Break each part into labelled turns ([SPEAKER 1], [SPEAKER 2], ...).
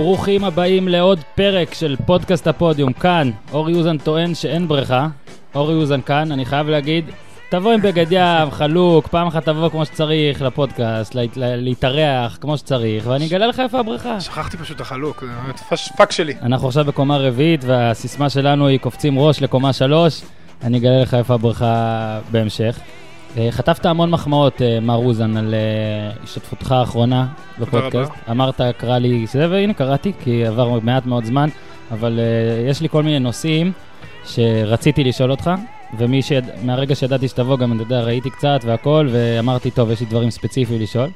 [SPEAKER 1] ברוכים הבאים לעוד פרק של פודקאסט הפודיום. כאן, אורי אוזן טוען שאין בריכה. אורי אוזן כאן, אני חייב להגיד, תבוא עם בגד ים, חלוק, פעם אחת תבוא כמו שצריך לפודקאסט, לה, לה, להתארח כמו שצריך, ואני אגלה לך איפה הבריכה.
[SPEAKER 2] שכחתי פשוט את החלוק, זה באמת פאק שלי.
[SPEAKER 1] אנחנו עכשיו בקומה רביעית, והסיסמה שלנו היא קופצים ראש לקומה שלוש. אני אגלה לך איפה הבריכה בהמשך. אה, חטפת המון מחמאות, אה, מר אוזן, על אה, השתתפותך האחרונה בפודקאסט. אמרת, קרא לי זה, והנה קראתי, כי עבר מעט מאוד זמן, אבל יש לי כל מיני נושאים שרציתי לשאול אותך, ומהרגע שידעתי שתבוא, גם, אתה יודע, ראיתי קצת והכל, ואמרתי, טוב, יש לי דברים ספציפיים לשאול.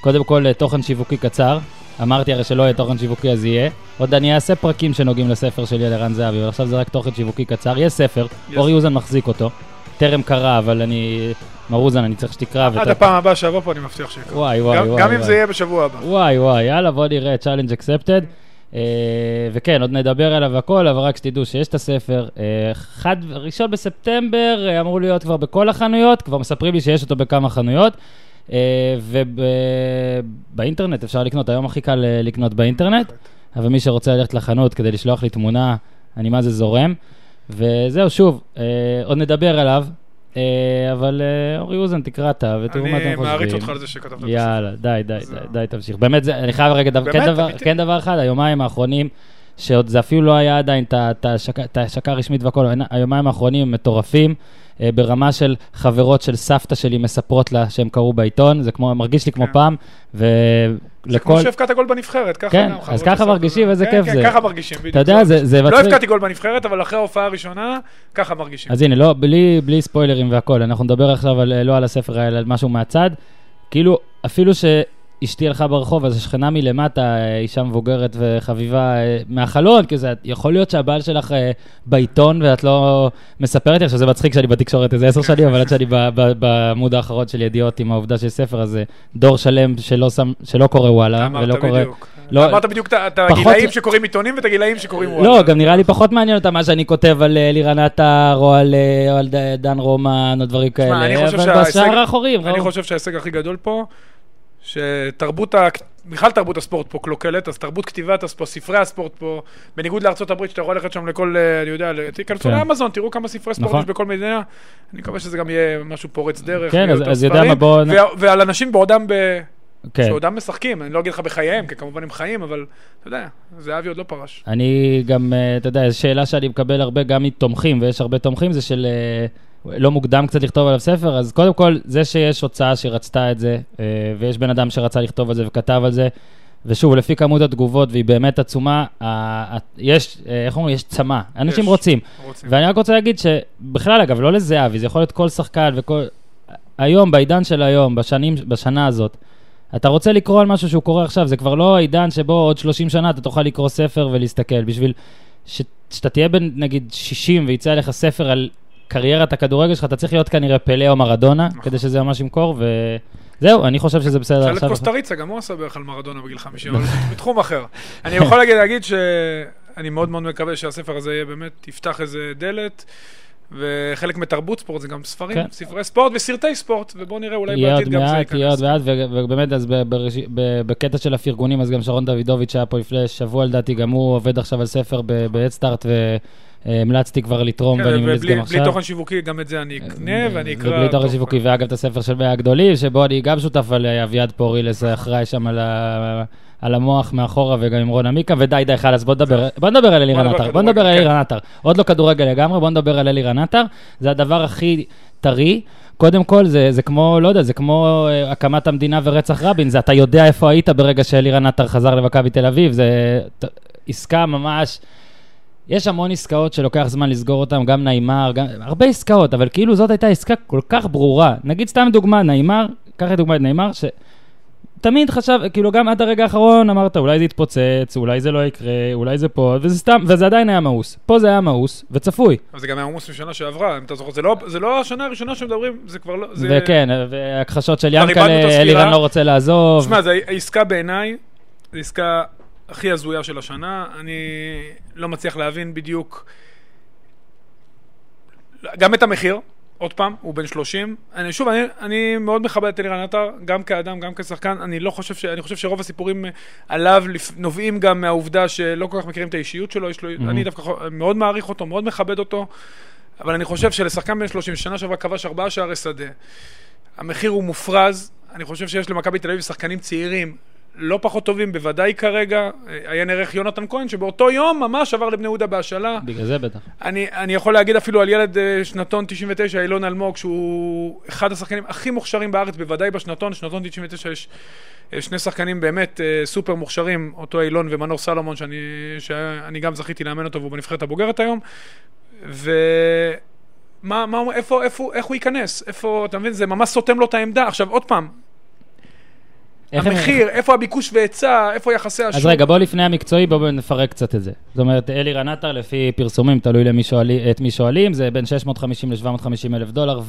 [SPEAKER 1] קודם כל, תוכן שיווקי קצר. אמרתי הרי שלא יהיה תוכן שיווקי אז יהיה. עוד אני אעשה פרקים שנוגעים לספר שלי על ערן זהבי, אבל עכשיו זה רק תוכן שיווקי קצר. יש ספר,
[SPEAKER 2] יש.
[SPEAKER 1] אורי אוזן מחזיק אותו. טרם קרא, אבל אני... מר אוזן, אני צריך שתקרא.
[SPEAKER 2] עד הפעם הבאה שאבוא פה אני מבטיח שיקרה.
[SPEAKER 1] וואי, וואי,
[SPEAKER 2] גם-
[SPEAKER 1] וואי.
[SPEAKER 2] גם אם. זה יהיה בשבוע הבא.
[SPEAKER 1] וואי וואי, יאללה בוא נראה, challenge accepted. אה, וכן, עוד נדבר עליו הכל, אבל רק שתדעו שיש את הספר. אה, אחד, ראשון בספטמבר אה, אמור להיות כבר בכל החנויות, כבר מספרים לי שיש אותו בכמה חנויות. ובאינטרנט אפשר לקנות, היום הכי קל לקנות באינטרנט, אבל מי שרוצה ללכת לחנות כדי לשלוח לי תמונה, אני מה זה זורם. וזהו, שוב, אה, עוד נדבר עליו, אה, אבל אה, אורי אוזן, תקרא אתה ותראו מה אתם
[SPEAKER 2] אני
[SPEAKER 1] חושבים.
[SPEAKER 2] מעריץ אותך על זה שכתבת את הספר.
[SPEAKER 1] יאללה, די, די, די, די, תמשיך. באמת, זה, אני חייב רגע,
[SPEAKER 2] באמת,
[SPEAKER 1] כן, דבר. כן דבר אחד, היומיים האחרונים, שעוד זה אפילו לא היה עדיין את ההשקה- הרשמית והכל, היומיים האחרונים הם מטורפים, ברמה של חברות של סבתא שלי מספרות לה שהם קראו בעיתון, זה כמו, מרגיש לי כמו
[SPEAKER 2] כן.
[SPEAKER 1] פעם,
[SPEAKER 2] זה. כמו שהבקעת גול בנבחרת, ככה
[SPEAKER 1] כן,
[SPEAKER 2] גם.
[SPEAKER 1] אז
[SPEAKER 2] חברות
[SPEAKER 1] ככה
[SPEAKER 2] הסבתא
[SPEAKER 1] מרגישים,
[SPEAKER 2] זה.
[SPEAKER 1] איזה
[SPEAKER 2] כן,
[SPEAKER 1] כיף
[SPEAKER 2] כן,
[SPEAKER 1] זה.
[SPEAKER 2] ככה מרגישים, בדיוק.
[SPEAKER 1] אתה יודע, זה
[SPEAKER 2] לא
[SPEAKER 1] מצחיק.
[SPEAKER 2] הבקעתי גול בנבחרת, אבל אחרי ההופעה הראשונה, ככה מרגישים.
[SPEAKER 1] אז הנה, לא, בלי, בלי ספוילרים והכל, אנחנו נדבר עכשיו על, לא על הספר, אלא על משהו מהצד. כאילו, אפילו שאשתי הלכה ברחוב, אז השכנה מלמטה, אה, אישה מבוגרת וחביבה אה, מהחלון, כי זה יכול להיות שהבעל שלך אה, בעיתון ואת לא מספרת לי, עכשיו זה מצחיק שאני בתקשורת איזה עשר שנים, אבל עד שאני בעמוד האחרון של ידיעות עם העובדה של ספר, אז דור שלם שלא, שם, שלא קורא וואלה, ולא קורא...
[SPEAKER 2] בדיוק.
[SPEAKER 1] לא-
[SPEAKER 2] אמרת בדיוק את ה- את
[SPEAKER 1] פחות-
[SPEAKER 2] הגילאים שקוראים עיתונים ואת הגילאים שקוראים וואלה.
[SPEAKER 1] לא, גם נראה לי פחות מעניין אותם מה שאני כותב על אה, לירן עטר, או על דן רומן, או דברים כאלה.
[SPEAKER 2] אני
[SPEAKER 1] ראו.
[SPEAKER 2] חושב שההישג הכי גדול פה, שתרבות, ה- בכלל תרבות הספורט פה קלוקלת, אז תרבות כתיבת הספורט, ספרי הספורט פה, בניגוד לארצות הברית, שאתה יכול ללכת שם לכל, אה, אני יודע, תיכנסו
[SPEAKER 1] כן.
[SPEAKER 2] לאמזון, תראו כמה ספרי ספורט
[SPEAKER 1] נכון.
[SPEAKER 2] יש בכל מדינה. אני מקווה שזה גם יהיה משהו פורץ דרך.
[SPEAKER 1] כן, אז- אז יודע מה, בוא
[SPEAKER 2] ו- ועל אנשים בעודם ב...
[SPEAKER 1] כן.
[SPEAKER 2] שעודם משחקים, אני לא אגיד לך בחייהם, כי כמובן הם חיים, אבל אתה יודע, זהבי עוד לא פרש.
[SPEAKER 1] אני גם, אה, אתה יודע, שאלה שאני מקבל הרבה גם מתומכים, ויש הרבה תומכים, זה של אה, לא מוקדם קצת לכתוב עליו ספר, אז קודם כל, זה שיש הוצאה שרצתה את זה, אה, ויש בן אדם שרצה לכתוב על זה וכתב על זה, ושוב, לפי כמות התגובות, והיא באמת עצומה, יש, אה, איך אומרים, יש צמא, אנשים
[SPEAKER 2] יש.
[SPEAKER 1] רוצים.
[SPEAKER 2] רוצים.
[SPEAKER 1] ואני רק רוצה להגיד שבכלל, אגב, לא לזהבי, זה יכול להיות כל שחקן וכל... היום, בעידן של היום, בשנים, בשנה הזאת, אתה רוצה לקרוא על משהו שהוא קורה עכשיו, זה כבר לא העידן שבו עוד 30 שנה אתה תוכל לקרוא ספר ולהסתכל. בשביל ש- שאתה תהיה בן, נגיד, 60 ויצא עליך ספר על קריירת הכדורגל שלך, אתה צריך להיות כנראה פלא או מרדונה,
[SPEAKER 2] נכון.
[SPEAKER 1] כדי שזה ממש ימכור, וזהו, אני חושב שזה בסדר עכשיו.
[SPEAKER 2] קוסטה ריצה, גם הוא עשה בערך על מרדונה בגיל 50, אבל בתחום אחר. אני יכול להגיד, להגיד שאני מאוד מאוד מקווה שהספר הזה יהיה באמת, יפתח איזה דלת, וחלק מתרבות ספורט זה גם ספרים,
[SPEAKER 1] כן.
[SPEAKER 2] ספרי ספורט וסרטי ספורט, ובואו נראה, אולי
[SPEAKER 1] יהיה עוד
[SPEAKER 2] בעתיד גם זה
[SPEAKER 1] מעט, יהיה עוד
[SPEAKER 2] ייכנס.
[SPEAKER 1] מעט, ו- ובאמת, אז ב- בראש- ב- בקטע של הפרגונים, אז גם שרון דוידוביץ' שהיה פה לפני שבוע לדעתי, גם הוא עובד עכשיו על ספר בהדסטארט, והמלצתי כבר לתרום,
[SPEAKER 2] כן,
[SPEAKER 1] ואני ממליץ גם
[SPEAKER 2] בלי
[SPEAKER 1] עכשיו.
[SPEAKER 2] תוכן שיווקי, גם את זה אני אקנה ואני אקרא.
[SPEAKER 1] ובלי תוכן שיווקי, ואגב, את הספר של 100 הגדולים, שבו אני גם שותף על אה, אביעד פורילס, אחראי שם על ה... על המוח מאחורה וגם עם רון עמיקה, ודי, די, חלאס, בוא נדבר, בוא נדבר על אלירן עטר, בוא נדבר על
[SPEAKER 2] כדורגל,
[SPEAKER 1] אלירן עטר. עוד לא כדורגל לגמרי, בוא נדבר על אלירן עטר. זה הדבר הכי טרי. קודם כל, זה, זה כמו, לא יודע, זה כמו אה, הקמת המדינה ורצח רבין, זה אתה יודע איפה היית ברגע שאלירן עטר חזר למכבי תל אביב, זה עסקה ממש... יש המון עסקאות שלוקח זמן לסגור אותן, גם נעימר, גם... הרבה עסקאות, אבל כאילו זאת הייתה עסקה כל כך ברורה. נגיד סתם דוגמה, נעימר, קח את נעימר, שתמיד חשב, כאילו גם עד הרגע האחרון אמרת, אולי זה יתפוצץ, אולי זה לא יקרה, אולי זה פה, וזה סתם, וזה עדיין היה מאוס. פה זה היה מאוס, וצפוי.
[SPEAKER 2] אבל זה גם היה עמוס משנה שעברה, אם אתה זוכר, זה לא- זה לא השנה הראשונה שמדברים, זה כבר לא... זה-
[SPEAKER 1] וכן, והכחשות של ינקלה. אלירן לא רוצה לעזוב.
[SPEAKER 2] תשמע, זו העסקה בעיניי, זו עסקה הכי הזויה של השנה. אני לא מצליח להבין בדיוק גם את המחיר, עוד פעם, הוא בן 30. אני, שוב, אני, אני מאוד מכבד את אלירן עטר, גם כאדם, גם כשחקן. אני לא חושב ש... אני חושב שרוב הסיפורים עליו. נובעים גם מהעובדה שלא כל כך מכירים את האישיות שלו. יש לו... Mm-hmm. אני דווקא מאוד מעריך אותו, מאוד מכבד אותו, אבל אני חושב שלשחקן בן 30, שנה שעברה כבש ארבעה שערי שדה, המחיר הוא מופרז. אני חושב שיש למכבי תל אביב שחקנים צעירים לא פחות טובים, בוודאי כרגע. היה נערך יונתן כהן, שבאותו יום ממש עבר לבני יהודה בהשאלה.
[SPEAKER 1] בגלל זה בטח.
[SPEAKER 2] אני, אני יכול להגיד אפילו על ילד אה, שנתון 99, אילון אלמוג, שהוא אחד השחקנים הכי מוכשרים בארץ, בוודאי בשנתון. שנתון 99 יש אה, שני שחקנים באמת אה, סופר מוכשרים, אותו אילון ומנור סלומון, שאני, שאני גם זכיתי לאמן אותו, והוא בנבחרת הבוגרת היום. ו... מה, מה, איפה, איפה, איך הוא ייכנס? איפה, אתה מבין? זה ממש סותם לו את העמדה. עכשיו, עוד פעם, המחיר, איפה הביקוש והיצע, איפה יחסי השוק.
[SPEAKER 1] אז רגע, בוא לפני המקצועי, בואו נפרק קצת את זה. זאת אומרת, אלירן עטר, לפי פרסומים, תלוי למי שואלי, את מי שואלים, זה בין 650 ל-750 אלף דולר,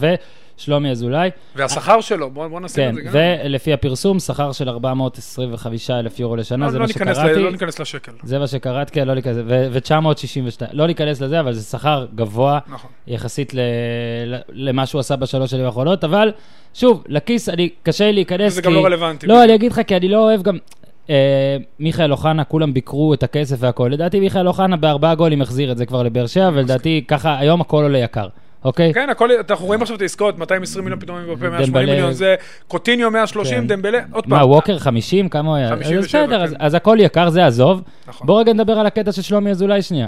[SPEAKER 1] ושלומי אזולאי.
[SPEAKER 2] והשכר שלו, בואו בוא נשים
[SPEAKER 1] כן,
[SPEAKER 2] את זה גם.
[SPEAKER 1] ולפי הפרסום, שכר של 425 אלף יורו לשנה,
[SPEAKER 2] לא,
[SPEAKER 1] זה
[SPEAKER 2] לא
[SPEAKER 1] מה
[SPEAKER 2] ניכנס
[SPEAKER 1] שקראתי.
[SPEAKER 2] ל- לא ניכנס לשקל.
[SPEAKER 1] זה מה שקראתי, כן, לא להיכנס, ו-962, לא להיכנס לזה, אבל זה שכר גבוה
[SPEAKER 2] נכון.
[SPEAKER 1] יחסית ל- למה שהוא עשה בשלוש שנים האחרונות, אבל שוב, לכיס, אני, קשה לי להיכנס,
[SPEAKER 2] זה
[SPEAKER 1] כי...
[SPEAKER 2] גם לא רלוונטי.
[SPEAKER 1] לא, אני אגיד לך, כי אני לא אוהב גם... אה, מיכאל אוחנה, כולם ביקרו את הכסף והכל. לדעתי מיכאל אוחנה בארבעה גולים החזיר את זה כבר לבאר שבע, ולדעתי ככה, היום הכל עולה יקר, אוקיי?
[SPEAKER 2] כן, הכל, אנחנו רואים עכשיו את העסקאות, 220 מיליון פתאום מבפה, 180
[SPEAKER 1] דמבלה-
[SPEAKER 2] מיליון, זה קוטיניו 130,
[SPEAKER 1] כן.
[SPEAKER 2] דמבלה, עוד
[SPEAKER 1] מה,
[SPEAKER 2] פעם.
[SPEAKER 1] ווקר 50? כמה הוא היה?
[SPEAKER 2] 57,
[SPEAKER 1] אז בסדר,
[SPEAKER 2] כן.
[SPEAKER 1] אז- אז הכל יקר, זה עזוב.
[SPEAKER 2] נכון.
[SPEAKER 1] בוא רגע נדבר על הקטע של שלומי אזולאי שנייה.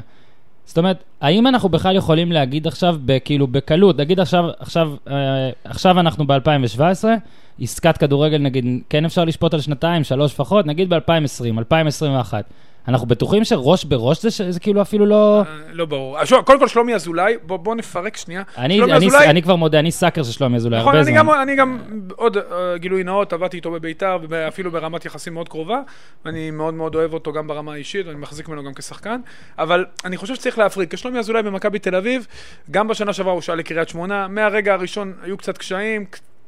[SPEAKER 1] זאת אומרת, האם אנחנו בכלל יכולים להגיד עכשיו, כאילו בקלות, נגיד עכשיו, עכשיו, אה, עכשיו אנחנו ב-2017, עסקת כדורגל נגיד, כן אפשר לשפוט על שנתיים, שלוש לפחות, נגיד ב-2020, 2021. אנחנו בטוחים שראש בראש זה, ש- זה כאילו אפילו לא...
[SPEAKER 2] אה, לא ברור. אז שוב, קודם כל שלומי אזולאי, בוא בוא נפרק שנייה.
[SPEAKER 1] אני,
[SPEAKER 2] שלומי
[SPEAKER 1] אני,
[SPEAKER 2] אזולאי-
[SPEAKER 1] אני כבר מודה, אני סאקר של שלומי אזולאי,
[SPEAKER 2] נכון,
[SPEAKER 1] הרבה
[SPEAKER 2] אני
[SPEAKER 1] זמן.
[SPEAKER 2] גם, אני גם, עוד אה, גילוי נאות, עבדתי איתו בביתר, ואפילו ברמת יחסים מאוד קרובה, ואני מאוד מאוד אוהב אותו גם ברמה האישית, ואני מחזיק ממנו גם כשחקן, אבל אני חושב שצריך להפריד. כשלומי אזולאי במכבי תל אביב, גם בשנה שעברה הוא שאל לקריית שמונה, מהרגע הראשון היו קצת קשיים,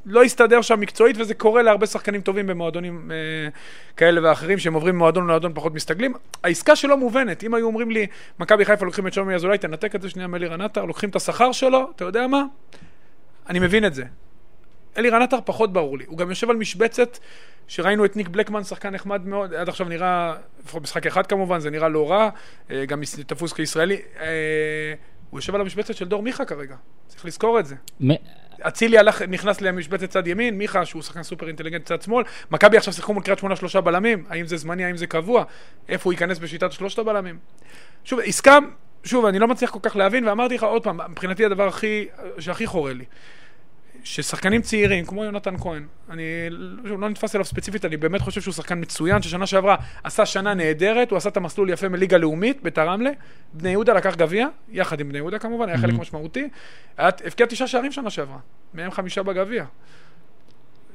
[SPEAKER 2] לא הסתדר שם מקצועית, וזה קורה להרבה שחקנים טובים במועדונים אה, כאלה ואחרים, שהם עוברים ממועדון למועדון פחות מסתגלים. העסקה שלו מובנת, אם היו אומרים לי, מכבי חיפה לוקחים את שלומי אזולאי, תנתק את זה שנייה מאלירן עטר, לוקחים את השכר שלו, אתה יודע מה? אני מבין את זה. אלירן עטר פחות ברור לי. הוא גם יושב על משבצת שראינו את ניק בלקמן, שחקן נחמד מאוד, עד עכשיו נראה, לפחות משחק אחד כמובן, זה נראה לא רע, אה, גם תפוס כישראלי. אה, הוא יושב על המשבצת של דור מיכה כרגע, צריך לזכור את זה. אצילי הלך, נכנס למשבצת צד ימין, מיכה, שהוא שחקן סופר אינטליגנט צד שמאל, מכבי עכשיו שיחקו מול קריית שמונה שלושה בלמים, האם זה זמני, האם זה קבוע, איפה הוא ייכנס בשיטת שלושת הבלמים. שוב, עסקה, שוב, אני לא מצליח כל כך להבין, ואמרתי לך עוד פעם, מבחינתי הדבר הכי, שהכי חורה לי, ששחקנים צעירים, כמו יונתן כהן, אני לא נתפס אליו ספציפית, אני באמת חושב שהוא שחקן מצוין, ששנה שעברה עשה שנה נהדרת, הוא עשה את המסלול יפה מליגה לאומית ביתר רמלה, בני יהודה לקח גביע, יחד עם בני יהודה כמובן, היה חלק. משמעותי, הבקיע תשעה שערים שנה שעברה, מהם חמישה בגביע.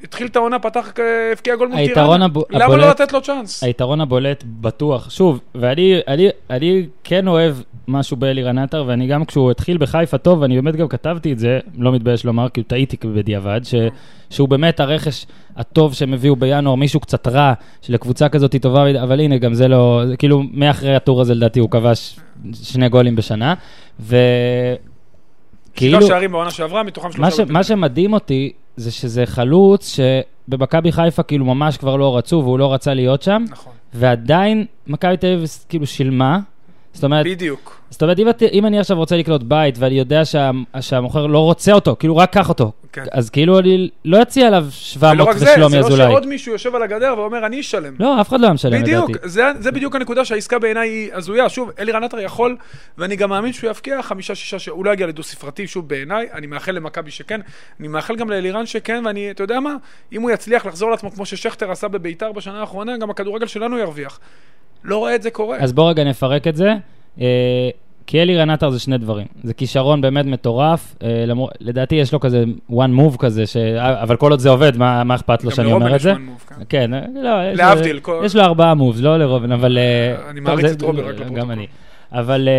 [SPEAKER 2] התחיל את העונה, פתח, אה, הבקיע גול מול
[SPEAKER 1] הבו-
[SPEAKER 2] למה לא לתת לו צ'אנס?
[SPEAKER 1] היתרון הבולט בטוח, שוב, ואני אני, אני כן אוהב משהו באלירן עטר, ואני גם כשהוא התחיל בחיפה טוב, ואני באמת גם כתבתי את זה, לא מתבייש לומר, כי טעיתי בדיעבד, ש, שהוא באמת הרכש הטוב שהם הביאו בינואר, מישהו קצת רע, שלקבוצה כזאת היא טובה, אבל הנה, גם זה לא, זה כאילו, מאחרי הטור הזה לדעתי הוא כבש שני גולים בשנה, ו...
[SPEAKER 2] שבעה שערים בעונה שעברה, מתוכם
[SPEAKER 1] כאילו- מה, ש,
[SPEAKER 2] שלושה...
[SPEAKER 1] מה שמדהים אותי, זה שזה חלוץ שבמכבי חיפה כאילו ממש כבר לא רצו, והוא לא רצה להיות שם,
[SPEAKER 2] נכון,
[SPEAKER 1] ועדיין מכבי תל אביב כאילו שילמה. זאת אומרת,
[SPEAKER 2] בדיוק.
[SPEAKER 1] זאת אומרת אם, את- אם אני עכשיו רוצה לקנות בית ואני יודע שה, שהמוכר לא רוצה אותו, כאילו רק קח אותו,
[SPEAKER 2] כן.
[SPEAKER 1] אז כאילו אני לא אציע עליו 700
[SPEAKER 2] ולא רק זה,
[SPEAKER 1] ושלומי
[SPEAKER 2] זה לא
[SPEAKER 1] אזולאי.
[SPEAKER 2] שעוד מישהו יושב על הגדר ואומר, אני אשלם.
[SPEAKER 1] לא, אף אחד לא היה משלם
[SPEAKER 2] בדיוק,
[SPEAKER 1] לדעתי.
[SPEAKER 2] זה, זה בדיוק הנקודה שהעסקה בעיניי היא הזויה. שוב, אלירן עטר יכול, ואני גם מאמין שהוא יבקיע חמישה, שישה, ש... הוא לא יגיע לדו-ספרתי, שוב, בעיניי, אני מאחל למכבי שכן, אני מאחל גם לאלירן שכן, ואני, אתה יודע מה, אם הוא יצליח לחזור לעצמו כמו ששכטר עשה בביתר בשנה האחרונה, גם הכדורגל שלנו ירוויח. לא רואה את זה קורה.
[SPEAKER 1] אז בוא רגע נפרק את זה. אה, כי אלירן עטר זה שני דברים. זה כישרון באמת מטורף, אה, למור... לדעתי יש לו כזה one move כזה, ש... אבל כל עוד זה עובד, מה, מה אכפת לו
[SPEAKER 2] גם
[SPEAKER 1] שאני
[SPEAKER 2] לרובן
[SPEAKER 1] אומר את
[SPEAKER 2] יש
[SPEAKER 1] זה?
[SPEAKER 2] one move, כן.
[SPEAKER 1] כן, אה, לא, יש
[SPEAKER 2] להבדיל,
[SPEAKER 1] לו-
[SPEAKER 2] כל-
[SPEAKER 1] יש לו ארבעה מובס, לא לרובן, אבל...
[SPEAKER 2] אני
[SPEAKER 1] טוב,
[SPEAKER 2] מעריץ
[SPEAKER 1] זה-
[SPEAKER 2] את רוברט, רק
[SPEAKER 1] גם
[SPEAKER 2] לפרוטוקול.
[SPEAKER 1] אני. אבל...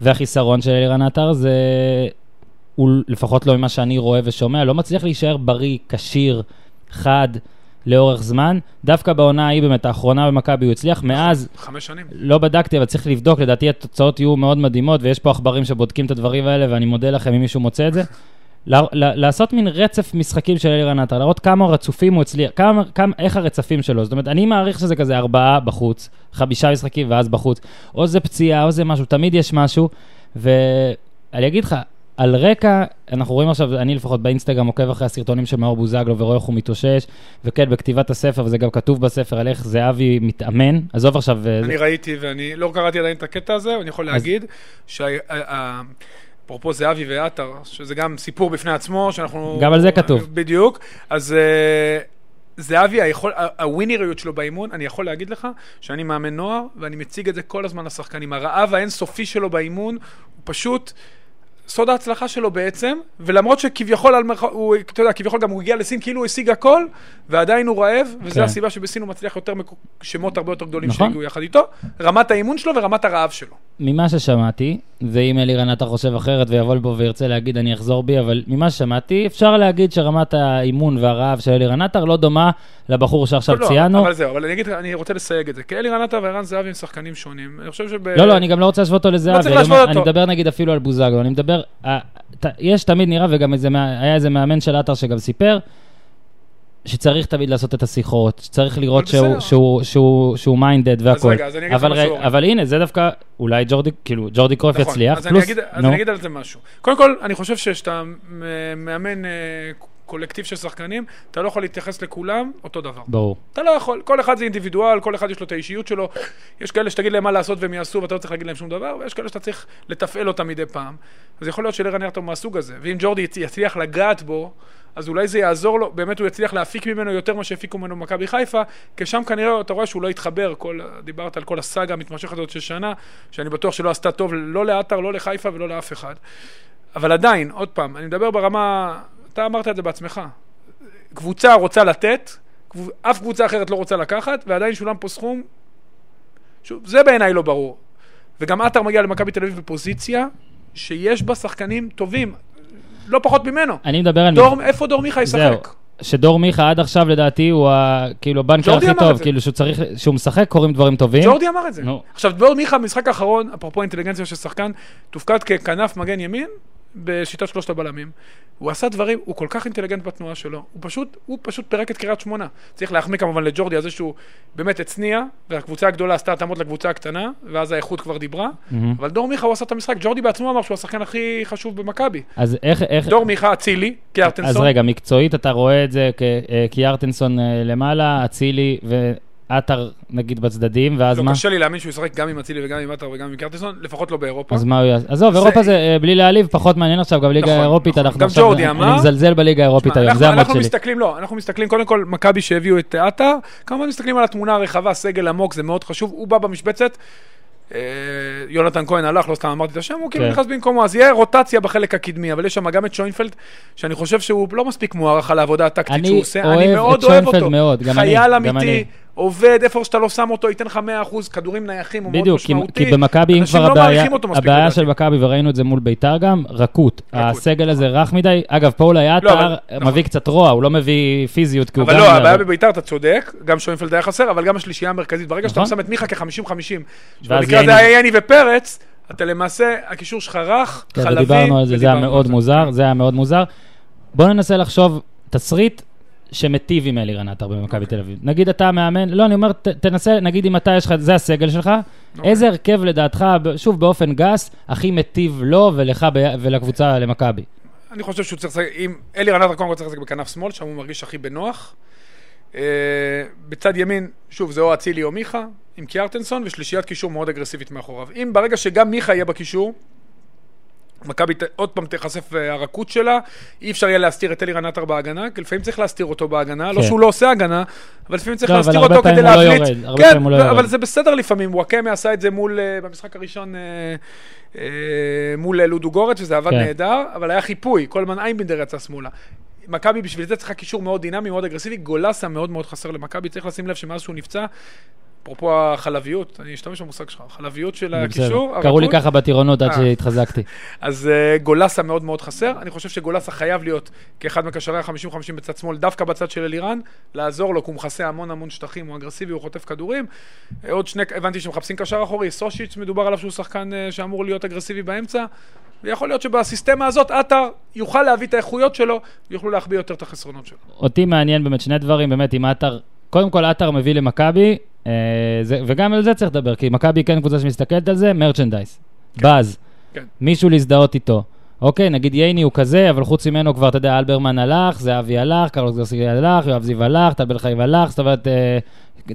[SPEAKER 1] והחיסרון של אלירן עטר זה... הוא, לפחות לא ממה שאני רואה ושומע, לא מצליח להישאר בריא, כשיר, חד, לאורך זמן. דווקא בעונה ההיא, באמת, האחרונה במכבי הוא הצליח. מאז,
[SPEAKER 2] חמש שנים.
[SPEAKER 1] לא בדקתי, אבל צריך לבדוק, לדעתי התוצאות יהיו מאוד מדהימות, ויש פה עכברים שבודקים את הדברים האלה, ואני מודה לכם אם מישהו מוצא את זה. לעשות מין רצף משחקים של אלירן עטר, להראות כמה רצופים הוא הצליח, כמה, כמה, איך הרצפים שלו. זאת אומרת, אני מעריך שזה כזה ארבעה בחוץ, חמישה משחקים ואז בחוץ. או זה פציעה, או זה משהו, תמיד יש משהו. ואני אגיד לך, על רקע, אנחנו רואים עכשיו, אני לפחות באינסטגרם עוקב אחרי הסרטונים של מאור בוזגלו ורואה איך הוא מתאושש, וכן, בכתיבת הספר, וזה גם כתוב בספר על איך זהבי מתאמן. עזוב עכשיו... אה,
[SPEAKER 2] אני ראיתי, ואני לא קראתי עדיין את הקטע הזה, ואני יכול
[SPEAKER 1] אז-
[SPEAKER 2] להגיד שה... אפרופו זהבי ועטר, שזה גם סיפור בפני עצמו, שאנחנו...
[SPEAKER 1] גם על זה כתוב.
[SPEAKER 2] בדיוק. אז אה, זהבי, היכול, הווינריות שלו באימון, אני יכול להגיד לך שאני מאמן נוער, ואני מציג את זה כל הזמן לשחקנים. הרעב האינסופי שלו באימון, הוא פשוט... סוד ההצלחה שלו בעצם, ולמרות שכביכול, על מרח... הוא, אתה יודע, כביכול גם הוא הגיע לסין כאילו הוא השיג הכל, ועדיין הוא רעב, וזו
[SPEAKER 1] כן.
[SPEAKER 2] הסיבה שבסין הוא מצליח יותר מק... שמות הרבה יותר גדולים
[SPEAKER 1] נכון.
[SPEAKER 2] שהגיעו יחד איתו, רמת האימון שלו ורמת הרעב שלו.
[SPEAKER 1] ממה ששמעתי, ואם אלירן עטר חושב אחרת ויבוא לפה וירצה להגיד אני אחזור בי, אבל ממה ששמעתי, אפשר להגיד שרמת האימון והרעב של אלירן עטר לא דומה לבחור שעכשיו
[SPEAKER 2] לא,
[SPEAKER 1] ציינו.
[SPEAKER 2] אבל זהו, אבל אני אגיד, אני רוצה לסייג את זה, כי אלירן עטר וערן זהבי הם שחקנים שונים. אני חושב שב...
[SPEAKER 1] לא, לא, אני גם לא רוצה להשוות אותו לזהבי.
[SPEAKER 2] צריך
[SPEAKER 1] אני. אני מדבר נגיד אפילו על בוזגלו, אני מדבר, יש תמיד נראה, וגם איזה, היה איזה מאמן של עטר שגם סיפר, שצריך תמיד לעשות את השיחות, שצריך לראות שהוא- מיינדד
[SPEAKER 2] אז אני לך
[SPEAKER 1] אבל הנה, זה דווקא, אולי ג'ורדי, כאילו, ג'ורדי קרויף
[SPEAKER 2] נכון,
[SPEAKER 1] יצליח,
[SPEAKER 2] אז אני
[SPEAKER 1] פלוס,
[SPEAKER 2] אגיד- אז
[SPEAKER 1] נו,
[SPEAKER 2] אני אגיד על זה משהו. קודם כל, אני חושב שכשאתה מ- מאמן אה, קולקטיב של שחקנים, אתה לא יכול להתייחס לכולם אותו דבר.
[SPEAKER 1] ברור.
[SPEAKER 2] אתה לא יכול, כל אחד זה אינדיבידואל, כל אחד יש לו את האישיות שלו. יש כאלה שתגיד להם מה לעשות והם יעשו ואתה לא צריך להגיד להם שום דבר, ויש כאלה שאתה צריך לתפעל אותם מדי פעם. אז יכול להיות שלרן ירטון מהסוג הזה, ואם ג'ורדי יצ- יצליח לגעת בו, אז אולי זה יעזור לו, באמת הוא יצליח להפיק ממנו יותר ממה שהפיקו ממנו במכבי חיפה, כי שם כנראה אתה רואה שהוא לא התחבר, כל, דיברת על כל הסאגה המתמשכת הזאת של שנה, שאני בטוח שלא עשתה טוב לא לעטר, לא לחיפה ולא לאף אחד. אבל עדיין, עוד פעם, אני מדבר ברמה, אתה אמרת את זה בעצמך, קבוצה רוצה לתת, אף קבוצה אחרת לא רוצה לקחת, ועדיין שולם פה סכום, שוב, זה בעיניי לא ברור. וגם עטר מגיע למכבי תל אביב בפוזיציה שיש בה שחקנים טובים, לא פחות ממנו.
[SPEAKER 1] אני מדבר על...
[SPEAKER 2] דור, איפה דור מיכה. ישחק?
[SPEAKER 1] שדור מיכה עד עכשיו לדעתי הוא ה- כאילו הבנקר הכי טוב. כאילו שהוא צריך, שהוא משחק קורים דברים טובים.
[SPEAKER 2] ג'ורדי אמר את זה.
[SPEAKER 1] נו.
[SPEAKER 2] עכשיו, דור מיכה, במשחק האחרון, אפרופו אינטליגנציה של שחקן, תופקד ככנף מגן ימין בשיטת שלושת הבלמים. הוא עשה דברים, הוא כל כך אינטליגנט בתנועה שלו, הוא פשוט, הוא פשוט פירק את קריית שמונה. צריך להחמיא כמובן לג'ורדי על זה שהוא באמת הצניע, והקבוצה הגדולה עשתה התאמות לקבוצה הקטנה, ואז האיכות כבר דיברה.
[SPEAKER 1] מהמם.
[SPEAKER 2] אבל דור מיכה הוא עשה את המשחק, ג'ורדי בעצמו אמר שהוא השחקן הכי חשוב במכבי.
[SPEAKER 1] אז איך, איך,
[SPEAKER 2] דור מיכה, אצילי, קיארטנסון.
[SPEAKER 1] אז רגע, מקצועית אתה רואה את זה כ- אה, אה, למעלה, אצילי ועטר נגיד בצדדים, ואז
[SPEAKER 2] לא,
[SPEAKER 1] מה?
[SPEAKER 2] קשה לי להאמין שהוא ישחק גם עם אצילי וגם עם עטר וגם עם קיארטנסון, לפחות לא באירופה.
[SPEAKER 1] אז מה הוא יעשה? עזוב,
[SPEAKER 2] זה-
[SPEAKER 1] אירופה זה, אה, בלי להעליב, פחות מעניין עכשיו, גם ליגה
[SPEAKER 2] נכון,
[SPEAKER 1] האירופית,
[SPEAKER 2] נכון.
[SPEAKER 1] אנחנו
[SPEAKER 2] גם
[SPEAKER 1] עכשיו,
[SPEAKER 2] ג'ורדי
[SPEAKER 1] אני-
[SPEAKER 2] אמר-
[SPEAKER 1] אני מזלזל בליגה האירופית היום,
[SPEAKER 2] אנחנו-
[SPEAKER 1] זה
[SPEAKER 2] אנחנו
[SPEAKER 1] שלי.
[SPEAKER 2] מסתכלים, לא, אנחנו מסתכלים, קודם כל, מכבי שהביאו את עטר, כמובן מסתכלים על התמונה הרחבה, סגל עמוק, זה מאוד חשוב, הוא בא במשבצת, אה, יונתן כהן הלך, לא סתם אמרתי את השם, הוא כאילו
[SPEAKER 1] כן.
[SPEAKER 2] נכנס במקומו, אז יהיה רוטציה בחלק הקדמי, אבל יש שם גם את שוינפלד, שאני חושב שהוא לא מספיק מוערך על העבודה הטקטית שהוא עושה, אני מאוד אוהב אותו, חייל. אמיתי, עובד, איפה שאתה לא שם אותו, ייתן לך 100%, כדורים נייחים, הוא מאוד
[SPEAKER 1] בדיוק, כי,
[SPEAKER 2] משמעותי,
[SPEAKER 1] במכבי, אם כבר
[SPEAKER 2] לא
[SPEAKER 1] הבעיה, הבעיה. של מכבי, וראינו את זה מול ביתר גם, רכות. הסגל הזה רך מדי. אגב, פאולי
[SPEAKER 2] לא,
[SPEAKER 1] עטר
[SPEAKER 2] אבל- נכון.
[SPEAKER 1] מביא קצת רוע, הוא לא מביא פיזיות, כי הוא
[SPEAKER 2] אבל
[SPEAKER 1] גם...
[SPEAKER 2] לא, הבעיה בביתר, אתה צודק, גם שוינפלד היה חסר, אבל גם השלישייה המרכזית. ברגע שאתה
[SPEAKER 1] נכון.
[SPEAKER 2] שם את מיכה כ-50-50,
[SPEAKER 1] ואז
[SPEAKER 2] שבמקרה הזה
[SPEAKER 1] ייני.
[SPEAKER 2] היה יני ופרץ, אתה למעשה, הקישור שלך רך,
[SPEAKER 1] כן,
[SPEAKER 2] חלבי,
[SPEAKER 1] ודיברנו על זה, זה היה מאוד מוזר, זה היה מאוד מוזר. בוא ננסה לחשוב תסריט שמיטיב עם אלירן עטר במכבי תל אביב. נגיד אתה מאמן, לא, אני אומר, ת- תנסה, נגיד אם אתה, יש לך, זה הסגל שלך,
[SPEAKER 2] אוקיי.
[SPEAKER 1] איזה הרכב לדעתך, שוב, באופן גס, הכי מיטיב לו ולך ב- ולקבוצה למכבי?
[SPEAKER 2] אני חושב שהוא צריך לשחק, אם אלי רנטר קודם כל צריך לשחק בכנף שמאל, שם הוא מרגיש הכי בנוח. אה, בצד ימין, שוב, זה או אצילי או מיכה, עם קיארטנסון, ושלישיית קישור מאוד אגרסיבית מאחוריו. אם ברגע שגם מיכה יהיה בקישור, מכבי עוד פעם תיחשף אה, הרכות שלה, אי אפשר יהיה להסתיר את אלירן עטר בהגנה, כי לפעמים צריך להסתיר אותו בהגנה, לא
[SPEAKER 1] כן.
[SPEAKER 2] שהוא לא עושה הגנה, אבל לפעמים צריך
[SPEAKER 1] לא,
[SPEAKER 2] להסתיר אותו כדי
[SPEAKER 1] לא
[SPEAKER 2] להבליט. כן,
[SPEAKER 1] לא
[SPEAKER 2] לא. אבל זה בסדר לפעמים, וואקמה עשה את זה מול, אה, במשחק הראשון אה, מול לודו גורץ, וזה עבד
[SPEAKER 1] כן.
[SPEAKER 2] נהדר, אבל היה חיפוי, כל הזמן איימבינדר יצא שמאלה. מכבי בשביל זה צריכה קישור מאוד דינמי, מאוד אגרסיבי, גולסה מאוד מאוד חסר למכבי, צריך לשים לב שמאז שהוא נפצע, אפרופו החלביות, אני אשתמש במושג שלך, החלביות של. הקישור,
[SPEAKER 1] קראו לי ככה בטירונות עד
[SPEAKER 2] אה.
[SPEAKER 1] שהתחזקתי.
[SPEAKER 2] אז uh, גולסה מאוד מאוד חסר. אני חושב שגולסה חייב להיות כאחד מקשרי ה-50-50 בצד שמאל, דווקא בצד של אלירן, לעזור לו, כי הוא מכסה המון המון שטחים, הוא אגרסיבי, הוא חוטף כדורים. אה, עוד שני, הבנתי שמחפשים קשר אחורי, סושיץ', מדובר עליו שהוא שחקן שאמור להיות אגרסיבי באמצע. ויכול להיות שבסיסטמה הזאת עטר יוכל להביא את האיכויות שלו, ויוכלו להחביא יותר את החסרונות שלו.
[SPEAKER 1] אותי מעניין באמת שני דברים, באמת, אם עטר, קודם כל עטר מביא למכבי, אה, זה- וגם על זה צריך לדבר, כי מכבי כן קבוצה שמסתכלת על זה, מרצ'נדייז, באז,
[SPEAKER 2] כן.
[SPEAKER 1] מישהו להזדהות איתו. אוקיי, נגיד ייני הוא כזה, אבל חוץ ממנו כבר, אתה יודע, אלברמן הלך, זהבי הלך, קרלוס גרסי הלך, יואב זיו הלך, טל בן חיים הלך, זאת אומרת, אה,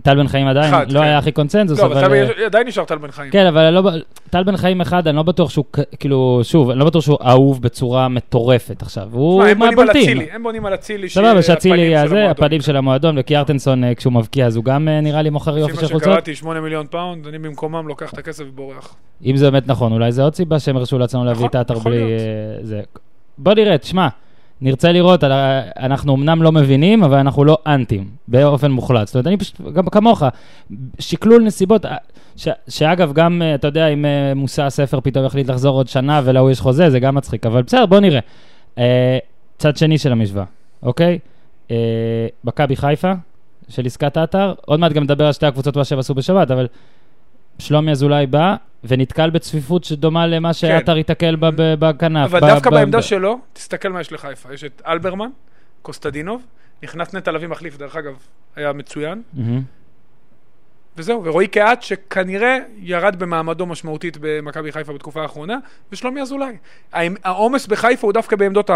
[SPEAKER 1] טל בן חיים עדיין
[SPEAKER 2] אחד,
[SPEAKER 1] לא
[SPEAKER 2] כן.
[SPEAKER 1] היה הכי קונצנזוס,
[SPEAKER 2] לא, אבל
[SPEAKER 1] אבל... אה,
[SPEAKER 2] עדיין נשאר טל בן חיים.
[SPEAKER 1] כן, אבל לא, טל בן חיים אחד, אני לא בטוח שהוא, כאילו, שוב, אני לא בטוח שהוא אהוב בצורה מטורפת עכשיו. הוא
[SPEAKER 2] תשמע, הם בונים על
[SPEAKER 1] מהבולטים.
[SPEAKER 2] אצילי, הם בונים על אצילי,
[SPEAKER 1] סבבה, שאצילי
[SPEAKER 2] הפנים
[SPEAKER 1] יהיה
[SPEAKER 2] של
[SPEAKER 1] זה,
[SPEAKER 2] המועדון.
[SPEAKER 1] הפנים של המועדון, וקיארטנסון, אה, כשהוא מבקיע, אז הוא גם אה, נראה לי מוכר יופי
[SPEAKER 2] לפי
[SPEAKER 1] של
[SPEAKER 2] מה
[SPEAKER 1] חולצות.
[SPEAKER 2] שקראתי, 8 מיליון פאונד, אני במקומם לוקח את הכסף ובורח.
[SPEAKER 1] אם זה באמת נכון, אולי זה עוד סיבה שהם הרשו לעצמם להביא
[SPEAKER 2] נכון,
[SPEAKER 1] את
[SPEAKER 2] יכול
[SPEAKER 1] בלי... בוא נראה, תשמע, נרצה לראות, אנחנו אמנם לא מבינים, אבל אנחנו לא אנטים, באופן מוחלט. זאת אומרת, אני פשוט, גם כמוך, שקלול נסיבות, אה, ש, שאגב, גם, אה, אתה יודע, אם אה, מושא הספר פתאום יחליט לחזור עוד שנה ולהוא יש חוזה, זה גם מצחיק, אבל בסדר, בוא נראה. אה, צד שני של המשוואה, אוקיי? מכבי חיפה, של עסקת האתר, עוד מעט גם נדבר על שתי הקבוצות, מה שהם עשו בשבת, אבל שלומי אזולאי בא ונתקל בצפיפות שדומה למה שעטר ייתקל בה בכנף.
[SPEAKER 2] אבל דווקא בעמדה שלו, תסתכל מה יש לחיפה. יש את אלברמן, קוסטדינוב, נכנס נטע לביא מחליף, דרך אגב, היה מצוין. וזהו, ורועי קהת, שכנראה ירד במעמדו משמעותית במכבי חיפה בתקופה האחרונה, ושלומי אזולאי. העומס בחיפה הוא דווקא בעמדות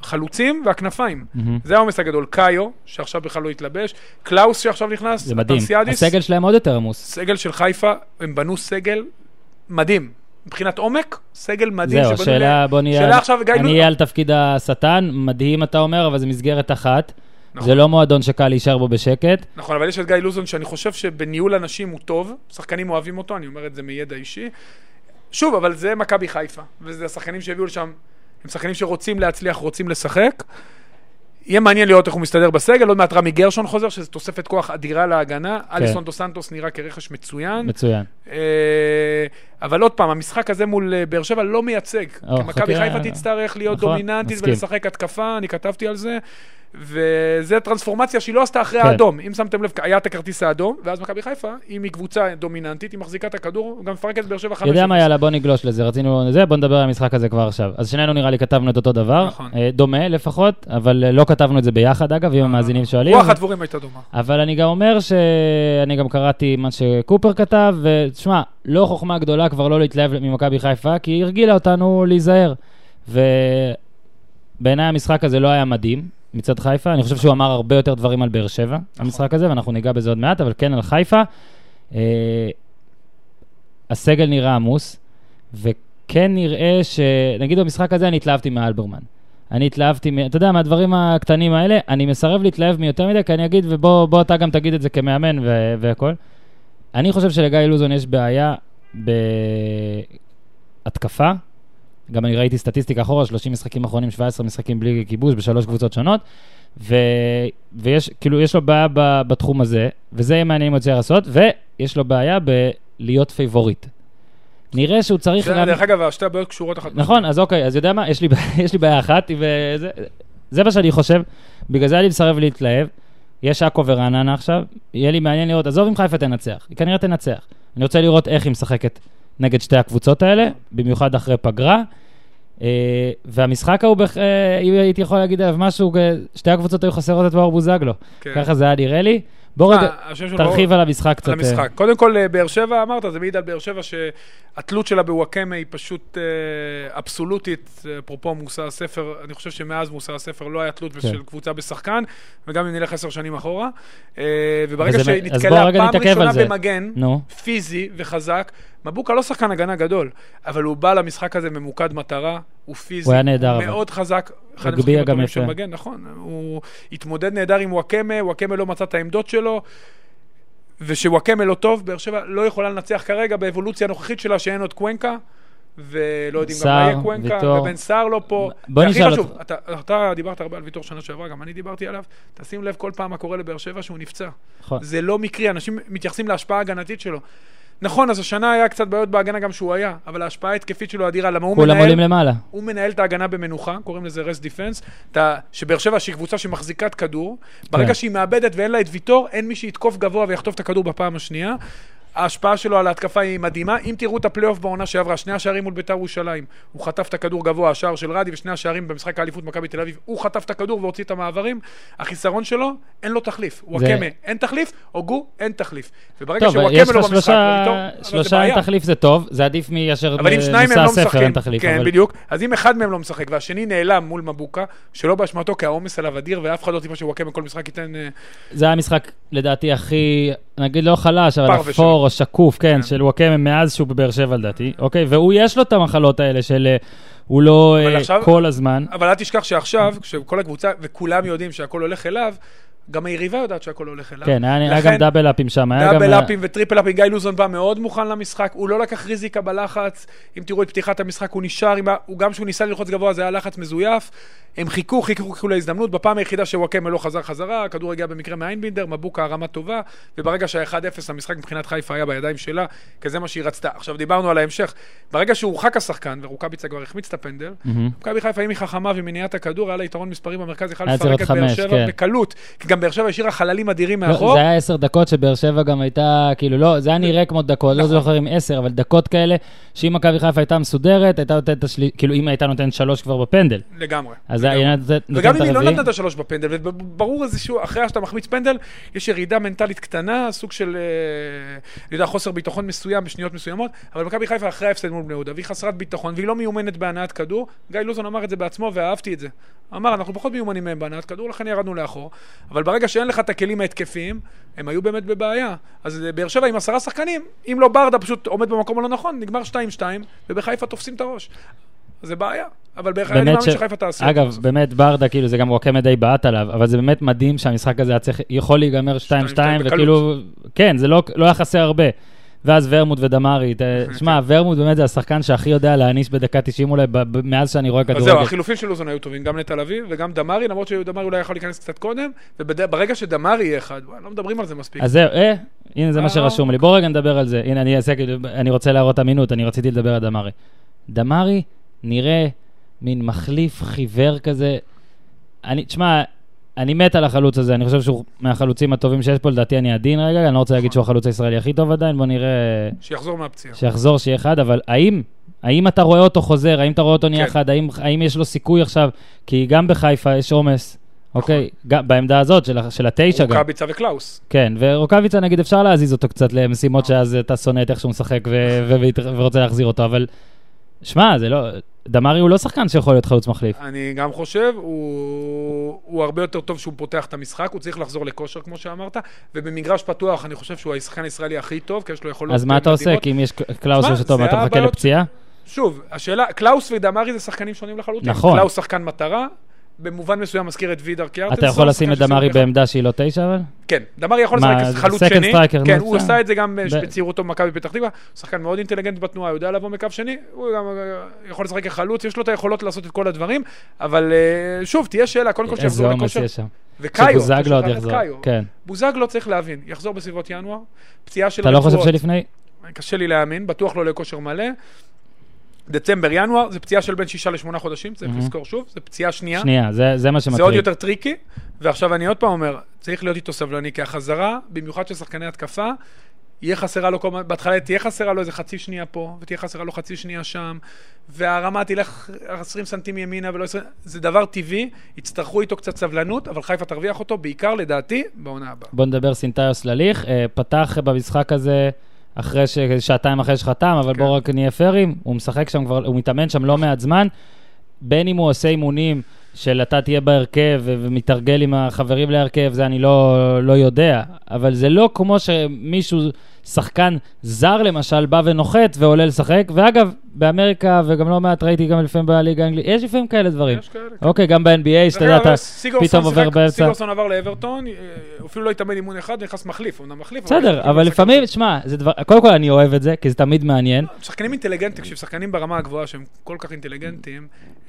[SPEAKER 2] החלוצים והכנפיים.
[SPEAKER 1] מהמם.
[SPEAKER 2] זה העומס הגדול. קאיו, שעכשיו בכלל לא התלבש, קלאוס שעכשיו נכנס,
[SPEAKER 1] זה מדהים. הסגל שלהם עוד יותר עמוס.
[SPEAKER 2] סגל של חיפה, הם בנו סגל מדהים. מבחינת עומק, סגל מדהים.
[SPEAKER 1] זהו, השאלה,
[SPEAKER 2] ל-
[SPEAKER 1] בוא נהיה...
[SPEAKER 2] שאלה עכשיו, גיא
[SPEAKER 1] אני אהיה על תפקיד השטן, מדהים אתה אומר, אבל זה מסגרת אחת.
[SPEAKER 2] נכון.
[SPEAKER 1] זה לא מועדון שקל להישאר בו בשקט.
[SPEAKER 2] נכון, אבל יש את גיא לוזון, שאני חושב שבניהול אנשים הוא טוב, שחקנים אוהבים אותו, אני אומר את זה מידע אישי. שוב, אבל זה מכבי חיפה, וזה השחקנים שהביאו לשם, הם שחקנים שרוצים להצליח, רוצים לשחק. יהיה מעניין לראות איך הוא מסתדר בסגל, עוד מעט רמי גרשון חוזר, שזו תוספת כוח אדירה להגנה.
[SPEAKER 1] כן.
[SPEAKER 2] אליסון דו סנטוס נראה כרכש מצוין.
[SPEAKER 1] מצוין.
[SPEAKER 2] אה, אבל עוד פעם, המשחק הזה מול אה, באר שבע לא מייצג. כי מכבי חיפה תצטרך להיות
[SPEAKER 1] נכון,
[SPEAKER 2] דומיננטית
[SPEAKER 1] מסכים.
[SPEAKER 2] ולשחק התקפה, אני כתבתי על זה. וזו טרנספורמציה שהיא לא עשתה אחרי
[SPEAKER 1] כן.
[SPEAKER 2] האדום. אם שמתם לב, היה את הכרטיס האדום, ואז מכבי חיפה, אם היא קבוצה דומיננטית, היא מחזיקה את הכדור, גם מפרקת באר שבע 5
[SPEAKER 1] יודע מה, יאללה, בוא נגלוש לזה, רצינו זה, בוא נדבר על המשחק הזה כבר עכשיו. אז שנינו נראה לי כתבנו את אותו דבר,
[SPEAKER 2] נכון.
[SPEAKER 1] אה, דומה לפחות, אבל אה, לא כתבנו את זה ביחד אגב, אם המאזינים שואלים.
[SPEAKER 2] רוח הדבורים הייתה דומה.
[SPEAKER 1] אבל אני גם אומר שאני גם קראתי מה שקופר כתב, ותשמע, לא חוכמה גדולה כבר לא להתלהב ממכבי חיפה, כי היא הרגילה אותנו להיזהר. ובעיניי המשחק הזה לא היה מדהים מצד חיפה, אני חושב שהוא אמר הרבה יותר דברים על באר שבע, המשחק הזה, ואנחנו ניגע בזה עוד מעט, אבל כן על חיפה. אה, הסגל נראה עמוס, וכן נראה ש... נגיד במשחק הזה אני התלהבתי מאלברמן. אני התלהבתי, אתה יודע, מהדברים הקטנים האלה, אני מסרב להתלהב מיותר מדי, כי אני אגיד, ובוא בוא אתה גם תגיד את זה כמאמן ו- והכל. אני חושב שלגיא לוזון יש בעיה בהתקפה. גם אני ראיתי סטטיסטיקה אחורה, 30 משחקים אחרונים, 17 משחקים בלי כיבוש בשלוש קבוצות שונות. ו... ויש, כאילו, יש לו בעיה ב... בתחום הזה, וזה יהיה מעניין אם הוא יוצא לעשות, ויש לו בעיה בלהיות favorite. נראה שהוא צריך...
[SPEAKER 2] זה,
[SPEAKER 1] להאמין-
[SPEAKER 2] דרך אגב, שתי הבעיות קשורות אחת.
[SPEAKER 1] נכון, אז אוקיי, אז יודע מה, יש לי, יש לי בעיה אחת, וזה זה מה שאני חושב, בגלל זה אני מסרב להתלהב. יש עכו ורעננה עכשיו, יהיה לי מעניין לראות, עזוב אם חיפה תנצח, היא כנראה תנצח. אני רוצה לראות איך היא משחקת נגד שתי הקבוצות האלה, במיוחד אחרי פגרה. אה, והמשחק ההוא, בח- אה, אם הייתי יכול להגיד עליו משהו, אה, שתי הקבוצות היו חסרות את מאור בוזגלו.
[SPEAKER 2] כן.
[SPEAKER 1] ככה זה היה נראה לי. בוא רגע, תרחיב על המשחק קצת.
[SPEAKER 2] על המשחק. קודם כל, באר שבע, אמרת, זה מעיד על באר שבע שהתלות שלה בוואקמה היא פשוט אבסולוטית. אפרופו מושא הספר, אני חושב שמאז מושא הספר לא היה תלות
[SPEAKER 1] כן.
[SPEAKER 2] של קבוצה בשחקן, וגם אם נלך עשר שנים אחורה. וברגע
[SPEAKER 1] אז זה-
[SPEAKER 2] שהיא
[SPEAKER 1] אז בוא
[SPEAKER 2] נתקלה
[SPEAKER 1] רגע
[SPEAKER 2] פעם ראשונה. במגן, פיזי וחזק, מבוקה לא שחקן הגנה גדול, אבל הוא בא למשחק הזה ממוקד מטרה, הוא פיזי,
[SPEAKER 1] הוא היה נהדר, אבל.
[SPEAKER 2] מאוד חזק. אחד
[SPEAKER 1] הגביה גם יפה.
[SPEAKER 2] מגן, נכון. הוא התמודד נהדר עם וואקמה, וואקמה לא מצא את העמדות שלו, ושווואקמה לא טוב, באר שבע לא יכולה לנצח כרגע באבולוציה הנוכחית שלה שאין עוד קוונקה. ולא יודעים גם מה
[SPEAKER 1] סער,
[SPEAKER 2] יהיה קוונקה,
[SPEAKER 1] ויטור.
[SPEAKER 2] ובן סער לא פה.
[SPEAKER 1] בוא נשאל
[SPEAKER 2] חשוב,
[SPEAKER 1] אותך.
[SPEAKER 2] אתה, אתה דיברת הרבה על ויטור שנה שעברה, גם אני דיברתי עליו, תשים לב כל פעם מה קורה לבאר שבע שהוא נפצע.
[SPEAKER 1] נכון.
[SPEAKER 2] זה לא מקרי, אנשים מתייחסים להשפעה ההגנתית שלו. נכון, אז השנה היה קצת בעיות בהגנה גם שהוא היה, אבל ההשפעה ההתקפית שלו אדירה, למה הוא
[SPEAKER 1] כולם עולים
[SPEAKER 2] מנהל,
[SPEAKER 1] למעלה.
[SPEAKER 2] הוא מנהל את ההגנה במנוחה, קוראים לזה rest defense, שבאר שבע שהיא קבוצה שמחזיקת כדור, ברגע
[SPEAKER 1] כן.
[SPEAKER 2] שהיא מאבדת ואין לה את ויטור, אין מי שיתקוף גבוה ויחטוף את הכדור בפעם השנייה. ההשפעה שלו על ההתקפה היא מדהימה. אם תראו את הפלייאוף בעונה שעברה, שני השערים מול בית"ר ירושלים, הוא חטף את הכדור גבוה, השער של רדי, ושני השערים במשחק האליפות מכבי תל אביב, הוא חטף את הכדור והוציא את המעברים. החיסרון שלו, אין לו תחליף.
[SPEAKER 1] זה-
[SPEAKER 2] וואקמה, אין תחליף, הוגו, אין תחליף. וברגע שוואקמה לא במשחק,
[SPEAKER 1] שלושה,
[SPEAKER 2] זה
[SPEAKER 1] שלושה אין. תחליף זה טוב, זה עדיף מאשר נושא
[SPEAKER 2] לא
[SPEAKER 1] הספר
[SPEAKER 2] משחקים,
[SPEAKER 1] אין תחליף.
[SPEAKER 2] כן,
[SPEAKER 1] אבל-
[SPEAKER 2] בדיוק, אז אם אחד מהם לא משחק והשני נעלם מול מבוקה, שלא באשמתו כי העומס עליו אדיר ואף אחד לא ציפה שוואקמה כל משחק ייתן... אה,
[SPEAKER 1] זה היה המשחק, לדעתי, הכי, נגיד לא חלש, אבל
[SPEAKER 2] פרווה שלו.
[SPEAKER 1] אפור או שקוף, כן,
[SPEAKER 2] כן.
[SPEAKER 1] של וואקמה מאז שהוא בבאר שבע לדעתי, אוקיי? והוא, יש לו את המחלות האלה של אה, הוא לא אה,
[SPEAKER 2] עכשיו-
[SPEAKER 1] כל הזמן.
[SPEAKER 2] אבל אל תשכח שעכשיו, כשכל הקבוצה, וכולם יודעים שהכל הולך אליו, גם היריבה יודעת שהכל הולך אליו.
[SPEAKER 1] כן, היה
[SPEAKER 2] לכן-
[SPEAKER 1] גם דאבל אפים שם.
[SPEAKER 2] דאבל אפים וטריפל אפים, גיא לוזון בא מאוד מוכן למשחק, הוא לא לקח ריזיקה בלחץ, אם תראו את פתיחת המשחק, הוא נשאר, עם ה... הוא גם כשהוא ניסה ללחוץ גבוה זה היה לחץ מזויף, הם חיכו, חיכו, חיכו להזדמנות, בפעם היחידה שוואקמה לא חזר חזרה, הכדור הגיע במקרה מאיינבינדר, מבוקה הרמה טובה, וברגע שה-1-0 המשחק מבחינת חיפה היה בידיים שלה, כי זה מה שהיא רצתה. עכשיו דיברנו על ההמשך, ברגע שהורחק השחקן, ורוקאביצה כבר החמיץ את הפנדל. מכבי חיפה, אם היא חכמה ומניעת הכדור, היה לה יתרון מספרי במרכז, יכלה לפרק את באר שבע
[SPEAKER 1] כן.
[SPEAKER 2] בקלות, כי גם באר שבע השאירה חללים אדירים
[SPEAKER 1] לא,
[SPEAKER 2] מאחור.
[SPEAKER 1] זה היה עשר דקות שבאר שבע גם הייתה, כאילו, לא, זה היה נראה כמו דקות, לא
[SPEAKER 2] נכון.
[SPEAKER 1] זוכר אם עשר, אבל דקות כאלה, שאם מכבי חיפה הייתה מסודרת, הייתה נותנת את כאילו, אם הייתה נותנת שלוש כבר בפנדל.
[SPEAKER 2] לגמרי.
[SPEAKER 1] אז. היה נותנת נותנת
[SPEAKER 2] וגם
[SPEAKER 1] את
[SPEAKER 2] אם היא לא
[SPEAKER 1] הרביעי.
[SPEAKER 2] נתנה את השלוש בפנדל, וברור איזשהו, אחרי שאתה מחמיץ פנדל, יש ירידה מנטלית קטנה, סוג של, אה, אני יודע, חוסר ביטחון מסוים בשניות מסוימות, אבל מכבי חיפה אחרי ההפסד מול בני יהודה, והיא חסרת ביטחון, והיא לא מיומנת בהנעת כדור. גיא לוזון אמר את זה בעצמו, ואהבתי את זה. אמר, אנחנו פחות מיומנים מהם בהנעת כדור, לכן ירדנו לאחור. אבל ברגע שאין לך את הכלים ההתקפיים, הם היו באמת בבעיה. אז אה, באר שבע עם עשרה שחקנים, אם לא ברדה פשוט עומד במקום הלא נכון, נגמר 2-2, ובחיפה תופסים את הראש. זה בעיה. אבל בחיפה, אני מאמין
[SPEAKER 1] ש-
[SPEAKER 2] שחיפה תעשה.
[SPEAKER 1] אגב,
[SPEAKER 2] בסוף.
[SPEAKER 1] באמת ברדה, כאילו, זה גם וואקמה די בעט עליו, אבל זה באמת מדהים שהמשחק הזה צריך, יכול להיגמר 2-2,
[SPEAKER 2] בקלות.
[SPEAKER 1] וכאילו, כן, זה לא לא היה חסר הרבה. ואז ורמוט ודמרי, ת- שמע, ורמוט באמת זה השחקן שהכי יודע להעניש בדקה 90 אולי, מאז שאני רואה
[SPEAKER 2] אז זהו,
[SPEAKER 1] כדורגל.
[SPEAKER 2] החילופים של לוזון היו טובים, גם לתל אביב וגם דמרי, למרות שדמרי אולי יכול להיכנס קצת קודם, וברגע שדמרי יהיה אחד, לא מדברים על זה מספיק.
[SPEAKER 1] אז זהו, אה, הנה זה מה
[SPEAKER 2] אה,
[SPEAKER 1] שרשום לי. בוא רגע נדבר על זה. הנה, אני אעשה כאילו, אני רוצה להראות אמינות, אני רציתי לדבר על דמרי. דמרי נראה מין מחליף חיוור כזה. אני, תשמע, אני מת על החלוץ הזה, אני חושב שהוא מהחלוצים הטובים שיש פה, לדעתי אני עדין רגע, אני לא רוצה להגיד שהוא החלוץ הישראלי הכי טוב עדיין, בוא נראה,
[SPEAKER 2] שיחזור מהפציעה.
[SPEAKER 1] שיחזור, שיהיה אחד, אבל האם, האם אתה רואה אותו חוזר, האם אתה רואה אותו נהיה
[SPEAKER 2] כן.
[SPEAKER 1] אחד, האם, האם יש לו סיכוי עכשיו, כי גם בחיפה יש עומס, אוקיי, גם בעמדה הזאת של, של התשע גם.
[SPEAKER 2] רוקאביצה וקלאוס.
[SPEAKER 1] כן, ורוקאביצה נגיד אפשר להזיז אותו קצת למשימות שאז אתה שונא את איך שהוא משחק ורוצה להחזיר אותו, אבל שמע, זה לא... דמרי הוא לא שחקן שיכול להיות חלוץ מחליף.
[SPEAKER 2] אני גם חושב, הוא, הוא הרבה יותר טוב שהוא פותח את המשחק, הוא צריך לחזור לכושר, כמו שאמרת, ובמגרש פתוח אני חושב שהוא השחקן הישראלי הכי טוב, כי יש לו יכולות
[SPEAKER 1] אז מה אתה עושה? כי אם יש קלאוס
[SPEAKER 2] זה
[SPEAKER 1] אתה מחכה לפציעה?
[SPEAKER 2] שוב, השאלה, קלאוס ודמרי זה שחקנים שונים לחלוטין.
[SPEAKER 1] נכון.
[SPEAKER 2] קלאוס שחקן מטרה, במובן מסוים מזכיר את וידר קיארטנסון.
[SPEAKER 1] אתה יכול לשים את דמרי. בעמדה שהיא לא תשע, אבל?
[SPEAKER 2] כן, דמרי יכול לשחק חלוץ שני. כן, הוא. עשה את זה גם
[SPEAKER 1] ב-
[SPEAKER 2] בצעירותו במכבי פתח תקווה. שחקן מאוד אינטליגנט בתנועה, יודע לבוא מקו שני, הוא גם אה, יכול לשחק כחלוץ, יש לו את היכולות לעשות את כל הדברים, אבל אה, שוב, תהיה שאלה, קודם כל שיחזור לכושר. וקאיו,
[SPEAKER 1] שבוזגלו עוד יחזור. כן.
[SPEAKER 2] בוזגלו צריך להבין, יחזור בסביבות ינואר, פציעה של
[SPEAKER 1] אתה לא חושב שלפני?
[SPEAKER 2] קשה לי להאמין, בטוח לא לכושר מלא. דצמבר, ינואר, זה פציעה של בין שישה לשמונה חודשים, צריך
[SPEAKER 1] מהמם.
[SPEAKER 2] לזכור שוב, זה פציעה שנייה.
[SPEAKER 1] שנייה, זה- זה מה
[SPEAKER 2] זה עוד
[SPEAKER 1] שמטריד.
[SPEAKER 2] יותר טריקי, ועכשיו אני עוד פעם אומר, צריך להיות איתו סבלני, כי החזרה, במיוחד של שחקני התקפה, יהיה חסרה לו כל הזמן, בהתחלה תהיה חסרה לו איזה חצי שנייה פה, ותהיה חסרה לו חצי שנייה שם, והרמה תלך 20 סנטים ימינה ולא 20, זה דבר טבעי, יצטרכו איתו קצת סבלנות, אבל חיפה תרוויח אותו, בעיקר לדעתי, בעונה הבאה.
[SPEAKER 1] בוא נדבר סינטאיוס לליך. אה, פתח במשחק הזה אחרי ש... שעתיים אחרי שחתם, אבל
[SPEAKER 2] כן.
[SPEAKER 1] בואו רק נהיה פיירים. הוא משחק שם כבר, הוא מתאמן שם לא מעט זמן. בין אם הוא עושה אימונים של אתה תהיה בהרכב ומתרגל עם החברים להרכב, זה אני לא, לא יודע. אבל זה לא כמו שמישהו, שחקן זר למשל, בא ונוחת ועולה לשחק. ואגב, באמריקה, וגם לא מעט ראיתי גם לפעמים בליגה האנגלית, יש לפעמים כאלה דברים.
[SPEAKER 2] יש כאלה.
[SPEAKER 1] אוקיי, גם ב-NBA, שאתה יודע, אתה פתאום עובר באמצע.
[SPEAKER 2] סיגורסון עבר לאברטון, אה, אפילו לא התאמן אימון אחד, נכנס מחליף, הוא אומנם מחליף.
[SPEAKER 1] בסדר,
[SPEAKER 2] הוא
[SPEAKER 1] אבל לפעמים. שמע, קודם כל אני אוהב את זה, כי זה תמיד מעניין.
[SPEAKER 2] שחקנים אינטליגנטים, שחקנים ברמה הגבוהה שהם כל כך אינטליגנטים,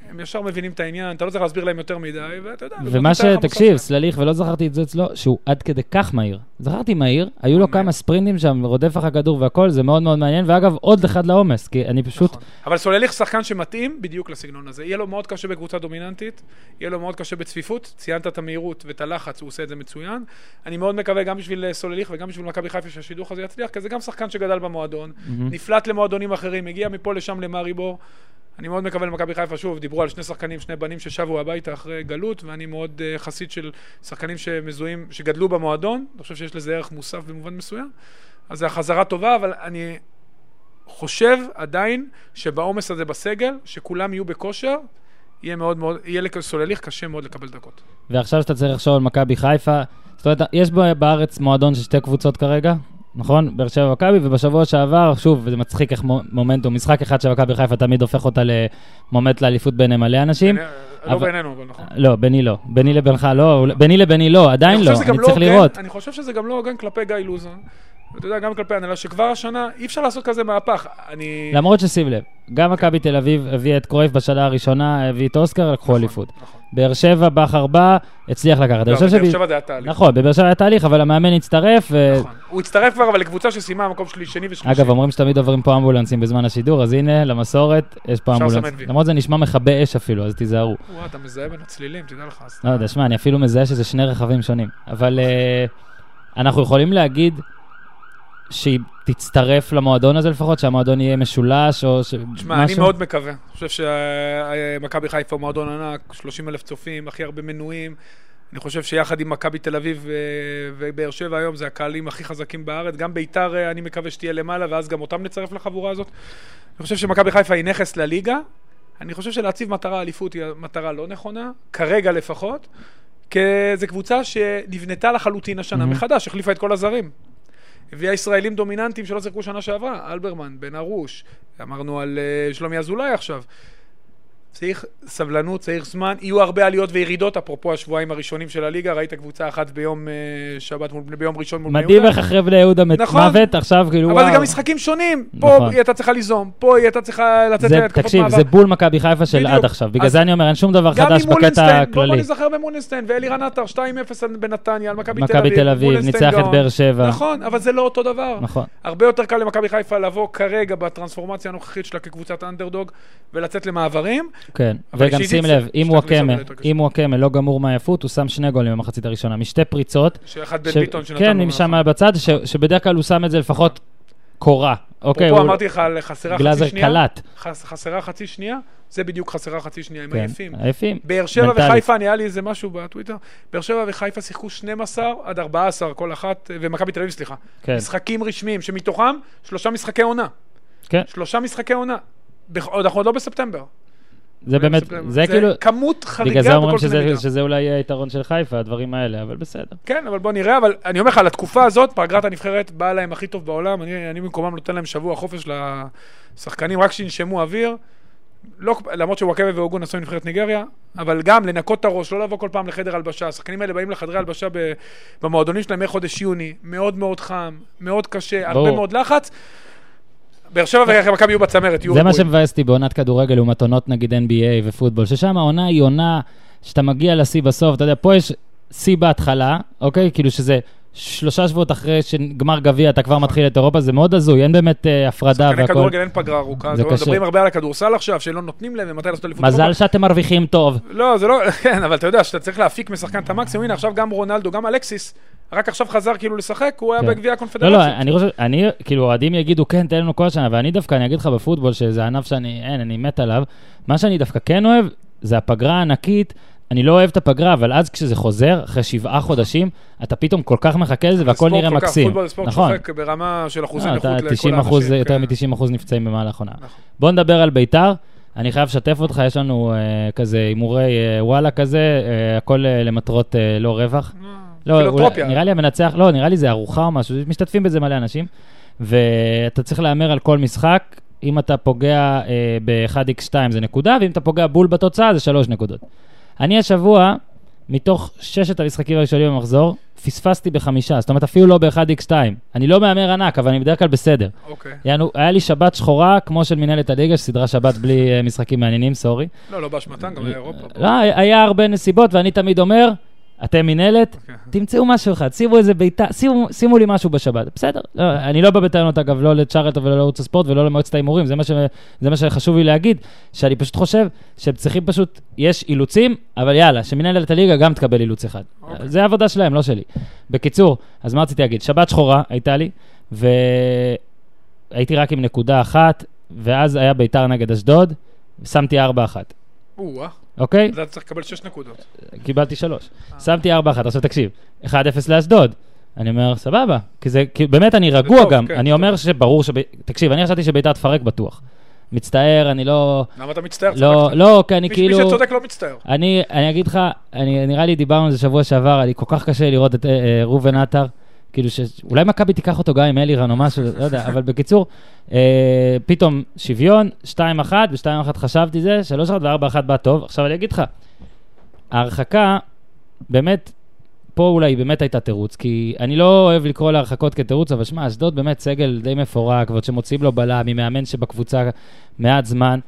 [SPEAKER 2] הם ישר מבינים את העניין, אתה לא צריך להסביר להם יותר מדי, ואתה יודע.
[SPEAKER 1] ומה שתקשיב,
[SPEAKER 2] המוסף
[SPEAKER 1] סלליך, ולא זכרתי את זה אצלו, שהוא עד כדי כך מהיר. זכרתי מהיר, היו לו. כמה ספרינטים שם, רודף אחר כדור והכל, זה מאוד מאוד מעניין. ואגב, עוד אחד לעומס, כי אני פשוט,
[SPEAKER 2] נכון. אבל סולליך שחקן שמתאים בדיוק לסגנון הזה. יהיה לו מאוד קשה בקבוצה דומיננטית, יהיה לו מאוד קשה בצפיפות, ציינת את המהירות ואת הלחץ, הוא עושה את זה מצוין. אני מאוד מקווה גם בשביל אה, סולליך וגם בשביל מכבי חיפה שהשידוך הזה יצליח, כי זה גם שחקן שגדל במועדון, נפלט למועדונים אחרים, הגיע מפה לשם למאריבור. אני מאוד מקווה למכבי חיפה, שוב, דיברו על שני שחקנים, שני בנים ששבו הביתה אחרי גלות, ואני מאוד uh, חסיד של שחקנים שמזוהים, שגדלו במועדון, אני חושב שיש לזה ערך מוסף במובן מסוים. אז זו החזרה טובה, אבל אני חושב עדיין שבעומס הזה בסגל, שכולם יהיו בכושר, יהיה מאוד מאוד, יהיה לסולליך קשה מאוד לקבל דקות.
[SPEAKER 1] ועכשיו שאתה צריך לחשוב על מכבי חיפה, זאת אומרת, יש בארץ מועדון של שתי קבוצות כרגע, נכון? באר שבע מכבי, ובשבוע שעבר, שוב, זה מצחיק איך מומנטום, משחק אחד של מכבי חיפה תמיד הופך אותה למומנט לאליפות בין מלא אנשים.
[SPEAKER 2] לא בינינו, אבל נכון.
[SPEAKER 1] לא, ביני לא. ביני לבינך לא, ביני לביני לא, עדיין לא, אני צריך לראות.
[SPEAKER 2] אני חושב שזה גם לא הוגן כלפי גיא לוזון. ואתה יודע, גם כלפי הנהלה, שכבר השנה אי אפשר לעשות כזה מהפך. אני...
[SPEAKER 1] למרות ששים לב, גם מכבי תל אביב הביא את קרויף בשנה הראשונה, הביא את אוסקר, לקחו
[SPEAKER 2] נכון,
[SPEAKER 1] אליפות. באר שבע, בכר בא, הצליח לקחת.
[SPEAKER 2] לא, בבאר שבע זה היה תהליך.
[SPEAKER 1] נכון, בבאר שבע היה תהליך, אבל המאמן הצטרף.
[SPEAKER 2] נכון. הוא הצטרף כבר, אבל לקבוצה שסיימה מקום שני ושלישי.
[SPEAKER 1] אגב, אומרים שתמיד עוברים פה אמבולנסים בזמן השידור, אז הנה, למסורת, יש פה אמבולנס. למרות זה נשמע מכבה אש אפילו, אז תיזהרו.
[SPEAKER 2] וואו, אתה מזהה בין הצלילים, תדע לך.
[SPEAKER 1] לא יודע, שמע, אני אפילו מזהה שזה שני רכבים שונים. אבל אה, אנחנו יכולים להגיד שהיא תצטרף למועדון הזה לפחות, שהמועדון יהיה משולש או ש...
[SPEAKER 2] תשמע, אני מאוד מקווה. אני חושב שמכבי חיפה הוא מועדון ענק, 30 אלף צופים, הכי הרבה מנויים. אני חושב שיחד עם מכבי תל אביב ובאר שבע היום זה הקהלים הכי חזקים בארץ. גם ביתר אה, אני מקווה שתהיה למעלה, ואז גם אותם נצרף לחבורה הזאת. אני חושב שמכבי חיפה היא נכס לליגה. אני חושב שלהציב מטרה אליפות היא מטרה לא נכונה, כרגע לפחות. כי זו קבוצה שנבנתה לחלוטין השנה mm-hmm. מחדש, החליפה את כל הזרים. הביאה ישראלים דומיננטיים שלא שיחקו שנה שעברה, אלברמן, בן ארוש, אמרנו על uh, שלומי אזולאי עכשיו. צריך סבלנות, צריך זמן, יהיו הרבה עליות וירידות, אפרופו השבועיים הראשונים של הליגה, ראית קבוצה אחת ביום uh, שבת, מול, ביום ראשון מול
[SPEAKER 1] בני יהודה. מדהים איך אחרי בני יהודה נכון, מוות, עכשיו כאילו
[SPEAKER 2] אבל וואו. אבל זה גם משחקים שונים, פה נכון. היא הייתה צריכה ליזום, פה היא הייתה צריכה לצאת להתקפות
[SPEAKER 1] מעבר. תקשיב, זה בול מכבי חיפה של בדיוק. עד עכשיו, בגלל זה אני אומר, אין שום דבר חדש בקטע הכללי.
[SPEAKER 2] בוא נזכר במונסטיין, ואלירן עטר 2-0 בנתניה, על מכבי
[SPEAKER 1] תל אביב, תל אביב, ניצח את באר שבע.
[SPEAKER 2] נכון, אבל זה לא אותו דבר. נכון. הרבה יותר קל למכבי חיפה לבוא כרגע בטרנספורמציה הנוכחית שלה כקבוצת אנדרדוג, ולצאת למעברים.
[SPEAKER 1] כן, וגם שים לב, אם וואקמה, אם וואקמה לא גמור מעייפות, הוא שם שני גולים במחצית הראשונה, משתי פריצות.
[SPEAKER 2] שאחד בן ביטון שנתן
[SPEAKER 1] כן, משם בצד, שבדרך כלל הוא שם את זה לפחות קורה. אוקיי,
[SPEAKER 2] פה אמרתי לך על חסרה חצי
[SPEAKER 1] שנייה. קלט.
[SPEAKER 2] חסרה חצי שנייה, זה בדיוק חסרה חצי שנייה, הם עייפים.
[SPEAKER 1] עייפים.
[SPEAKER 2] באר שבע וחיפה, נהיה לי איזה משהו בטוויטר, באר שבע וחיפה שיחקו 12 עד 14 כל אחת, ומכבי תל אביב, סליחה. כן. משחקים רשמיים, שמתוכם שלושה משחקי עונה. כן. שלושה משחקי עונה. אנחנו עוד לא בספטמבר.
[SPEAKER 1] זה באמת, זה כאילו...
[SPEAKER 2] כמות חריגה
[SPEAKER 1] בכל קנה מידה. בגלל זה אומרים שזה אולי יהיה היתרון של חיפה, הדברים האלה, אבל בסדר.
[SPEAKER 2] כן, אבל בוא נראה, אבל אני אומר לך, על התקופה הזאת, פגרת הנבחרת באה להם הכי טוב בעולם, אני, אני במקומם נותן להם שבוע חופש לשחקנים, רק שינשמו אוויר. לא, למרות שוואקבה ואוגון עשו נבחרת ניגריה, אבל גם לנקות את הראש, לא לבוא כל פעם לחדר הלבשה. השחקנים האלה באים לחדרי הלבשה במועדונים שלהם מחודש יוני, מאוד מאוד חם, מאוד קשה, הרבה מאוד לחץ. באר שבע ומכבי יהיו בצמרת, יהיו
[SPEAKER 1] זה מה שמבאס אותי בעונת כדורגל לעומת עונות נגיד NBA ופוטבול, ששם העונה היא עונה שאתה מגיע לשיא בסוף, אתה יודע, פה יש שיא בהתחלה, אוקיי? כאילו שזה שלושה שבועות אחרי שגמר גביע אתה כבר. מתחיל את אירופה, זה מאוד הזוי, אין באמת אה, הפרדה והכל.
[SPEAKER 2] שחקני כדורגל אין פגרה ארוכה, זה קשה. מדברים הרבה על הכדורסל עכשיו, שלא נותנים להם ומתי לעשות אליפות.
[SPEAKER 1] מזל שאתם מרוויחים טוב.
[SPEAKER 2] לא, זה לא, כן, אבל אתה יודע שאתה צריך להפיק משחקן את המקסימום, הנה עכשיו גם רונלדו, גם אלקסיס, רק עכשיו חזר כאילו לשחק, הוא היה כן. בגביע הקונפדרציות.
[SPEAKER 1] לא, לא, אני חושב, אני, כאילו, אוהדים יגידו, כן, תן לנו כל השנה, ואני דווקא, אני אגיד לך בפוטבול, שזה ענף שאני, אין, אני מת עליו, מה שאני דווקא כן אוהב, זה הפגרה הענקית, אני לא אוהב את הפגרה, אבל אז כשזה חוזר, אחרי שבעה חודשים, אתה פתאום כל כך מחכה לזה והכל נראה מקסים.
[SPEAKER 2] פוטבול ספורט נכון. שוחק ברמה של אחוזי
[SPEAKER 1] אה, נכות לכל האנשים. יותר כן. מ-90 אחוז נפצעים במהלך עונה. נכון. בוא נדבר על ביתר. אני חייב לשתף אותך, יש לנו uh, כזה הימורי uh, וואלה כזה, uh, הכל uh, למטרות uh, לא רווח. לא, אולי, נראה לי המנצח, לא, נראה לי זה ארוחה או משהו, משתתפים בזה מלא אנשים. ואתה צריך להמר על כל משחק, אם אתה פוגע אה, ב-1x2 זה נקודה, ואם אתה פוגע בול בתוצאה זה 3 נקודות. אני השבוע, מתוך ששת המשחקים הראשונים במחזור, פספסתי בחמישה, זאת אומרת אפילו לא ב-1x2. אני לא מהמר ענק, אבל אני בדרך כלל בסדר.
[SPEAKER 2] אוקיי.
[SPEAKER 1] יענו, היה לי שבת שחורה, כמו של מנהלת הליגה, שסדרה שבת בלי uh, משחקים מעניינים, סורי.
[SPEAKER 2] לא, לא באשמתם, גם היה אירופה.
[SPEAKER 1] לא, היה הרבה נסיבות, ואני תמיד אומר, אתם מינהלת,
[SPEAKER 2] אוקיי.
[SPEAKER 1] תמצאו משהו אחד, שימו איזה בעיטה, שימו, שימו לי משהו בשבת, בסדר. לא, אני לא בא בטענות, אגב, לא לצ'ארלטון ולא לערוץ הספורט ולא למועצת ההימורים, זה, ש- זה מה שחשוב לי להגיד, שאני פשוט חושב שהם צריכים פשוט, יש אילוצים, אבל יאללה, שמנהלת הליגה גם תקבל אילוץ אחד.
[SPEAKER 2] אוקיי.
[SPEAKER 1] זה העבודה שלהם, לא שלי. בקיצור, אז מה רציתי להגיד? שבת שחורה הייתה לי, והייתי רק עם נקודה אחת, ואז היה ביתר נגד אשדוד, שמתי 4-1,
[SPEAKER 2] או-אה,
[SPEAKER 1] אוקיי?
[SPEAKER 2] אז אתה צריך לקבל 6 נקודות.
[SPEAKER 1] קיבלתי שלוש. שמתי ארבע אחת, עכשיו תקשיב, 1-0 לאשדוד. אני אומר, סבבה, כי זה, כי באמת אני רגוע
[SPEAKER 2] טוב,
[SPEAKER 1] גם,
[SPEAKER 2] כן,
[SPEAKER 1] אני. אומר שברור שב... תקשיב, אני חשבתי שביתר תפרק בטוח. מצטער, אני לא...
[SPEAKER 2] למה אתה מצטער?
[SPEAKER 1] לא. לא, כי אני כאילו...
[SPEAKER 2] מי שצודק לא מצטער.
[SPEAKER 1] אני, אני אגיד לך, אני, נראה לי דיברנו על זה שבוע שעבר, אני כל כך קשה לראות את אה, אה, ראובן עטר, כאילו ש... אולי מכבי תיקח אותו גם עם אלירן או משהו, לא יודע, אבל בקיצור, אה, פתאום שוויון, 2-1, ב-2-1 חשבתי זה, 3-1 ו-4-1 בא טוב. עכשיו אני אגיד לך, ההרחקה, באמת, פה אולי באמת הייתה תירוץ, כי אני לא אוהב לקרוא להרחקות כתירוץ, אבל שמע, אשדוד באמת סגל די מפורק, ועוד שמוציאים לו בלם, ממאמן שבקבוצה מעט זמן,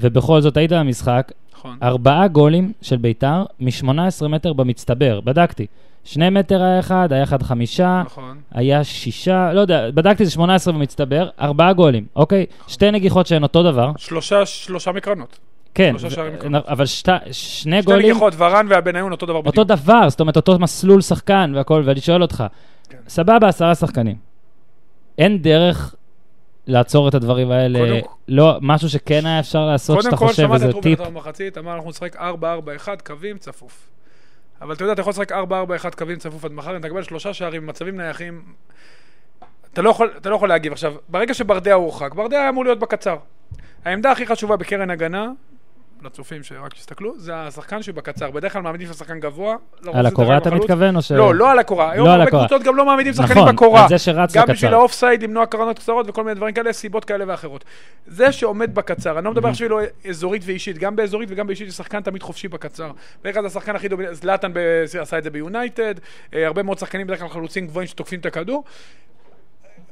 [SPEAKER 1] ובכל זאת היית במשחק,
[SPEAKER 2] נכון.
[SPEAKER 1] ארבעה גולים של ביתר מ-18 מטר במצטבר, בדקתי. שני מטר היה אחד, היה אחד חמישה,
[SPEAKER 2] נכון.
[SPEAKER 1] היה שישה, לא יודע, בדקתי זה 18 במצטבר, ארבעה גולים, אוקיי? שתי נגיחות שהן אותו דבר,
[SPEAKER 2] שלושה, שלושה מקרנות.
[SPEAKER 1] כן. אבל שת, שני
[SPEAKER 2] שתי
[SPEAKER 1] גולים,
[SPEAKER 2] נגיחות, ורן והבניון אותו דבר בדיוק.
[SPEAKER 1] אותו דבר, זאת אומרת, אותו מסלול שחקן והכל, ואני שואל אותך,
[SPEAKER 2] כן.
[SPEAKER 1] סבבה, עשרה שחקנים. אין דרך לעצור את הדברים האלה,
[SPEAKER 2] קודם-
[SPEAKER 1] לא, משהו שכן היה אפשר לעשות,
[SPEAKER 2] קודם
[SPEAKER 1] שאתה
[SPEAKER 2] כל,
[SPEAKER 1] חושב,
[SPEAKER 2] שמעת
[SPEAKER 1] איזה
[SPEAKER 2] את רובין
[SPEAKER 1] טיפ.
[SPEAKER 2] עטר במחצית, אמר אנחנו נשחק 4-4-1 קווים צפוף. אבל אתה יודע, אתה יכול לשחק 4-4-1 קווים צפוף עד מחר, אתה תקבל שלושה שערים במצבים נייחים, אתה לא יכול, אתה לא יכול להגיב. עכשיו, ברגע שברדע הורחק, ברדע היה אמור להיות בקצר. העמדה הכי חשובה בקרן הגנה, לצופים שרק יסתכלו, זה השחקן שבקצר. בדרך כלל מעמידים שחקן גבוה. לרוב
[SPEAKER 1] על הקורה אתה
[SPEAKER 2] אגב החלוץ.
[SPEAKER 1] מתכוון, או ש...
[SPEAKER 2] לא, לא על הקורה. היום
[SPEAKER 1] לא על
[SPEAKER 2] הרבה. קבוצות גם לא מעמידים שחקנים
[SPEAKER 1] נכון,
[SPEAKER 2] בקורה.
[SPEAKER 1] על זה שרץ
[SPEAKER 2] גם
[SPEAKER 1] לקצר.
[SPEAKER 2] בשביל האוף סייד, למנוע קרנות קצרות וכל מיני דברים כאלה, סיבות כאלה ואחרות. זה שעומד בקצר, אני לא מדבר עכשיו לא אזורית ואישית, גם באזורית וגם באישית יש שחקן תמיד חופשי בקצר. בדרך כלל השחקן הכי דומיננטי, זלאטן עשה את זה ביונייטד, אה, הרבה מאוד שחקנים בדרך כלל חלוצים גבוהים שתוקפים את הכדור.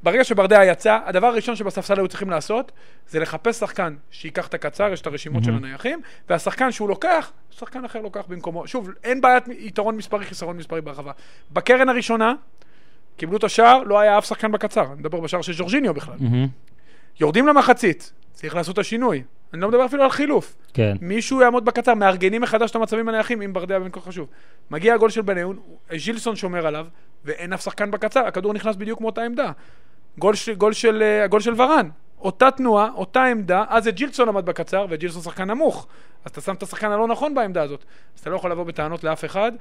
[SPEAKER 2] ברגע שברדע יצא, הדבר הראשון שבספסל היו צריכים לעשות, זה לחפש שחקן שייקח את הקצר, יש את הרשימות של הנייחים, והשחקן שהוא לוקח, שחקן אחר לוקח במקומו. שוב, אין בעיית יתרון מספרי, חיסרון מספרי ברחבה. בקרן הראשונה, קיבלו את השער, לא היה אף שחקן בקצר. אני מדבר בשער של ז'ורג'יניו בכלל.
[SPEAKER 1] מהמם,
[SPEAKER 2] יורדים למחצית, צריך לעשות את השינוי. אני לא מדבר אפילו על חילוף.
[SPEAKER 1] כן.
[SPEAKER 2] מישהו יעמוד בקצר, מארגנים מחדש את המצבים הנייחים, אם ברדע כל כך חשוב. מגיע הגול של בניון, ז'ילסון שומר עליו, ואין אף שחקן בקצר, הכדור נכנס בדיוק מאותה עמדה. גול, של, גול, של, אה, הגול של ורן, אותה תנועה, אותה עמדה, אז זה ג'ילסון עמד בקצר, וג'ילסון שחקן נמוך. אז אתה שם את השחקן הלא נכון בעמדה הזאת. אז אתה לא יכול לבוא בטענות לאף אחד.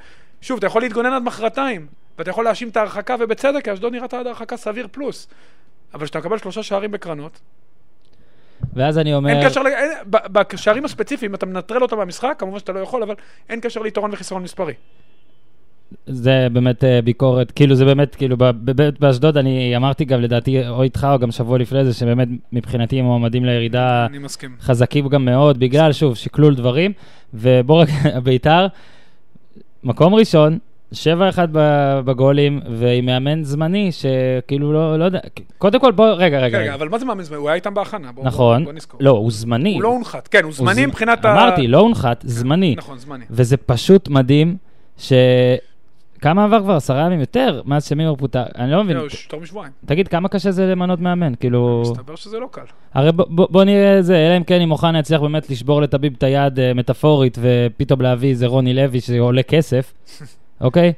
[SPEAKER 2] שוב, אתה יכול להתגונן עד מחרתיים, ואתה יכול להאשים את ההרחקה, ובצדק, כי אשדוד נראית עד הרחקה סביר פלוס. אבל כשאתה מקבל שלושה שערים בקרנות,
[SPEAKER 1] ואז אני אומר...
[SPEAKER 2] אין קשר, אין- בשערים הספציפיים, אתה מנטרל אותם מהמשחק, כמובן שאתה לא יכול, אבל אין קשר ליתרון וחיסרון מספרי.
[SPEAKER 1] זה באמת אה, ביקורת, כאילו זה באמת, כאילו באמת באשדוד אני אמרתי גם לדעתי או איתך או גם שבוע לפני זה, שבאמת מבחינתי הם מועמדים לירידה. חזקים גם מאוד, בגלל שוב שקלול דברים, ובוא רק, ביתר, מקום ראשון, 7-1 ב- בגולים, ועם מאמן זמני, שכאילו לא, לא יודע, קודם כל בוא, רגע, רגע,
[SPEAKER 2] רגע, אבל מה זה מאמן זמני? הוא היה איתם בהכנה, בוא
[SPEAKER 1] נכון,
[SPEAKER 2] בוא נזכור.
[SPEAKER 1] לא, הוא זמני.
[SPEAKER 2] הוא לא הונחת, כן, הוא
[SPEAKER 1] הוא
[SPEAKER 2] זמני
[SPEAKER 1] ז-
[SPEAKER 2] מבחינת ה...
[SPEAKER 1] אמרתי, לא הונחת, זמני.
[SPEAKER 2] נכון, זמני.
[SPEAKER 1] וזה פשוט מדהים, ש... כמה עבר כבר? עשרה ימים יותר? מאז שמימר פוטר? אני לא מבין.
[SPEAKER 2] ש- יותר משבועיים.
[SPEAKER 1] תגיד, כמה קשה זה למנות מאמן? כאילו...
[SPEAKER 2] מסתבר שזה לא קל.
[SPEAKER 1] הרי בוא, נראה זה, אלא אם כן אם אוחנה יצליח באמת לשבור לטביב את היד אה, מטאפורית, ופתאום להביא איזה רוני לוי שעולה כסף, אוקיי?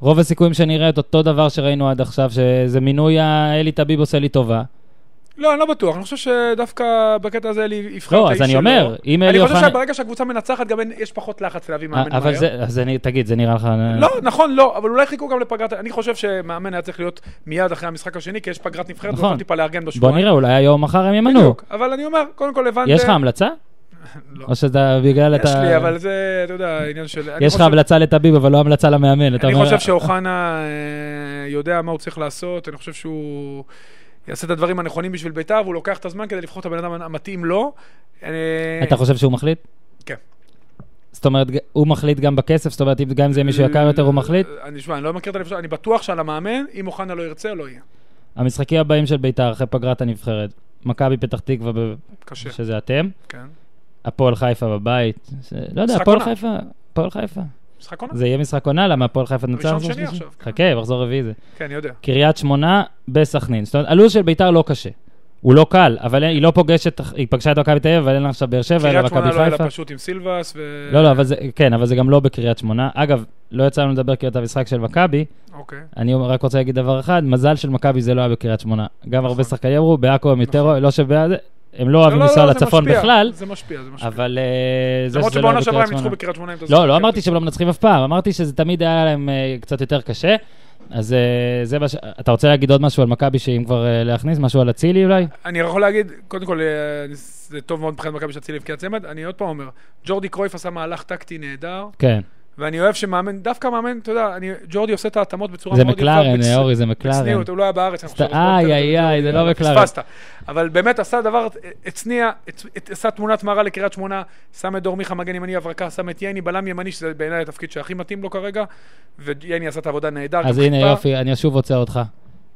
[SPEAKER 1] רוב הסיכויים שנראה את אותו דבר שראינו עד עכשיו, שזה מינוי האלי טביב עושה לי טובה.
[SPEAKER 2] לא, אני לא בטוח, אני חושב שדווקא בקטע הזה אלי יבחר
[SPEAKER 1] לא,
[SPEAKER 2] את
[SPEAKER 1] אז
[SPEAKER 2] האיש
[SPEAKER 1] אני
[SPEAKER 2] שלו.
[SPEAKER 1] אומר, אם
[SPEAKER 2] אני
[SPEAKER 1] אלי
[SPEAKER 2] חושב
[SPEAKER 1] אוחנה...
[SPEAKER 2] שברגע שהקבוצה מנצחת, גם יש פחות לחץ להביא מאמן
[SPEAKER 1] אבל
[SPEAKER 2] מהר.
[SPEAKER 1] זה, אז אני, תגיד, זה נראה לך...
[SPEAKER 2] לא, נכון, לא, אבל אולי חיכו גם לפגרת... אני חושב שמאמן היה צריך להיות מיד אחרי המשחק השני, כי יש פגרת נבחרת,
[SPEAKER 1] נכון.
[SPEAKER 2] ויכול טיפה לארגן
[SPEAKER 1] בוא
[SPEAKER 2] בשבועיים.
[SPEAKER 1] נראה, אולי היום מחר הם ימנו.
[SPEAKER 2] בדיוק, אבל אני אומר, קודם כל הבנת...
[SPEAKER 1] יש לך המלצה?
[SPEAKER 2] לא.
[SPEAKER 1] או שאתה בגלל
[SPEAKER 2] יש
[SPEAKER 1] אתה...
[SPEAKER 2] לי, אבל זה, אתה יודע, עניין של... אני
[SPEAKER 1] יש לך
[SPEAKER 2] חושב-
[SPEAKER 1] המלצה לטביב, אבל לא המלצה למאמן.
[SPEAKER 2] אני
[SPEAKER 1] אומר-
[SPEAKER 2] חושב שאוחנה אה, יודע מה הוא צריך לעשות, אני חושב שהוא יעשה את הדברים הנכונים בשביל בית"ר, והוא לוקח את הזמן כדי לבחור את הבן אדם המתאים לו. אה,
[SPEAKER 1] אתה חושב שהוא מחליט?
[SPEAKER 2] כן.
[SPEAKER 1] זאת אומרת, הוא מחליט גם בכסף? זאת אומרת, גם אם זה מישהו יקר יותר, הוא מחליט?
[SPEAKER 2] אני שמע, אני לא מכיר את הנפש, אני בטוח שעל המאמן, אם אוחנה לא ירצה, לא יהיה.
[SPEAKER 1] המשחקים הבאים של בית"ר אחרי פגרת הנבחרת, מכבי פתח תקווה,
[SPEAKER 2] קשה,
[SPEAKER 1] שזה אתם,
[SPEAKER 2] כן.
[SPEAKER 1] הפועל חיפה בבית, לא יודע, הפועל. חיפה, הפועל חיפה.
[SPEAKER 2] משחק עונה.
[SPEAKER 1] זה יהיה משחק עונה, למה הפועל חיפה תנצח?
[SPEAKER 2] ראשון שני? עכשיו.
[SPEAKER 1] חכה, מחזור רביעי זה.
[SPEAKER 2] כן, אני יודע.
[SPEAKER 1] קריית שמונה בסכנין. זאת אומרת, הלו"ז של ביתר לא קשה. הוא לא קל, אבל היא לא פוגשת, היא פגשה את מכבי תל אביב, אבל אין לה עכשיו באר שבע, אלא
[SPEAKER 2] קריית שמונה
[SPEAKER 1] מכבי
[SPEAKER 2] לא היה
[SPEAKER 1] חיפה.
[SPEAKER 2] לה פשוט עם סילבס, ו...
[SPEAKER 1] לא, לא, אבל זה, כן, אבל זה גם לא בקריית שמונה. אגב, לא יצא לנו לדבר כי את המשחק של מכבי,
[SPEAKER 2] אוקיי.
[SPEAKER 1] אני רק רוצה להגיד דבר אחד, מזל של מכבי זה לא היה בקריית שמונה. גם הרבה
[SPEAKER 2] נכון.
[SPEAKER 1] שחקנים אמרו, בעכו הם יותר,
[SPEAKER 2] נכון.
[SPEAKER 1] לא שבעד, הם לא אוהבים
[SPEAKER 2] לא, לא,
[SPEAKER 1] לנסוע
[SPEAKER 2] לא,
[SPEAKER 1] לצפון בכלל,
[SPEAKER 2] זה משפיע, זה משפיע.
[SPEAKER 1] אבל אה, זה
[SPEAKER 2] למרות
[SPEAKER 1] שזה לא היה
[SPEAKER 2] שבעונה שעברה
[SPEAKER 1] בקריית
[SPEAKER 2] הם ניצחו
[SPEAKER 1] שמונה.
[SPEAKER 2] בקריית שמונה.
[SPEAKER 1] לא. לא אמרתי שהם לא מנצחים אף פעם, אמרתי שזה תמיד היה להם אה, קצת יותר קשה. אז אה, זה מה ש... אתה רוצה להגיד עוד משהו על מכבי, שאם כבר להכניס, משהו על אצילי אולי?
[SPEAKER 2] אני יכול להגיד, קודם כל, זה טוב מאוד מבחינת מכבי שאצילי הבקיע צמד. אני עוד פעם אומר, ג'ורדי קרויף עשה מהלך טקטי נהדר,
[SPEAKER 1] כן.
[SPEAKER 2] ואני אוהב שמאמן, דווקא מאמן, אתה יודע, אני, ג'ורדי עושה את ההתאמות בצורה
[SPEAKER 1] זה
[SPEAKER 2] מאוד יפה.
[SPEAKER 1] מקלרן,
[SPEAKER 2] בצ-
[SPEAKER 1] אורי, זה מקלרן.
[SPEAKER 2] בצניעות, הוא לא היה בארץ. אני חושב,
[SPEAKER 1] איי, איי, איי, זה לא מקלרן.
[SPEAKER 2] פספסת. אבל באמת עשה דבר, הצניע, עשה תמונת מראה לקריית שמונה, שם את דור מיכה מגן ימני הברקה, שם את ייני בלם ימני, שזה בעיניי התפקיד שהכי מתאים לו כרגע, וייני עשה את העבודה נהדר.
[SPEAKER 1] אז הנה. יופי, אני שוב עוצר אותך.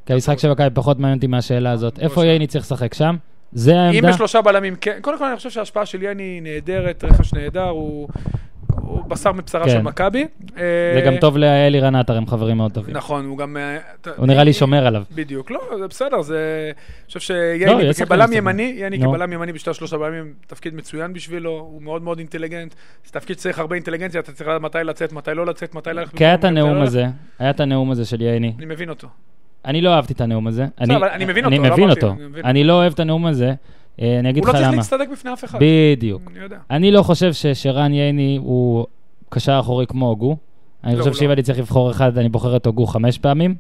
[SPEAKER 1] כי המשחק של מכבי פחות מעניין אותי מהשאלה הזאת. איפה. ייני צריך לשחק שם? זה
[SPEAKER 2] אם
[SPEAKER 1] העמדה?
[SPEAKER 2] בשלושה בלמים, כן. קודם כל, אני חושב שההשפעה של יני נהדרת, רכש נהדר, הוא, הוא בשר מבשרה
[SPEAKER 1] כן.
[SPEAKER 2] של מכבי.
[SPEAKER 1] זה גם טוב לאלירן עטר, הם חברים מאוד טובים.
[SPEAKER 2] נכון, הוא גם... אה,
[SPEAKER 1] הוא נראה לי שומר עליו.
[SPEAKER 2] בדיוק, לא, זה בסדר, זה... אני חושב
[SPEAKER 1] לא, יש שחקנים
[SPEAKER 2] כבלם. ימני, ייני
[SPEAKER 1] נו.
[SPEAKER 2] כבלם ימני בשתי שלושה בלמים, תפקיד מצוין בשבילו, הוא מאוד מאוד אינטליגנט. זה תפקיד שצריך הרבה אינטליגנציה, אתה צריך לדעת מתי לצאת, מתי לא לצאת, מתי ללכת.
[SPEAKER 1] כי היה את
[SPEAKER 2] לא
[SPEAKER 1] הנאום. הזה, היה את הנאום הזה של ייני.
[SPEAKER 2] אני מבין אותו.
[SPEAKER 1] אני לא אהבתי את הנאום הזה.
[SPEAKER 2] אני מבין
[SPEAKER 1] אני
[SPEAKER 2] אותו, לא
[SPEAKER 1] מבין אותו.
[SPEAKER 2] אני מבין.
[SPEAKER 1] אני לא אוהב את הנאום הזה. אה, אני אגיד
[SPEAKER 2] הוא
[SPEAKER 1] לך
[SPEAKER 2] לא צריך
[SPEAKER 1] למה.
[SPEAKER 2] להצטדק בפני אף אחד.
[SPEAKER 1] בדיוק.
[SPEAKER 2] אני יודע.
[SPEAKER 1] אני לא חושב ששרן ייני הוא קשר אחורי כמו הוגו. אני
[SPEAKER 2] לא,
[SPEAKER 1] חושב
[SPEAKER 2] הוא
[SPEAKER 1] שאם
[SPEAKER 2] לא.
[SPEAKER 1] אני צריך לבחור אחד, אני בוחר את הוגו חמש פעמים.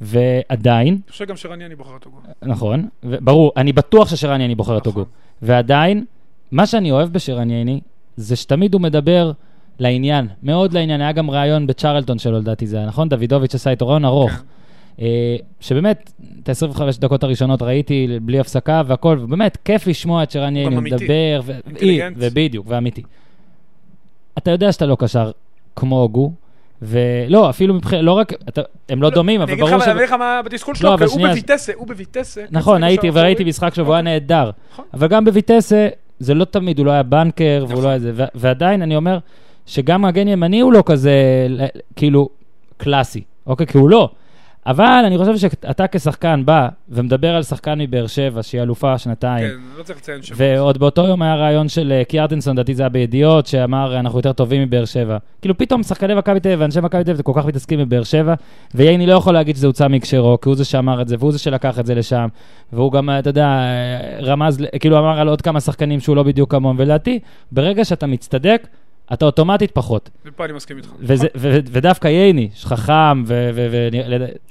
[SPEAKER 1] ועדיין,
[SPEAKER 2] אני חושב גם שרני אני בוחר אותו.
[SPEAKER 1] נכון, ו- ברור, אני בטוח ששרן ייני בוחר את
[SPEAKER 2] נכון.
[SPEAKER 1] הוגו. ועדיין, מה שאני אוהב בשרן ייני, זה שתמיד הוא מדבר לעניין, מאוד לעניין. היה גם ראיון בצ'רלטון שלו, לדעתי זה היה, נכון? דוידוביץ' עשה איתו ראיון ארוך.
[SPEAKER 2] כן.
[SPEAKER 1] אה, שבאמת, את ה-25 דקות הראשונות ראיתי בלי הפסקה והכל, ובאמת, כיף לשמוע את שרן ייני. מדבר, ו-
[SPEAKER 2] אינטליגנט.
[SPEAKER 1] ובדיוק, ואמיתי. אתה יודע שאתה לא קשר כמו הוגו, ולא, אפילו מבחינת, לא רק, אתה, הם לא דומים, אבל ברור
[SPEAKER 2] אני
[SPEAKER 1] ש...
[SPEAKER 2] אגיד לך מה בתסכול
[SPEAKER 1] לא,
[SPEAKER 2] שלו,
[SPEAKER 1] אבל
[SPEAKER 2] כי הוא בויטסה, הוא בויטסה.
[SPEAKER 1] נכון, הייתי. וראיתי משחק היה
[SPEAKER 2] אוקיי.
[SPEAKER 1] נהדר.
[SPEAKER 2] נכון.
[SPEAKER 1] אבל גם בויטסה, זה לא תמיד, הוא לא היה בנקר, והוא
[SPEAKER 2] נכון.
[SPEAKER 1] לא היה זה, ו- ועדיין אני אומר, שגם מגן ימני הוא לא כזה, כאילו, קלאסי, אוקיי? כי הוא לא. אבל אני חושב שאתה כשחקן בא ומדבר על שחקן מבאר שבע, שהיא אלופה שנתיים,
[SPEAKER 2] כן, לא צריך לציין שמות.
[SPEAKER 1] ועוד באותו יום היה רעיון של אה, קיארטנסון, לדעתי זה היה בידיעות, שאמר, אנחנו יותר טובים מבאר שבע. כאילו פתאום שחקני מכבי תל אביב ואנשי מכבי תל אביב כל כך מתעסקים בבאר שבע, וייני לא יכול להגיד שזה הוצא מהקשרו, כי הוא זה שאמר את זה, והוא זה שלקח את זה לשם, והוא גם, אה, אתה יודע, אה, רמז, כאילו אמר על עוד כמה שחקנים שהוא לא בדיוק כמוהם, ולדעתי, ברגע שאתה מצטדק, אתה אוטומטית פחות.
[SPEAKER 2] ופה אני מסכים איתך.
[SPEAKER 1] וזה, ו- ו- ודווקא ייני, חכם, ו... ו- ו-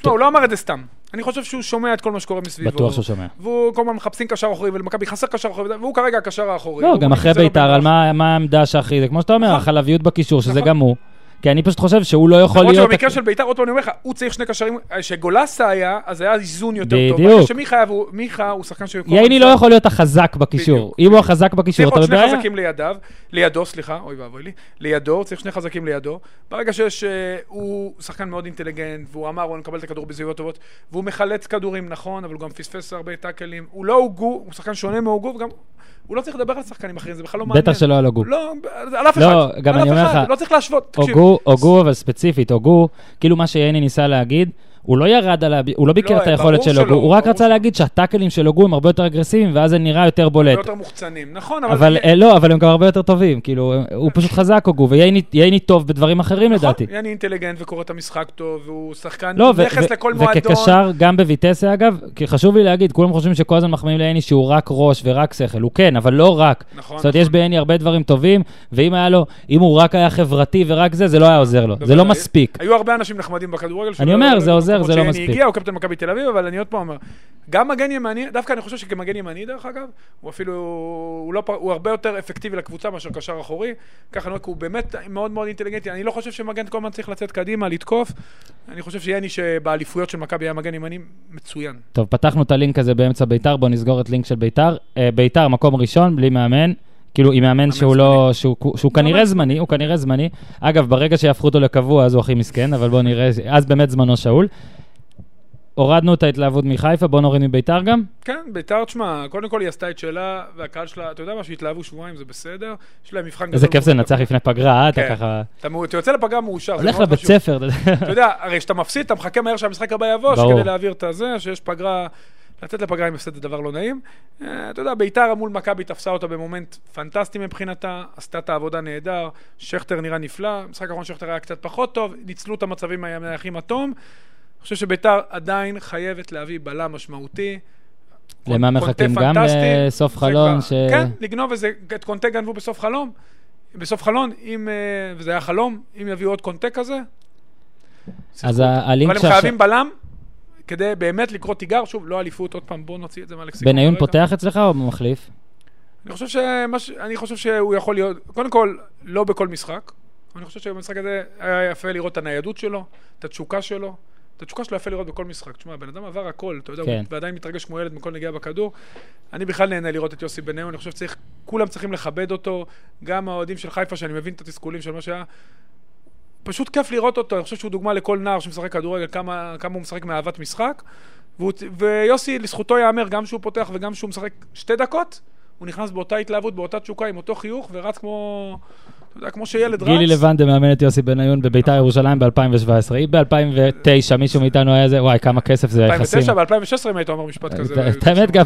[SPEAKER 2] לא, הוא לא אמר את זה סתם. אני חושב שהוא שומע את כל מה שקורה מסביבו.
[SPEAKER 1] בטוח שהוא שומע.
[SPEAKER 2] והוא כל הזמן מחפשים קשר אחורי, ולמכבי חסר קשר אחורי, והוא כרגע הקשר האחורי.
[SPEAKER 1] לא, גם אחרי בית"ר, על מה העמדה שהכי, זה כמו שאתה אומר,
[SPEAKER 2] נכון.
[SPEAKER 1] החלביות בקישור, שזה
[SPEAKER 2] נכון.
[SPEAKER 1] גם הוא. כי אני פשוט חושב שהוא לא יכול
[SPEAKER 2] למרות
[SPEAKER 1] להיות...
[SPEAKER 2] שבמקרה של בית"ר, עוד פעם אני אומר לך, הוא צריך שני קשרים, שגולסה היה, אז היה איזון יותר טוב.
[SPEAKER 1] בדיוק.
[SPEAKER 2] שמיכה הוא שחקן ש...
[SPEAKER 1] ייני לא יכול להיות החזק בקישור. אם הוא החזק בקישור,
[SPEAKER 2] צריך
[SPEAKER 1] אתה
[SPEAKER 2] עוד שני
[SPEAKER 1] בבעיה.
[SPEAKER 2] חזקים לידיו, לידו, סליחה, אוי ואבוי לי, לידו, צריך שני חזקים לידו. ברגע שיש, אה, הוא שחקן מאוד אינטליגנט, והוא אמר, הוא מקבל את הכדור בזוויות טובות, והוא מחלץ כדורים נכון, אבל הוא גם פספס הרבה טאקלים. הוא לא הוגו, הוא שחקן שונה מהוגו, וגם, הוא לא צריך לדבר על שחקנים אחרים, זה בכלל לא מעניין.
[SPEAKER 1] בטח שלא על הוגו.
[SPEAKER 2] לא, על אף אחד.
[SPEAKER 1] לא, גם אני אומר לך,
[SPEAKER 2] לא צריך להשוות. תקשיב,
[SPEAKER 1] הוגו, הוגו, אבל ספציפית, הוגו, כאילו מה שייני ניסה להגיד, הוא לא ירד על ה... הוא לא ביקר
[SPEAKER 2] לא,
[SPEAKER 1] את היכולת של הוגו, הוא רק רצה. להגיד שהטאקלים של הוגו הם הרבה יותר אגרסיביים, ואז זה נראה יותר בולט.
[SPEAKER 2] יותר מוחצנים. נכון, אבל...
[SPEAKER 1] אבל אה, לא, אבל הם גם הרבה יותר טובים, כאילו, הוא פשוט חזק הוגו, וייני טוב בדברים אחרים
[SPEAKER 2] נכון,
[SPEAKER 1] לדעתי.
[SPEAKER 2] יאני אינטליגנט וקורא את המשחק טוב, והוא שחקן
[SPEAKER 1] לא,
[SPEAKER 2] נכס
[SPEAKER 1] ו-
[SPEAKER 2] לכל מועדון.
[SPEAKER 1] וכקשר, גם בויטסה אגב, כי חשוב לי להגיד, כולם חושבים שכל הזמן מחמיאים לעיני שהוא רק ראש ורק שכל, הוא כן, אבל לא רק.
[SPEAKER 2] נכון,
[SPEAKER 1] זאת אומרת, יש בעיני הרבה דברים טובים, ואם היה לו, אם הוא רק היה חברתי ורק זה, זה לא היה עוזר לו, זה לא
[SPEAKER 2] בוודאי.
[SPEAKER 1] מספיק.
[SPEAKER 2] היו הרבה אנשים נחמדים בכדורגל.
[SPEAKER 1] אני
[SPEAKER 2] שלא-
[SPEAKER 1] אומר, זה
[SPEAKER 2] לא-
[SPEAKER 1] עוזר, זה לא מספיק.
[SPEAKER 2] הגיע, הוא קפטן מכבי תל אביב, אבל אני עוד פעם אומר, גם מגן ימני, דווקא אני חושב שכמגן ימני, דרך אגב, הוא אפילו, הוא, לא, הוא הרבה יותר אפקטיבי לקבוצה מאשר קשר אחורי. ככה אני אומר, הוא באמת מאוד מאוד אינטליגנטי. אני לא חושב שמגן כל הזמן צריך לצאת קדימה, לתקוף. אני חושב שיאני שבאליפויות של מכבי היה מגן ימני מצוין.
[SPEAKER 1] טוב, פתחנו את הלינק הזה באמצע ביתר, בואו נסגור את לינק של ביתר. אה, ביתר, מקום ראשון, בלי מאמן. כאילו, עם מאמן שהוא לא, שהוא, שהוא כנראה
[SPEAKER 2] מאמן
[SPEAKER 1] זמני, הוא כנראה זמני. אגב, ברגע שיהפכו אותו לקבוע, אז הוא הכי מסכן, אבל בואו נראה, אז באמת זמנו שאול. הורדנו את ההתלהבות מחיפה, בוא נוריד מביתר גם?
[SPEAKER 2] כן, ביתר, תשמע, קודם כל היא עשתה את שלה, והקהל שלה, אתה יודע מה, שהתלהבו שבועיים, זה בסדר. יש להם מבחן גדול.
[SPEAKER 1] איזה כיף זה לנצח לפני פגרה, אה? אתה
[SPEAKER 2] כן.
[SPEAKER 1] ככה...
[SPEAKER 2] אתה יוצא לפגרה מאושר,
[SPEAKER 1] הולך לבית. ספר, אתה יודע.
[SPEAKER 2] אתה יודע, הרי כשאתה מפסיד, אתה מחכה מהר שהמשחק הבא יבוא,
[SPEAKER 1] ברור.
[SPEAKER 2] כדי להעביר את הזה, שיש פגרה, לצאת לפגרה עם הפסד זה דבר לא נעים. אה, אתה יודע, ביתר מול מכבי תפסה אותה במומנט פנטסטי מבחינתה, עשתה את העבודה נהדר, שכטר נראה נפלא, משחק האחרון שכטר היה קצת פחות טוב, ניצלו את המצבים מהנייחים עד תום. אני חושב שביתר עדיין חייבת להביא בלם משמעותי.
[SPEAKER 1] למה מחכים? גם בסוף
[SPEAKER 2] זה
[SPEAKER 1] חלון, ש...
[SPEAKER 2] כן, לגנוב איזה, את קונטה גנבו בסוף חלום. בסוף חלון, אם, אה, וזה היה חלום, אם יביאו עוד קונטה כזה,
[SPEAKER 1] אז הלינק
[SPEAKER 2] אבל הם. חייבים בלם כדי באמת לקרוא תיגר, שוב, לא אליפות, עוד פעם, בואו נוציא את זה מהלקסיקון.
[SPEAKER 1] בניון
[SPEAKER 2] כרגע.
[SPEAKER 1] פותח אצלך או מחליף?
[SPEAKER 2] אני חושב, שמה ש... אני חושב שהוא יכול להיות, קודם כל, לא בכל משחק. אני חושב שבמשחק הזה היה יפה לראות את הניידות שלו, את התשוקה שלו. את התשוקה שלו יפה לראות בכל משחק. תשמע, הבן אדם עבר הכל, אתה יודע,
[SPEAKER 1] כן.
[SPEAKER 2] הוא ועדיין מתרגש כמו ילד מכל נגיעה בכדור. אני בכלל נהנה לראות את יוסי בניון, אני חושב שצריך, כולם צריכים לכבד אותו, גם האוהדים של חיפה, שאני מבין את התסכולים של מה שהיה. פשוט כיף לראות אותו, אני חושב שהוא דוגמה לכל נער שמשחק כדורגל, כמה, כמה הוא משחק מאהבת משחק. והוא, ויוסי, לזכותו ייאמר, גם שהוא פותח וגם שהוא משחק שתי דקות, הוא נכנס באותה התלהבות, באותה תשוקה, עם אותו חיוך, ורץ כמו, אתה יודע, כמו שילד רץ.
[SPEAKER 1] גילי לבנדה מאמן את יוסי בניון בביתר ירושלים ב-2017. אם ב-2009 מישהו מאיתנו היה זה, וואי, כמה כסף זה יחסים.
[SPEAKER 2] 2009 ב-2016 אם היית אומר משפט כזה.
[SPEAKER 1] את- האמת גם,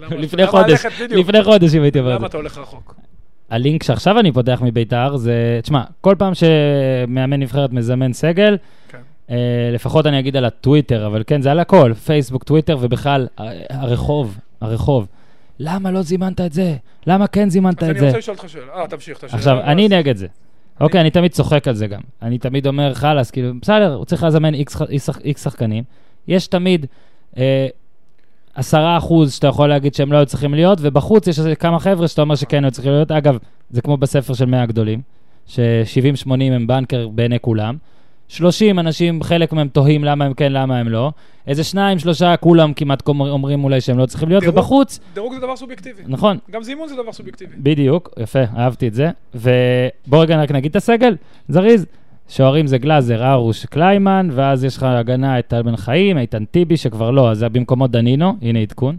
[SPEAKER 2] למה-
[SPEAKER 1] לפני
[SPEAKER 2] למה
[SPEAKER 1] חודש? לפני חודש אם הייתי אומר את
[SPEAKER 2] למה
[SPEAKER 1] זה.
[SPEAKER 2] אתה הולך רחוק?
[SPEAKER 1] הלינק שעכשיו אני פותח מביתר זה, תשמע, כל פעם שמאמן נבחרת מזמן סגל,
[SPEAKER 2] כן.
[SPEAKER 1] אה, לפחות אני אגיד על הטוויטר, אבל כן, זה על הכל, פייסבוק, טוויטר, ובכלל, הרחוב, הרחוב. למה לא זימנת את זה? למה כן זימנת
[SPEAKER 2] אז
[SPEAKER 1] את
[SPEAKER 2] אני
[SPEAKER 1] זה?
[SPEAKER 2] רוצה לשאול אותך שאלה. אה, תמשיך את השאלה.
[SPEAKER 1] עכשיו,
[SPEAKER 2] אז-
[SPEAKER 1] אני נגד זה. אוקיי, אני תמיד צוחק על זה גם. אני תמיד אומר, חלאס, כאילו, בסדר, הוא צריך לזמן איקס שחקנים. יש תמיד אה, עשרה אחוז שאתה יכול להגיד שהם לא היו צריכים להיות, ובחוץ יש כמה חבר'ה שאתה אומר שכן היו צריכים להיות. אגב, זה כמו בספר של 100 הגדולים, ש-70-80 הם בנקר בעיני כולם. 30 אנשים, חלק מהם תוהים למה הם כן, למה הם לא. איזה שניים, שלושה, כולם כמעט אומרים אולי שהם לא צריכים להיות,
[SPEAKER 2] דירוג-
[SPEAKER 1] ובחוץ,
[SPEAKER 2] דירוג זה דבר סובייקטיבי.
[SPEAKER 1] נכון,
[SPEAKER 2] גם זימון זה דבר סובייקטיבי.
[SPEAKER 1] בדיוק, יפה, אהבתי את זה. ובוא רגע רק נגיד את הסגל, זריז. שוערים זה גלאזר, ארוש, קליימן, ואז יש לך הגנה את טל בן חיים, איתן טיבי, שכבר לא, אז זה במקומו דנינו, הנה עדכון.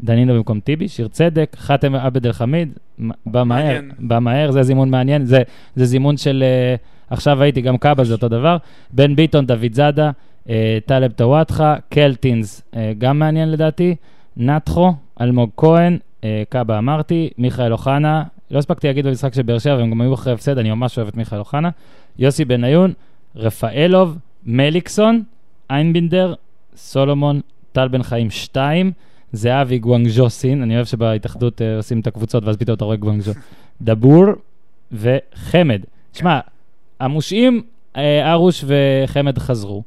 [SPEAKER 1] דנינו במקום טיבי, שיר צדק, חאתם עבד אל חמיד, בא מהר. בא מהר, זה זימון מעניין, זה, זה זימון של, אה, עכשיו הייתי גם קאבה, זה אותו דבר. בן ביטון, דוד זאדה, אה, טלב טוואטחה, קלטינס, אה, גם מעניין לדעתי, נתחו, אלמוג כהן, אה, קאבה אמרתי, מיכאל אוחנה, לא הספקתי להגיד במשחק של באר שבע, הם גם היו אחרי הפסד, אני ממש אוהב את מיכאל אוחנה, יוסי בניון, רפאלוב, מליקסון, איינבינדר, סולומון, טל בן חיים 2, זהבי גואנגז'ו סין, אני אוהב שבהתאחדות אה, עושים את הקבוצות ואז פתאום אתה רואה גואנגז'ו, דבור וחמד. שמע, המושעים, אה, ארוש וחמד חזרו.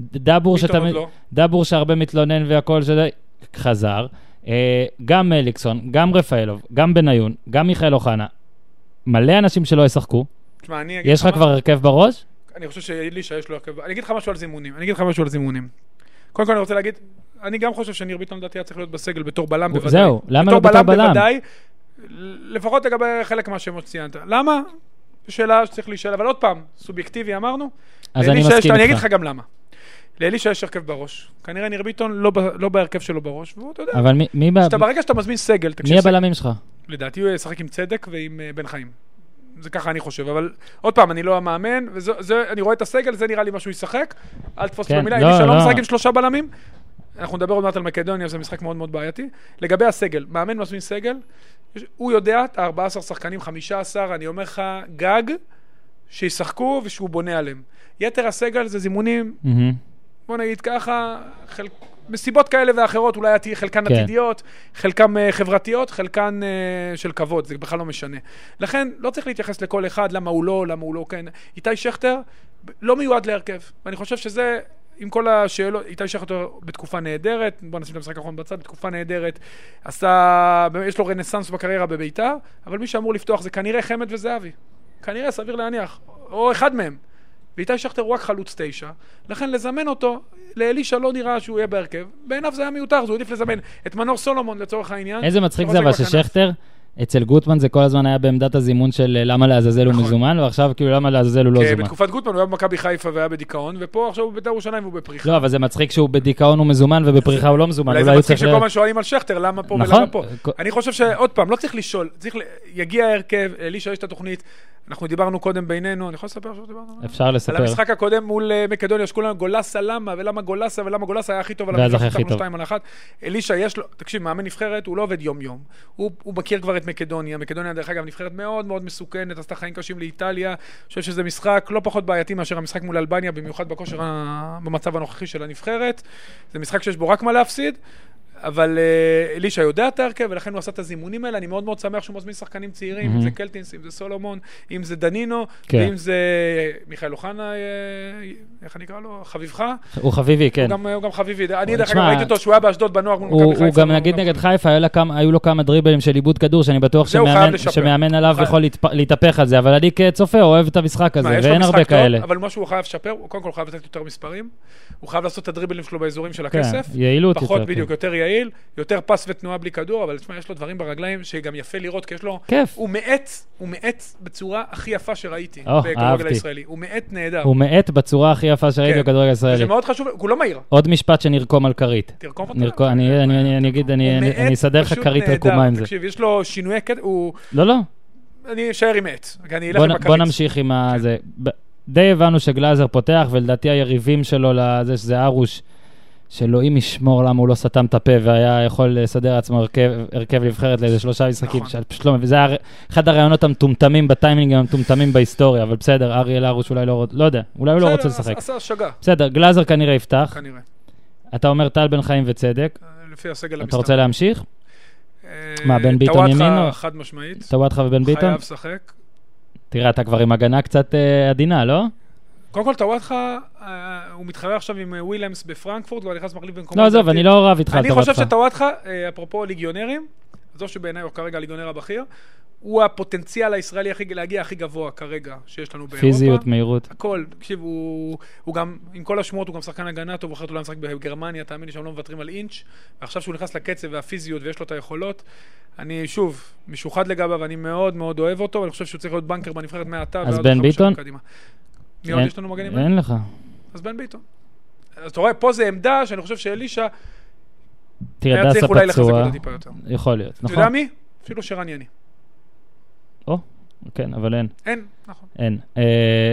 [SPEAKER 1] דבור שתמיד...
[SPEAKER 2] לא.
[SPEAKER 1] דבור שהרבה מתלונן והכל שזה, חזר. אה, גם מליקסון, גם רפאלוב, גם בניון, גם מיכאל אוחנה. מלא אנשים שלא ישחקו.
[SPEAKER 2] תשמע, אני אגיד
[SPEAKER 1] יש לך כבר הרכב בראש?
[SPEAKER 2] אני חושב שאלישע יש לו הרכב... אני אגיד לך משהו על זימונים. אני אגיד לך משהו על זימונים. קודם כל אני רוצה להגיד, אני גם חושב שניר ביטון לדעתי היה צריך להיות בסגל בתור בלם בוודאי.
[SPEAKER 1] זהו, למה לא בתור בלם?
[SPEAKER 2] בוודאי, לפחות לגבי חלק מהשמות שציינת. למה? שאלה שצריך להישאל, אבל עוד פעם, סובייקטיבי אמרנו.
[SPEAKER 1] אז אני מסכים
[SPEAKER 2] אני אגיד
[SPEAKER 1] איתך.
[SPEAKER 2] לך גם למה. לאלישע יש הרכב בראש. כנראה ניר ביטון לא לא בהרכב שלו בראש, והוא, אתה יודע,
[SPEAKER 1] אבל מי- מי ב-
[SPEAKER 2] שאתה- ברגע שאתה מזמין סגל, תקשיב,
[SPEAKER 1] מי הבלמים שלך?
[SPEAKER 2] לדעתי הוא ישחק עם צדק ועם אה, בן חיים. זה ככה אני חושב, אבל עוד פעם, אני לא המאמן, ואני רואה את הסגל, זה נראה לי מה שהוא ישחק. אל תתפוס
[SPEAKER 1] כן,
[SPEAKER 2] במילה,
[SPEAKER 1] לא,
[SPEAKER 2] אלישע לא
[SPEAKER 1] לא.
[SPEAKER 2] משחק עם שלושה בלמים. אנחנו נדבר עוד מעט על מקדוניה, זה משחק מאוד מאוד בעייתי. לגבי הסגל, מאמן מזמין סגל, הוא יודע את ה-14 שחקנים, 15, אני אומר לך, גג, שישחקו ושהוא בונה עליהם. יתר הסגל זה זימונים,
[SPEAKER 1] מהמם.
[SPEAKER 2] בוא נגיד ככה, חל... מסיבות כאלה ואחרות, אולי עתי- חלקן
[SPEAKER 1] כן.
[SPEAKER 2] עתידיות, חלקן uh, חברתיות, חלקן uh, של כבוד, זה בכלל לא משנה. לכן, לא צריך להתייחס לכל אחד, למה הוא לא, למה הוא לא כן. איתי שכטר לא מיועד להרכב, ואני חושב שזה, עם כל השאלות, איתי שכטר בתקופה נהדרת, בוא נשים את המשחק האחרון בצד, בתקופה נהדרת, עשה, יש לו רנסאנס בקריירה בביתר, אבל מי שאמור לפתוח זה כנראה חמד וזהבי. כנראה, סביר להניח, או אחד מהם. ואיתי שכטר הוא רק חלוץ תשע, לכן לזמן אותו, לאלישע לא נראה שהוא יהיה בהרכב, בעיניו זה היה מיותר, אז הוא העדיף לזמן את מנור סולומון לצורך העניין.
[SPEAKER 1] איזה מצחיק זה אבל. ששכטר אצל גוטמן זה כל הזמן היה בעמדת הזימון של אה, למה לעזאזל הוא
[SPEAKER 2] נכון.
[SPEAKER 1] מזומן, ועכשיו כאילו למה לעזאזל הוא לא
[SPEAKER 2] כי
[SPEAKER 1] זומן.
[SPEAKER 2] בתקופת גוטמן הוא היה במכבי חיפה והיה בדיכאון, ופה עכשיו הוא בבית"ר ירושלים והוא בפריחה.
[SPEAKER 1] לא, אבל זה מצחיק שהוא בדיכאון הוא מזומן ובפריחה הוא לא מזומן.
[SPEAKER 2] אולי זה
[SPEAKER 1] הוא
[SPEAKER 2] מצחיק שכל הזמן שואלים על שכטר, למה פה
[SPEAKER 1] נכון.
[SPEAKER 2] ולמה פה. אני חושב שעוד פעם, לא צריך לשאול, צריך, יגיע ההרכב, אלישע יש את התוכנית, אנחנו דיברנו קודם בינינו, אני יכול לספר עכשיו שדיברנו?
[SPEAKER 1] אפשר
[SPEAKER 2] על
[SPEAKER 1] לספר.
[SPEAKER 2] המשחק הקודם מול אה, מקדוניה, שכולם גולסה למה, ולמה גולסה, ולמה גולסה היה הכי טוב על
[SPEAKER 1] ואז הכי טוב.
[SPEAKER 2] על. אלישע, יש לו, תקשיב, מאמן נבחרת, הוא לא עובד יום-יום. הוא מכיר כבר את מקדוניה. מקדוניה, דרך אגב, נבחרת מאוד מאוד מסוכנת, עשתה חיים קשים לאיטליה. אני חושב שזה משחק לא פחות בעייתי מאשר המשחק מול אלבניה, במיוחד בכושר. במצב הנוכחי של הנבחרת. זה משחק שיש בו רק מה להפסיד. אבל אה, אלישע יודע את ההרכב, ולכן הוא עשה את הזימונים האלה. אני מאוד מאוד שמח שהוא מזמין שחקנים צעירים, אם. זה קלטינס, אם זה סולומון, אם זה דנינו,
[SPEAKER 1] כן.
[SPEAKER 2] ואם זה מיכאל אוחנה, אה, איך אני אקרא לו? חביבך?
[SPEAKER 1] הוא חביבי, כן.
[SPEAKER 2] הוא גם- הוא גם חביבי. אני דרך אגב ראיתי אותו שהוא היה באשדוד בנוער מול מכבי חיפה.
[SPEAKER 1] הוא גם נגיד נגד חיפה, היו לו כמה דריבלים של עיבוד כדור, שאני בטוח שמאמן-. שמאמן עליו. יכול להתהפך על זה, אבל אני כצופה אוהב את המשחק הזה, ואין הרבה כאלה.
[SPEAKER 2] אבל מה שהוא חייב לשפר, הוא קודם כל חייב לתת יותר מספרים, הוא חייב לעשות את הדריבלים שלו באזורים של
[SPEAKER 1] כן,
[SPEAKER 2] הכסף.
[SPEAKER 1] יעילות
[SPEAKER 2] פחות
[SPEAKER 1] יותר.
[SPEAKER 2] בדיוק,
[SPEAKER 1] כן.
[SPEAKER 2] יותר יעיל, יותר פס ותנועה בלי כדור, אבל תשמע, יש לו דברים ברגליים שגם יפה לראות, כי יש לו...
[SPEAKER 1] כיף.
[SPEAKER 2] הוא מאט, הוא מאט בצורה הכי יפה שראיתי
[SPEAKER 1] או,
[SPEAKER 2] בכדורגל. הישראלי. הוא מאט נהדר.
[SPEAKER 1] הוא מאט בצורה הכי יפה שראיתי
[SPEAKER 2] כן.
[SPEAKER 1] בכדורגל
[SPEAKER 2] זה
[SPEAKER 1] הישראלי.
[SPEAKER 2] מאוד חשוב, הוא לא מהיר.
[SPEAKER 1] עוד משפט שנרקום על כרית.
[SPEAKER 2] תרקום אותו.
[SPEAKER 1] נרקום- אני- אני אני- אני אגיד, אני אני- אסדר לך כרית. רקומה עם זה.
[SPEAKER 2] תקשיב, יש לו שינויי קטע, הוא...
[SPEAKER 1] לא, לא.
[SPEAKER 2] אני אשאר עם מאט, אני אלך
[SPEAKER 1] בוא
[SPEAKER 2] עם הכרית.
[SPEAKER 1] בוא נמשיך עם ה... זה. ב- די הבנו שגלאזר פותח, ולדעתי היריבים שלו לזה, שזה ארוש, שאלוהים ישמור למה הוא לא סתם את הפה והיה יכול לסדר לעצמו הרכב, הרכב נבחרת לאיזה שלושה משחקים,
[SPEAKER 2] נכון.
[SPEAKER 1] שאני פשוט לא מבין, זה היה אחד הרעיונות המטומטמים בטיימינגים המטומטמים בהיסטוריה, אבל בסדר, אריאל הרוש אולי לא רוצה, לא יודע, אולי הוא לא רוצה
[SPEAKER 2] בסדר,
[SPEAKER 1] לשחק.
[SPEAKER 2] עשה שגה,
[SPEAKER 1] בסדר, גלאזר כנראה יפתח,
[SPEAKER 2] כנראה.
[SPEAKER 1] אתה אומר טל בן חיים וצדק,
[SPEAKER 2] לפי הסגל
[SPEAKER 1] אתה רוצה להמשיך?
[SPEAKER 2] אה,
[SPEAKER 1] מה, בן ביטון
[SPEAKER 2] טוואטחה
[SPEAKER 1] ימין או-
[SPEAKER 2] חד משמעית.
[SPEAKER 1] טוואטחה ובן ביטון?
[SPEAKER 2] חייב לשחק.
[SPEAKER 1] תראה, אתה כבר עם הגנה קצת אה, עדינה, לא?
[SPEAKER 2] קודם כל, טוואטחה, אה, הוא מתחרה עכשיו עם אה, ווילמס בפרנקפורט, והוא נכנס מחליף במקומו.
[SPEAKER 1] לא, עזוב, אני לא רב איתך על
[SPEAKER 2] אני חושב. שטוואטחה, אה, אפרופו ליגיונרים, זו שבעיניי הוא כרגע הליגיונר הבכיר, הוא הפוטנציאל הישראלי הכי, להגיע הכי גבוה כרגע שיש לנו באירופה.
[SPEAKER 1] פיזיות, מהירות.
[SPEAKER 2] הכל, תקשיב, הוא, הוא גם, עם כל השמועות, הוא גם שחקן הגנה טוב, הוא אחרת אולי משחק בגרמניה, תאמין לי שהם לא מוותרים על אינץ', ועכשיו שהוא נכנס לקצב והפיזיות ויש לו את היכולות, אני שוב, משוחד לגביו, אני מאוד מאוד אוהב אותו, ואני חושב שהוא צריך להיות בנקר בנבחרת מעתה.
[SPEAKER 1] אז בן ביטון?
[SPEAKER 2] קדימה. מי עוד יש לנו מגנים?
[SPEAKER 1] אין לך.
[SPEAKER 2] אז בן ביטון. אז אתה רואה, פה זה עמדה שאני חושב שאלישע
[SPEAKER 1] תראה, דסה פצוע. יכול להיות,
[SPEAKER 2] אתה
[SPEAKER 1] נכון?
[SPEAKER 2] יודע מי? אפילו שרן יני.
[SPEAKER 1] או, כן, אבל אין,
[SPEAKER 2] אין, נכון.
[SPEAKER 1] אין. אה,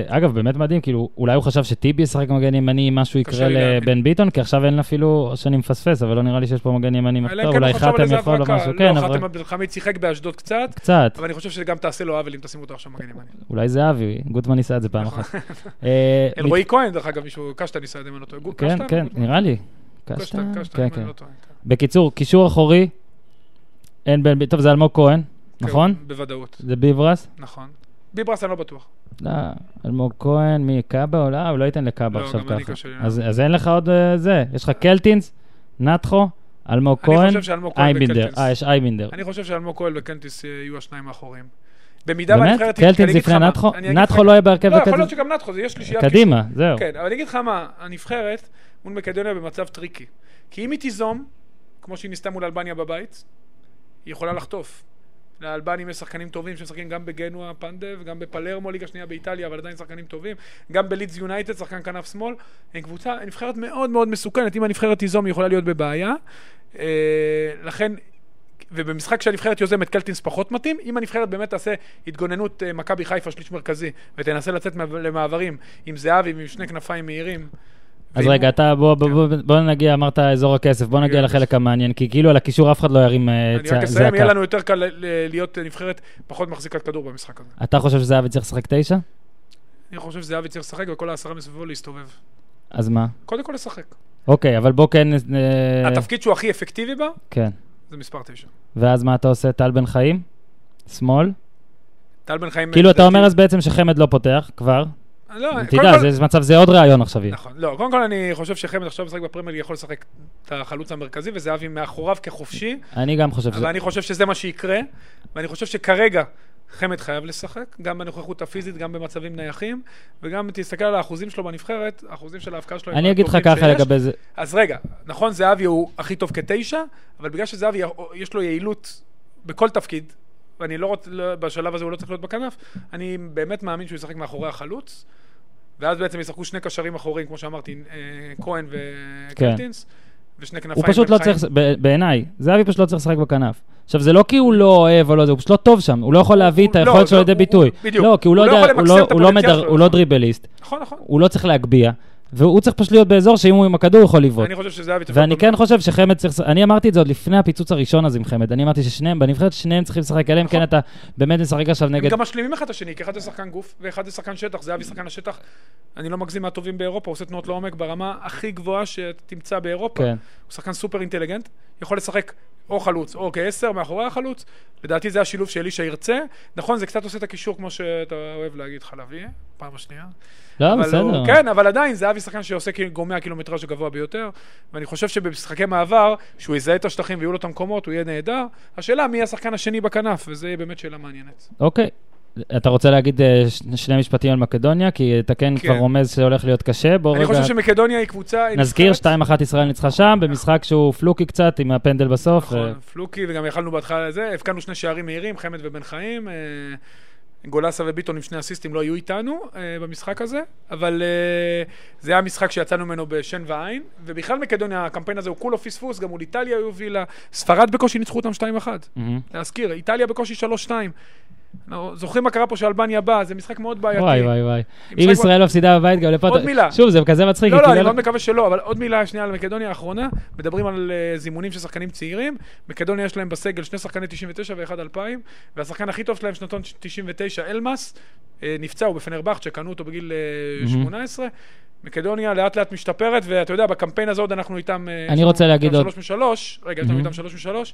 [SPEAKER 1] אגב, באמת מדהים, כאילו, אולי הוא חשב שטיבי ישחק מגן ימני, משהו
[SPEAKER 2] קשה
[SPEAKER 1] יקרה. לבן ביטון, כי עכשיו אין אפילו, שאני מפספס, אבל לא נראה לי שיש פה מגן ימני
[SPEAKER 2] אם כן
[SPEAKER 1] אולי חתם יכול או. משהו, כן,
[SPEAKER 2] לא,
[SPEAKER 1] אבל
[SPEAKER 2] חתם עבד אל-חמיד שיחק באשדוד קצת,
[SPEAKER 1] קצת,
[SPEAKER 2] אבל אני חושב שזה גם תעשה לו עוול אם תשימו אותו עכשיו מגן ימני.
[SPEAKER 1] אולי זה אבי, גוטמן ניסה את זה פעם
[SPEAKER 2] נכון.
[SPEAKER 1] אחת. אה,
[SPEAKER 2] אלרועי כהן, דרך אגב, מישהו, קשטן ניסה לדמיין אותו. גו-
[SPEAKER 1] כן,
[SPEAKER 2] קשטן?
[SPEAKER 1] כן,
[SPEAKER 2] גוטמן?
[SPEAKER 1] נראה לי.
[SPEAKER 2] קשטן?
[SPEAKER 1] קשטן, כן,
[SPEAKER 2] אם
[SPEAKER 1] כן.
[SPEAKER 2] אני לא טועה.
[SPEAKER 1] בקיצור, קישור אחורי, אין בן, טוב, זה אלמוג כהן,
[SPEAKER 2] כן,
[SPEAKER 1] נכון?
[SPEAKER 2] בוודאות,
[SPEAKER 1] זה ביברס?
[SPEAKER 2] נכון. ביברס אני לא בטוח.
[SPEAKER 1] לא, אלמוג כהן, מי, קאבה או לא? הוא לא ייתן לקאבה
[SPEAKER 2] לא,
[SPEAKER 1] עכשיו
[SPEAKER 2] גם אני
[SPEAKER 1] ככה.
[SPEAKER 2] קשה לי
[SPEAKER 1] אז אין לך עוד אה, זה, יש לך קלטינס, נתחו, אלמוג כהן, אייבינדר.
[SPEAKER 2] וקלטינס.
[SPEAKER 1] אה, יש אייבינדר.
[SPEAKER 2] אני חושב שאלמוג כהן וקלטינס אה, יהיו השניים האחוריים. במידה
[SPEAKER 1] באמת?
[SPEAKER 2] והנבחרת...
[SPEAKER 1] קלטינס
[SPEAKER 2] אני אגיד
[SPEAKER 1] לפני
[SPEAKER 2] לך-
[SPEAKER 1] נתחו לא יהיה בהרכב
[SPEAKER 2] לא, יכול להיות
[SPEAKER 1] וקלטינס?
[SPEAKER 2] שגם נתחו, זה יהיה שלישיית
[SPEAKER 1] קדימה, זהו.
[SPEAKER 2] כן, אבל אני אגיד לך מה, הנבחרת מול מקדוניה במצב טריקי. כי אם היא תיזום, כמו שהיא ניסתה מול אלבניה בבית, היא יכולה לחטוף. לאלבנים יש שחקנים טובים שמשחקים גם בגנואה פנדב וגם בפלרמו ליגה שנייה באיטליה, אבל עדיין שחקנים טובים. גם בלידס יונייטד, שחקן כנף שמאל. הם קבוצה, נבחרת מאוד מאוד מסוכנת. אם הנבחרת תיזום, היא יכולה להיות בבעיה. אה, לכן... ובמשחק שהנבחרת יוזמת קלטינס פחות מתאים, אם הנבחרת באמת תעשה התגוננות אה, מכבי חיפה שליש מרכזי ותנסה לצאת למעברים עם זהבי ועם שני כנפיים מהירים.
[SPEAKER 1] אז רגע, אתה, בוא, בוא, בוא, בוא נגיע, אמרת אזור הכסף, בוא נגיע
[SPEAKER 2] נגיע
[SPEAKER 1] לחלק המעניין, כי כאילו על הקישור אף אחד לא ירים אה,
[SPEAKER 2] אני רק אסיים, יהיה
[SPEAKER 1] זעקה.
[SPEAKER 2] לנו יותר קל להיות נבחרת פחות מחזיקת כדור במשחק הזה.
[SPEAKER 1] אתה חושב שזהבי צריך לשחק תשע?
[SPEAKER 2] אני חושב שזהבי צריך לשחק וכל העשרה מסביבו להסתובב.
[SPEAKER 1] אז מה?
[SPEAKER 2] קודם כל לשחק.
[SPEAKER 1] אוקיי, אבל בוא כן... אה,
[SPEAKER 2] התפקיד שהוא הכי אפקטיבי בה,
[SPEAKER 1] כן.
[SPEAKER 2] זה מספר תשע.
[SPEAKER 1] ואז מה אתה עושה? טל בן חיים? שמאל?
[SPEAKER 2] טל בן חיים...
[SPEAKER 1] כאילו אתה
[SPEAKER 2] לדעתי-
[SPEAKER 1] אומר אז בעצם שחמד לא פותח כבר.
[SPEAKER 2] לא,
[SPEAKER 1] תדע,
[SPEAKER 2] כל-
[SPEAKER 1] זה מצב, זה עוד ראיון עכשיו יהיה.
[SPEAKER 2] נכון. לא, קודם כל אני חושב שחמד עכשיו משחק בפרמייר ליג יכול לשחק את החלוץ המרכזי, וזהבי מאחוריו כחופשי,
[SPEAKER 1] אני גם חושב שזה...
[SPEAKER 2] אבל אני חושב שזה מה שיקרה, ואני חושב שכרגע חמד חייב לשחק, גם בנוכחות הפיזית, גם במצבים נייחים, וגם אם תסתכל על האחוזים שלו בנבחרת, האחוזים של ההבקעה שלו
[SPEAKER 1] אני אגיד לך ככה. לגבי זה.
[SPEAKER 2] אז רגע, נכון, זהבי הוא הכי טוב כתשע, אבל בגלל שזהבי יש לו יעילות בכל תפקיד, ואני לא רוצה, לא, בשלב הזה הוא לא צריך להיות בכנף, אני באמת מאמין שהוא ישחק מאחורי החלוץ, ואז בעצם ישחקו שני קשרים אחוריים, כמו שאמרתי, אה, כהן וקלטינס, ושני כנפיים
[SPEAKER 1] הוא פשוט לא
[SPEAKER 2] חיים.
[SPEAKER 1] צריך, בעיניי, זהבי פשוט לא צריך לשחק בכנף. עכשיו, זה לא כי הוא לא אוהב או לא זה, הוא פשוט לא טוב שם, הוא לא יכול להביא את
[SPEAKER 2] הוא-
[SPEAKER 1] היכולת
[SPEAKER 2] לא,
[SPEAKER 1] שלו
[SPEAKER 2] לא,
[SPEAKER 1] לידי ביטוי.
[SPEAKER 2] בדיוק.
[SPEAKER 1] לא, כי הוא לא
[SPEAKER 2] לא
[SPEAKER 1] יודע, לא- לא. הוא לא דריבליסט,
[SPEAKER 2] נכון, נכון.
[SPEAKER 1] הוא לא צריך להגביה, והוא צריך פשוט להיות באזור שאם הוא עם הכדור הוא יכול לבעוט.
[SPEAKER 2] אני חושב שזהבי צריך...
[SPEAKER 1] ואני
[SPEAKER 2] להיות
[SPEAKER 1] כן חושב שחמד צריך, אני אמרתי את זה עוד לפני הפיצוץ הראשון הזה עם חמד, אני אמרתי ששניהם, בנבחרת שניהם צריכים לשחק, אלא אם כן
[SPEAKER 2] נכון.
[SPEAKER 1] אתה באמת משחק עכשיו
[SPEAKER 2] הם
[SPEAKER 1] נגד...
[SPEAKER 2] גם משלימים אחד את השני, כי אחד זה שחקן גוף ואחד זה שחקן שטח, זהבי שחקן השטח. אני לא מגזים מהטובים באירופה, הוא עושה תנועות לעומק ברמה הכי גבוהה שתמצא באירופה.
[SPEAKER 1] כן.
[SPEAKER 2] הוא שחקן סופר אינטליגנט, יכול לשחק או חלוץ או כעשר מאחורי החלוץ. לדעתי זה השילוב שאלישע ירצה. נכון, זה קצת עושה את הקישור כמו שאתה אוהב להגיד חלבי, פעם השנייה.
[SPEAKER 1] לא, בסדר.
[SPEAKER 2] הוא, כן, אבל עדיין, זהבי שחקן שעושה גורמי הקילומטראז' הגבוה ביותר, ואני חושב שבמשחקי מעבר, שהוא יזהה את השטחים ויהיו לו את המקומות, הוא יהיה נהדר. השאלה מי השחקן השני בכנף, וזו באמת שאלה מעניינת.
[SPEAKER 1] אוקיי. אתה רוצה להגיד אה, שני משפטים על מקדוניה? כי אתה כן
[SPEAKER 2] כן.
[SPEAKER 1] כבר רומז שהולך להיות קשה. בוא
[SPEAKER 2] אני
[SPEAKER 1] רגע...
[SPEAKER 2] חושב שמקדוניה היא קבוצה... היא
[SPEAKER 1] נזכיר,
[SPEAKER 2] נבחרת-
[SPEAKER 1] 2-1 ישראל ניצחה שם, במשחק שהוא פלוקי קצת, עם הפנדל בסוף.
[SPEAKER 2] נכון, פלוקי, וגם יכלנו בהתחלה לזה, הבקענו שני שערים מהירים, חמד ובן חיים. אה, גולסה וביטון עם שני אסיסטים לא היו איתנו אה, במשחק הזה, אבל אה, זה היה משחק שיצאנו ממנו בשן ועין, ובכלל מקדוניה, הקמפיין הזה הוא כולו פספוס, גם מול איטליה היא הובילה, ספרד בקושי ניצחו אותם 2-1.
[SPEAKER 1] מהמם.
[SPEAKER 2] להזכיר, איטליה בקושי 3-2. זוכרים מה קרה פה שאלבניה באה, זה משחק מאוד בעייתי.
[SPEAKER 1] וואי וואי וואי. אם ישראל מפסידה בבית גם לפה...
[SPEAKER 2] עוד מילה.
[SPEAKER 1] שוב, זה כזה מצחיק.
[SPEAKER 2] לא, לא, אני
[SPEAKER 1] כאילו-
[SPEAKER 2] מאוד מקווה שלא, אבל עוד מילה שנייה על מקדוניה האחרונה. מדברים על אה, זימונים של שחקנים צעירים. מקדוניה יש להם בסגל שני שחקני 99 ואחד 2000, והשחקן הכי טוב שלהם שנתון 99, אלמאס, אה, נפצע, הוא בפנרבכט, שקנו אותו בגיל אה,
[SPEAKER 1] מהמם.
[SPEAKER 2] 18. מקדוניה לאט לאט משתפרת, ואתה יודע, בקמפיין הזה עוד אנחנו איתם... אה,
[SPEAKER 1] אני רוצה להגיד עוד-
[SPEAKER 2] שלוש משלוש, רגע, יש לנו. איתם שלוש משלוש.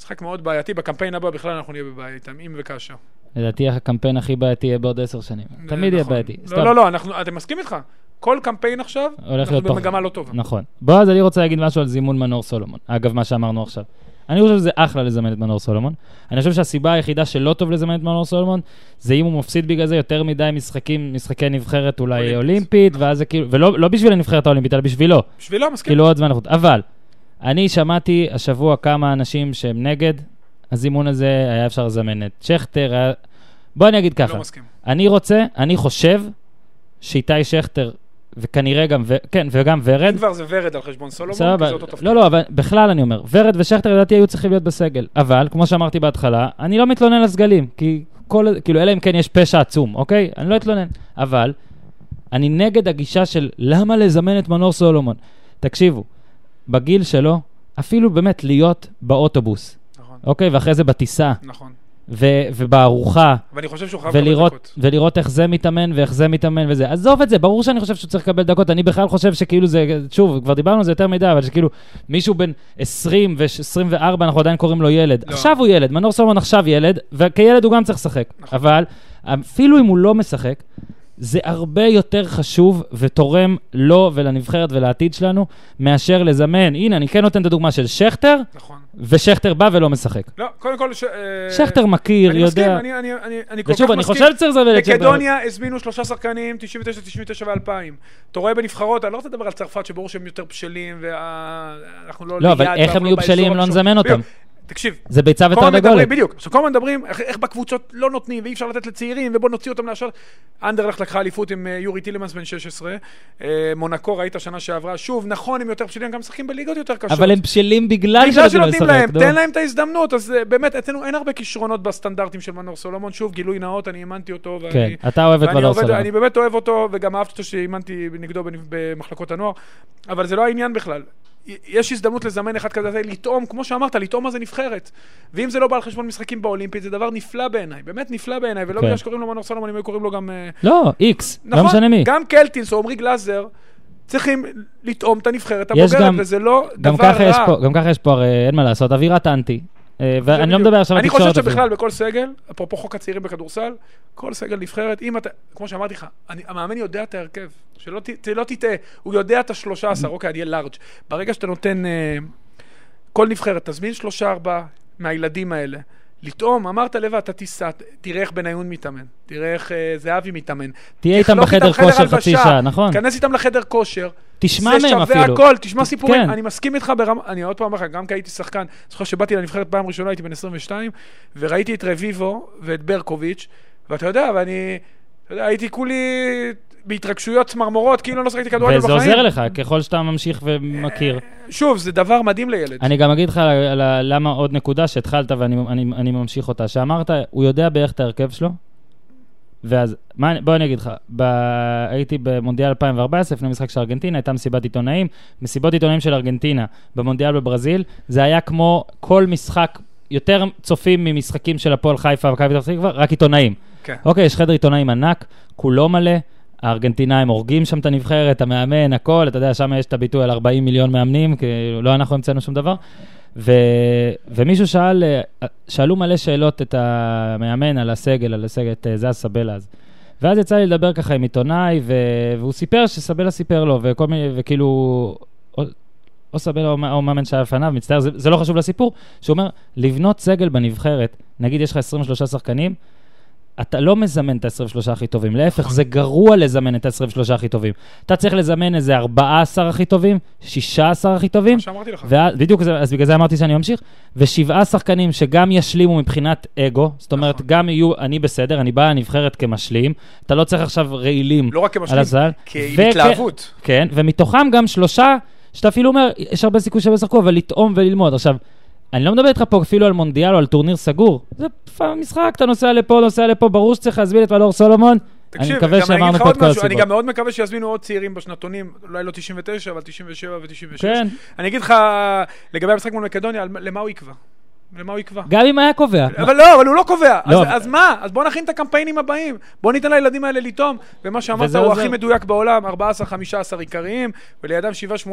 [SPEAKER 2] משחק מאוד בעייתי, בקמפיין הבא בכלל אנחנו נהיה בבעיה איתם, אם וכאשר.
[SPEAKER 1] לדעתי הקמפיין הכי בעייתי יהיה בעוד עשר שנים. תמיד יהיה
[SPEAKER 2] נכון.
[SPEAKER 1] בעייתי.
[SPEAKER 2] לא. לא, לא, אתה מסכים איתך? כל קמפיין עכשיו, אנחנו. במגמה לא טובה.
[SPEAKER 1] נכון. בוא, אז אני רוצה להגיד משהו על זימון מנור סולומון. אגב, מה שאמרנו עכשיו. אני חושב שזה אחלה לזמן את מנור סולומון. אני חושב שהסיבה היחידה שלא טוב לזמן את מנור סולומון, זה אם הוא מפסיד בגלל זה יותר מדי משחקים, משחקי נבחרת אולי
[SPEAKER 2] אולימפית.
[SPEAKER 1] ואז זה כאילו, ולא לא בשביל הנבחרת האולימפית, אלא בשבילו.
[SPEAKER 2] בשבילו, מסכים.
[SPEAKER 1] כאילו עוד זמן איכות. אבל, אני שמעתי השבוע כמה אנשים שהם נגד הזימון הזה, היה אפשר לזמן את שכטר, היה... בוא אני אגיד ככה.
[SPEAKER 2] לא מסכים.
[SPEAKER 1] אני רוצה, אני חושב שאיתי שכטר, וכנראה גם, ו... כן, וגם ורד,
[SPEAKER 2] אם כבר זה ורד על חשבון סולומון, כי זה אותו תפקיד.
[SPEAKER 1] לא, לא, אבל בכלל אני אומר, ורד ושכטר לדעתי היו צריכים להיות בסגל. אבל, כמו שאמרתי בהתחלה, אני לא מתלונן על סגלים, כי כל, כאילו, אלא אם כן יש פשע עצום, אוקיי? אני לא אתלונן. אבל, אני נגד הגישה של למה לזמן את מנור סולומון. תקשיבו, בגיל שלו, אפילו באמת להיות באוטובוס,
[SPEAKER 2] נכון,
[SPEAKER 1] אוקיי? ואחרי זה בטיסה,
[SPEAKER 2] נכון.
[SPEAKER 1] ו- ובארוחה,
[SPEAKER 2] ואני חושב שהוא חייב לקבל
[SPEAKER 1] ולראות,
[SPEAKER 2] דקות.
[SPEAKER 1] ולראות איך זה מתאמן ואיך זה מתאמן וזה. עזוב את זה, ברור שאני חושב שהוא צריך לקבל דקות. אני בכלל חושב שכאילו זה, שוב, כבר דיברנו על זה יותר מדי, אבל שכאילו מישהו בן 20 ו-24, אנחנו עדיין קוראים לו ילד.
[SPEAKER 2] לא.
[SPEAKER 1] עכשיו הוא ילד, מנור סולומון עכשיו ילד, וכילד הוא גם צריך לשחק.
[SPEAKER 2] נכון.
[SPEAKER 1] אבל אפילו אם הוא לא משחק, זה הרבה יותר חשוב ותורם לו ולנבחרת ולעתיד שלנו, מאשר לזמן. הנה, אני כן נותן את הדוגמה של שכטר,
[SPEAKER 2] נכון.
[SPEAKER 1] ושכטר בא ולא משחק.
[SPEAKER 2] לא, קודם כל... ש- אה,
[SPEAKER 1] שכטר מכיר,
[SPEAKER 2] אני מסכים,
[SPEAKER 1] יודע.
[SPEAKER 2] אני- אני- אני אני כל כך
[SPEAKER 1] ושוב, אני
[SPEAKER 2] מסכים.
[SPEAKER 1] חושב שצריך לזמן את זה.
[SPEAKER 2] מקדוניה הזמינו שלושה שחקנים, 99, 99 ו-2000. אתה רואה בנבחרות, אני לא רוצה לדבר על צרפת, שברור שהם יותר בשלים, ואנחנו לא
[SPEAKER 1] לא, אבל איך הם יהיו
[SPEAKER 2] באזור
[SPEAKER 1] בשלים אם לא. נזמן אותם?
[SPEAKER 2] תקשיב,
[SPEAKER 1] זה ביצה ותרנגולת.
[SPEAKER 2] בדיוק. עכשיו כל הזמן מדברים איך, איך בקבוצות לא נותנים ואי אפשר לתת לצעירים ובוא נוציא אותם להשאר. אנדרלכט לקחה אליפות עם אה, יורי טילמנס בן 16. אה, מונקו ראית שנה שעברה. שוב, נכון, הם יותר בשלים, הם גם משחקים בליגות יותר קשות.
[SPEAKER 1] אבל הם בשלים בגלל שנותנים
[SPEAKER 2] להם. תן להם את ההזדמנות. אז אה, באמת, אצלנו אין הרבה כישרונות בסטנדרטים של מנור סולומון. שוב, גילוי נאות, אני אימנתי אותו. ואני-
[SPEAKER 1] כן, אתה אוהב את מנור סולומון.
[SPEAKER 2] אני באמת אוהב אותו, וגם אהבתי אותו שאימנתי נגדו במחלקות הנוער, אבל זה לא העניין בכלל. יש הזדמנות לזמן אחד כזה, לטעום, כמו שאמרת, לטעום מה זה נבחרת. ואם זה לא בא על חשבון משחקים באולימפית, זה דבר נפלא בעיניי, באמת נפלא בעיניי, ולא
[SPEAKER 1] כן.
[SPEAKER 2] בגלל שקוראים לו מנור סולומון, אם היו קוראים לו גם... אה,
[SPEAKER 1] לא, איקס, לא
[SPEAKER 2] נכון,
[SPEAKER 1] משנה מי.
[SPEAKER 2] גם קלטינס או עמרי גלאזר צריכים לטעום את הנבחרת הבוגרת, וזה לא דבר רע.
[SPEAKER 1] גם ככה יש פה, הרי אין מה לעשות, אווירת אנטי. אה, ואני לא. מדבר עכשיו על
[SPEAKER 2] אני
[SPEAKER 1] תקשורת.
[SPEAKER 2] חושב. שבכלל בכל סגל, אפרופו חוק הצעירים בכדורסל, כל סגל נבחרת, אם אתה, כמו שאמרתי לך, אני, המאמן יודע את ההרכב, שלא שלא תטעה, הוא יודע את השלושה עשר, אוקיי, אני אהיה לארג'. ברגע שאתה נותן, אה, כל נבחרת, תזמין שלושה ארבעה מהילדים האלה. לטעום, אמרת לבד, אתה תיסע, תראה איך בניון מתאמן, תראה איך אה, זהבי מתאמן.
[SPEAKER 1] תהיה איתם בחדר כושר חצי שעה, נכון?
[SPEAKER 2] תיכנס איתם לחדר כושר,
[SPEAKER 1] תשמע
[SPEAKER 2] זה
[SPEAKER 1] מהם
[SPEAKER 2] שווה
[SPEAKER 1] אפילו.
[SPEAKER 2] הכל, תשמע סיפורים.
[SPEAKER 1] כן.
[SPEAKER 2] אני מסכים איתך ברמה, אני עוד פעם אומר לך, גם כי הייתי שחקן, זוכר שבאתי לנבחרת פעם ראשונה, הייתי בן 22, וראיתי את רביבו ואת ברקוביץ', ואתה יודע, ואני, אתה יודע, הייתי כולי בהתרגשויות צמרמורות, כאילו לא שחקתי כדורגל
[SPEAKER 1] וזה
[SPEAKER 2] בחיים.
[SPEAKER 1] עוזר לך, ככל שאתה ממשיך ומכיר.
[SPEAKER 2] שוב, זה דבר מדהים לילד.
[SPEAKER 1] אני גם אגיד לך למה עוד נקודה שהתחלת ואני אני, אני ממשיך אותה, שאמרת, הוא יודע בערך את ההרכב שלו, ואז, מה, בוא אני אגיד לך, ב, הייתי במונדיאל 2014, לפני משחק של ארגנטינה, הייתה מסיבת עיתונאים, מסיבות עיתונאים של ארגנטינה במונדיאל בברזיל, זה היה כמו כל משחק, יותר צופים ממשחקים של הפועל חיפה ומכבי פתח תקווה, רק עיתונאים.
[SPEAKER 2] כן.
[SPEAKER 1] אוקיי, יש חדר עיתונאים ענק, כולו מלא, הארגנטינאים הורגים שם את הנבחרת, המאמן, הכל, אתה יודע, שם יש את הביטוי על 40 מיליון מאמנים, כי לא אנחנו המצאנו שום דבר. ו... ומישהו שאל, אה, שאלו מלא שאלות את המאמן על הסגל, על הסגל, את אה, זז סבלה אז. ואז יצא לי לדבר ככה עם עיתונאי, ו... והוא סיפר שסבלה סיפר לו, וכל מיני, וכאילו, או, או סבלה או, או מאמן שהיה לפניו, מצטער, זה, זה לא חשוב לסיפור, שהוא אומר, לבנות סגל בנבחרת, נגיד יש לך 23 שחקנים, אתה לא מזמן את ה-23 הכי טובים, להפך, זה גרוע לזמן את ה-23 הכי טובים. אתה צריך לזמן איזה 14 הכי טובים, 16 הכי טובים,
[SPEAKER 2] מה שאמרתי לך.
[SPEAKER 1] ואז, בדיוק, אז בגלל זה אמרתי שאני ממשיך, ושבעה שחקנים שגם ישלימו מבחינת אגו, זאת אומרת,
[SPEAKER 2] נכון.
[SPEAKER 1] גם יהיו, אני בסדר, אני בא לנבחרת כמשלים, אתה לא צריך עכשיו רעילים
[SPEAKER 2] לא רק
[SPEAKER 1] על
[SPEAKER 2] כמשלים,
[SPEAKER 1] הסל.
[SPEAKER 2] כי
[SPEAKER 1] וכ-
[SPEAKER 2] התלהבות.
[SPEAKER 1] כן, ומתוכם גם שלושה, שאתה אפילו אומר, יש הרבה סיכוי שהם ישחקו, אבל לטעום וללמוד. עכשיו, אני לא מדבר איתך פה אפילו על מונדיאל או על טורניר סגור. זה פעם משחק, אתה נוסע לפה, נוסע לפה, ברור שצריך להזמין את ולור סולומון. אני
[SPEAKER 2] תקשיב,
[SPEAKER 1] מקווה
[SPEAKER 2] אני אגיד
[SPEAKER 1] שאמרנו פה את כל
[SPEAKER 2] משהו, אני
[SPEAKER 1] הסיבות.
[SPEAKER 2] גם מאוד מקווה שיזמינו עוד צעירים בשנתונים, אולי לא 99, אבל 97 ו-96.
[SPEAKER 1] כן,
[SPEAKER 2] אני אגיד לך, לגבי המשחק מול מקדוניה, למה הוא יקבע? למה הוא יקבע?
[SPEAKER 1] גם אם היה קובע.
[SPEAKER 2] אבל לא, אבל הוא לא קובע.
[SPEAKER 1] לא.
[SPEAKER 2] אז, אז מה? אז בוא נכין את הקמפיינים הבאים. בוא ניתן לילדים האלה לטעום. ומה שאמרת הוא
[SPEAKER 1] עוזר.
[SPEAKER 2] הכי מדויק בעולם, 14-15 עיקריים, ולידם 7-8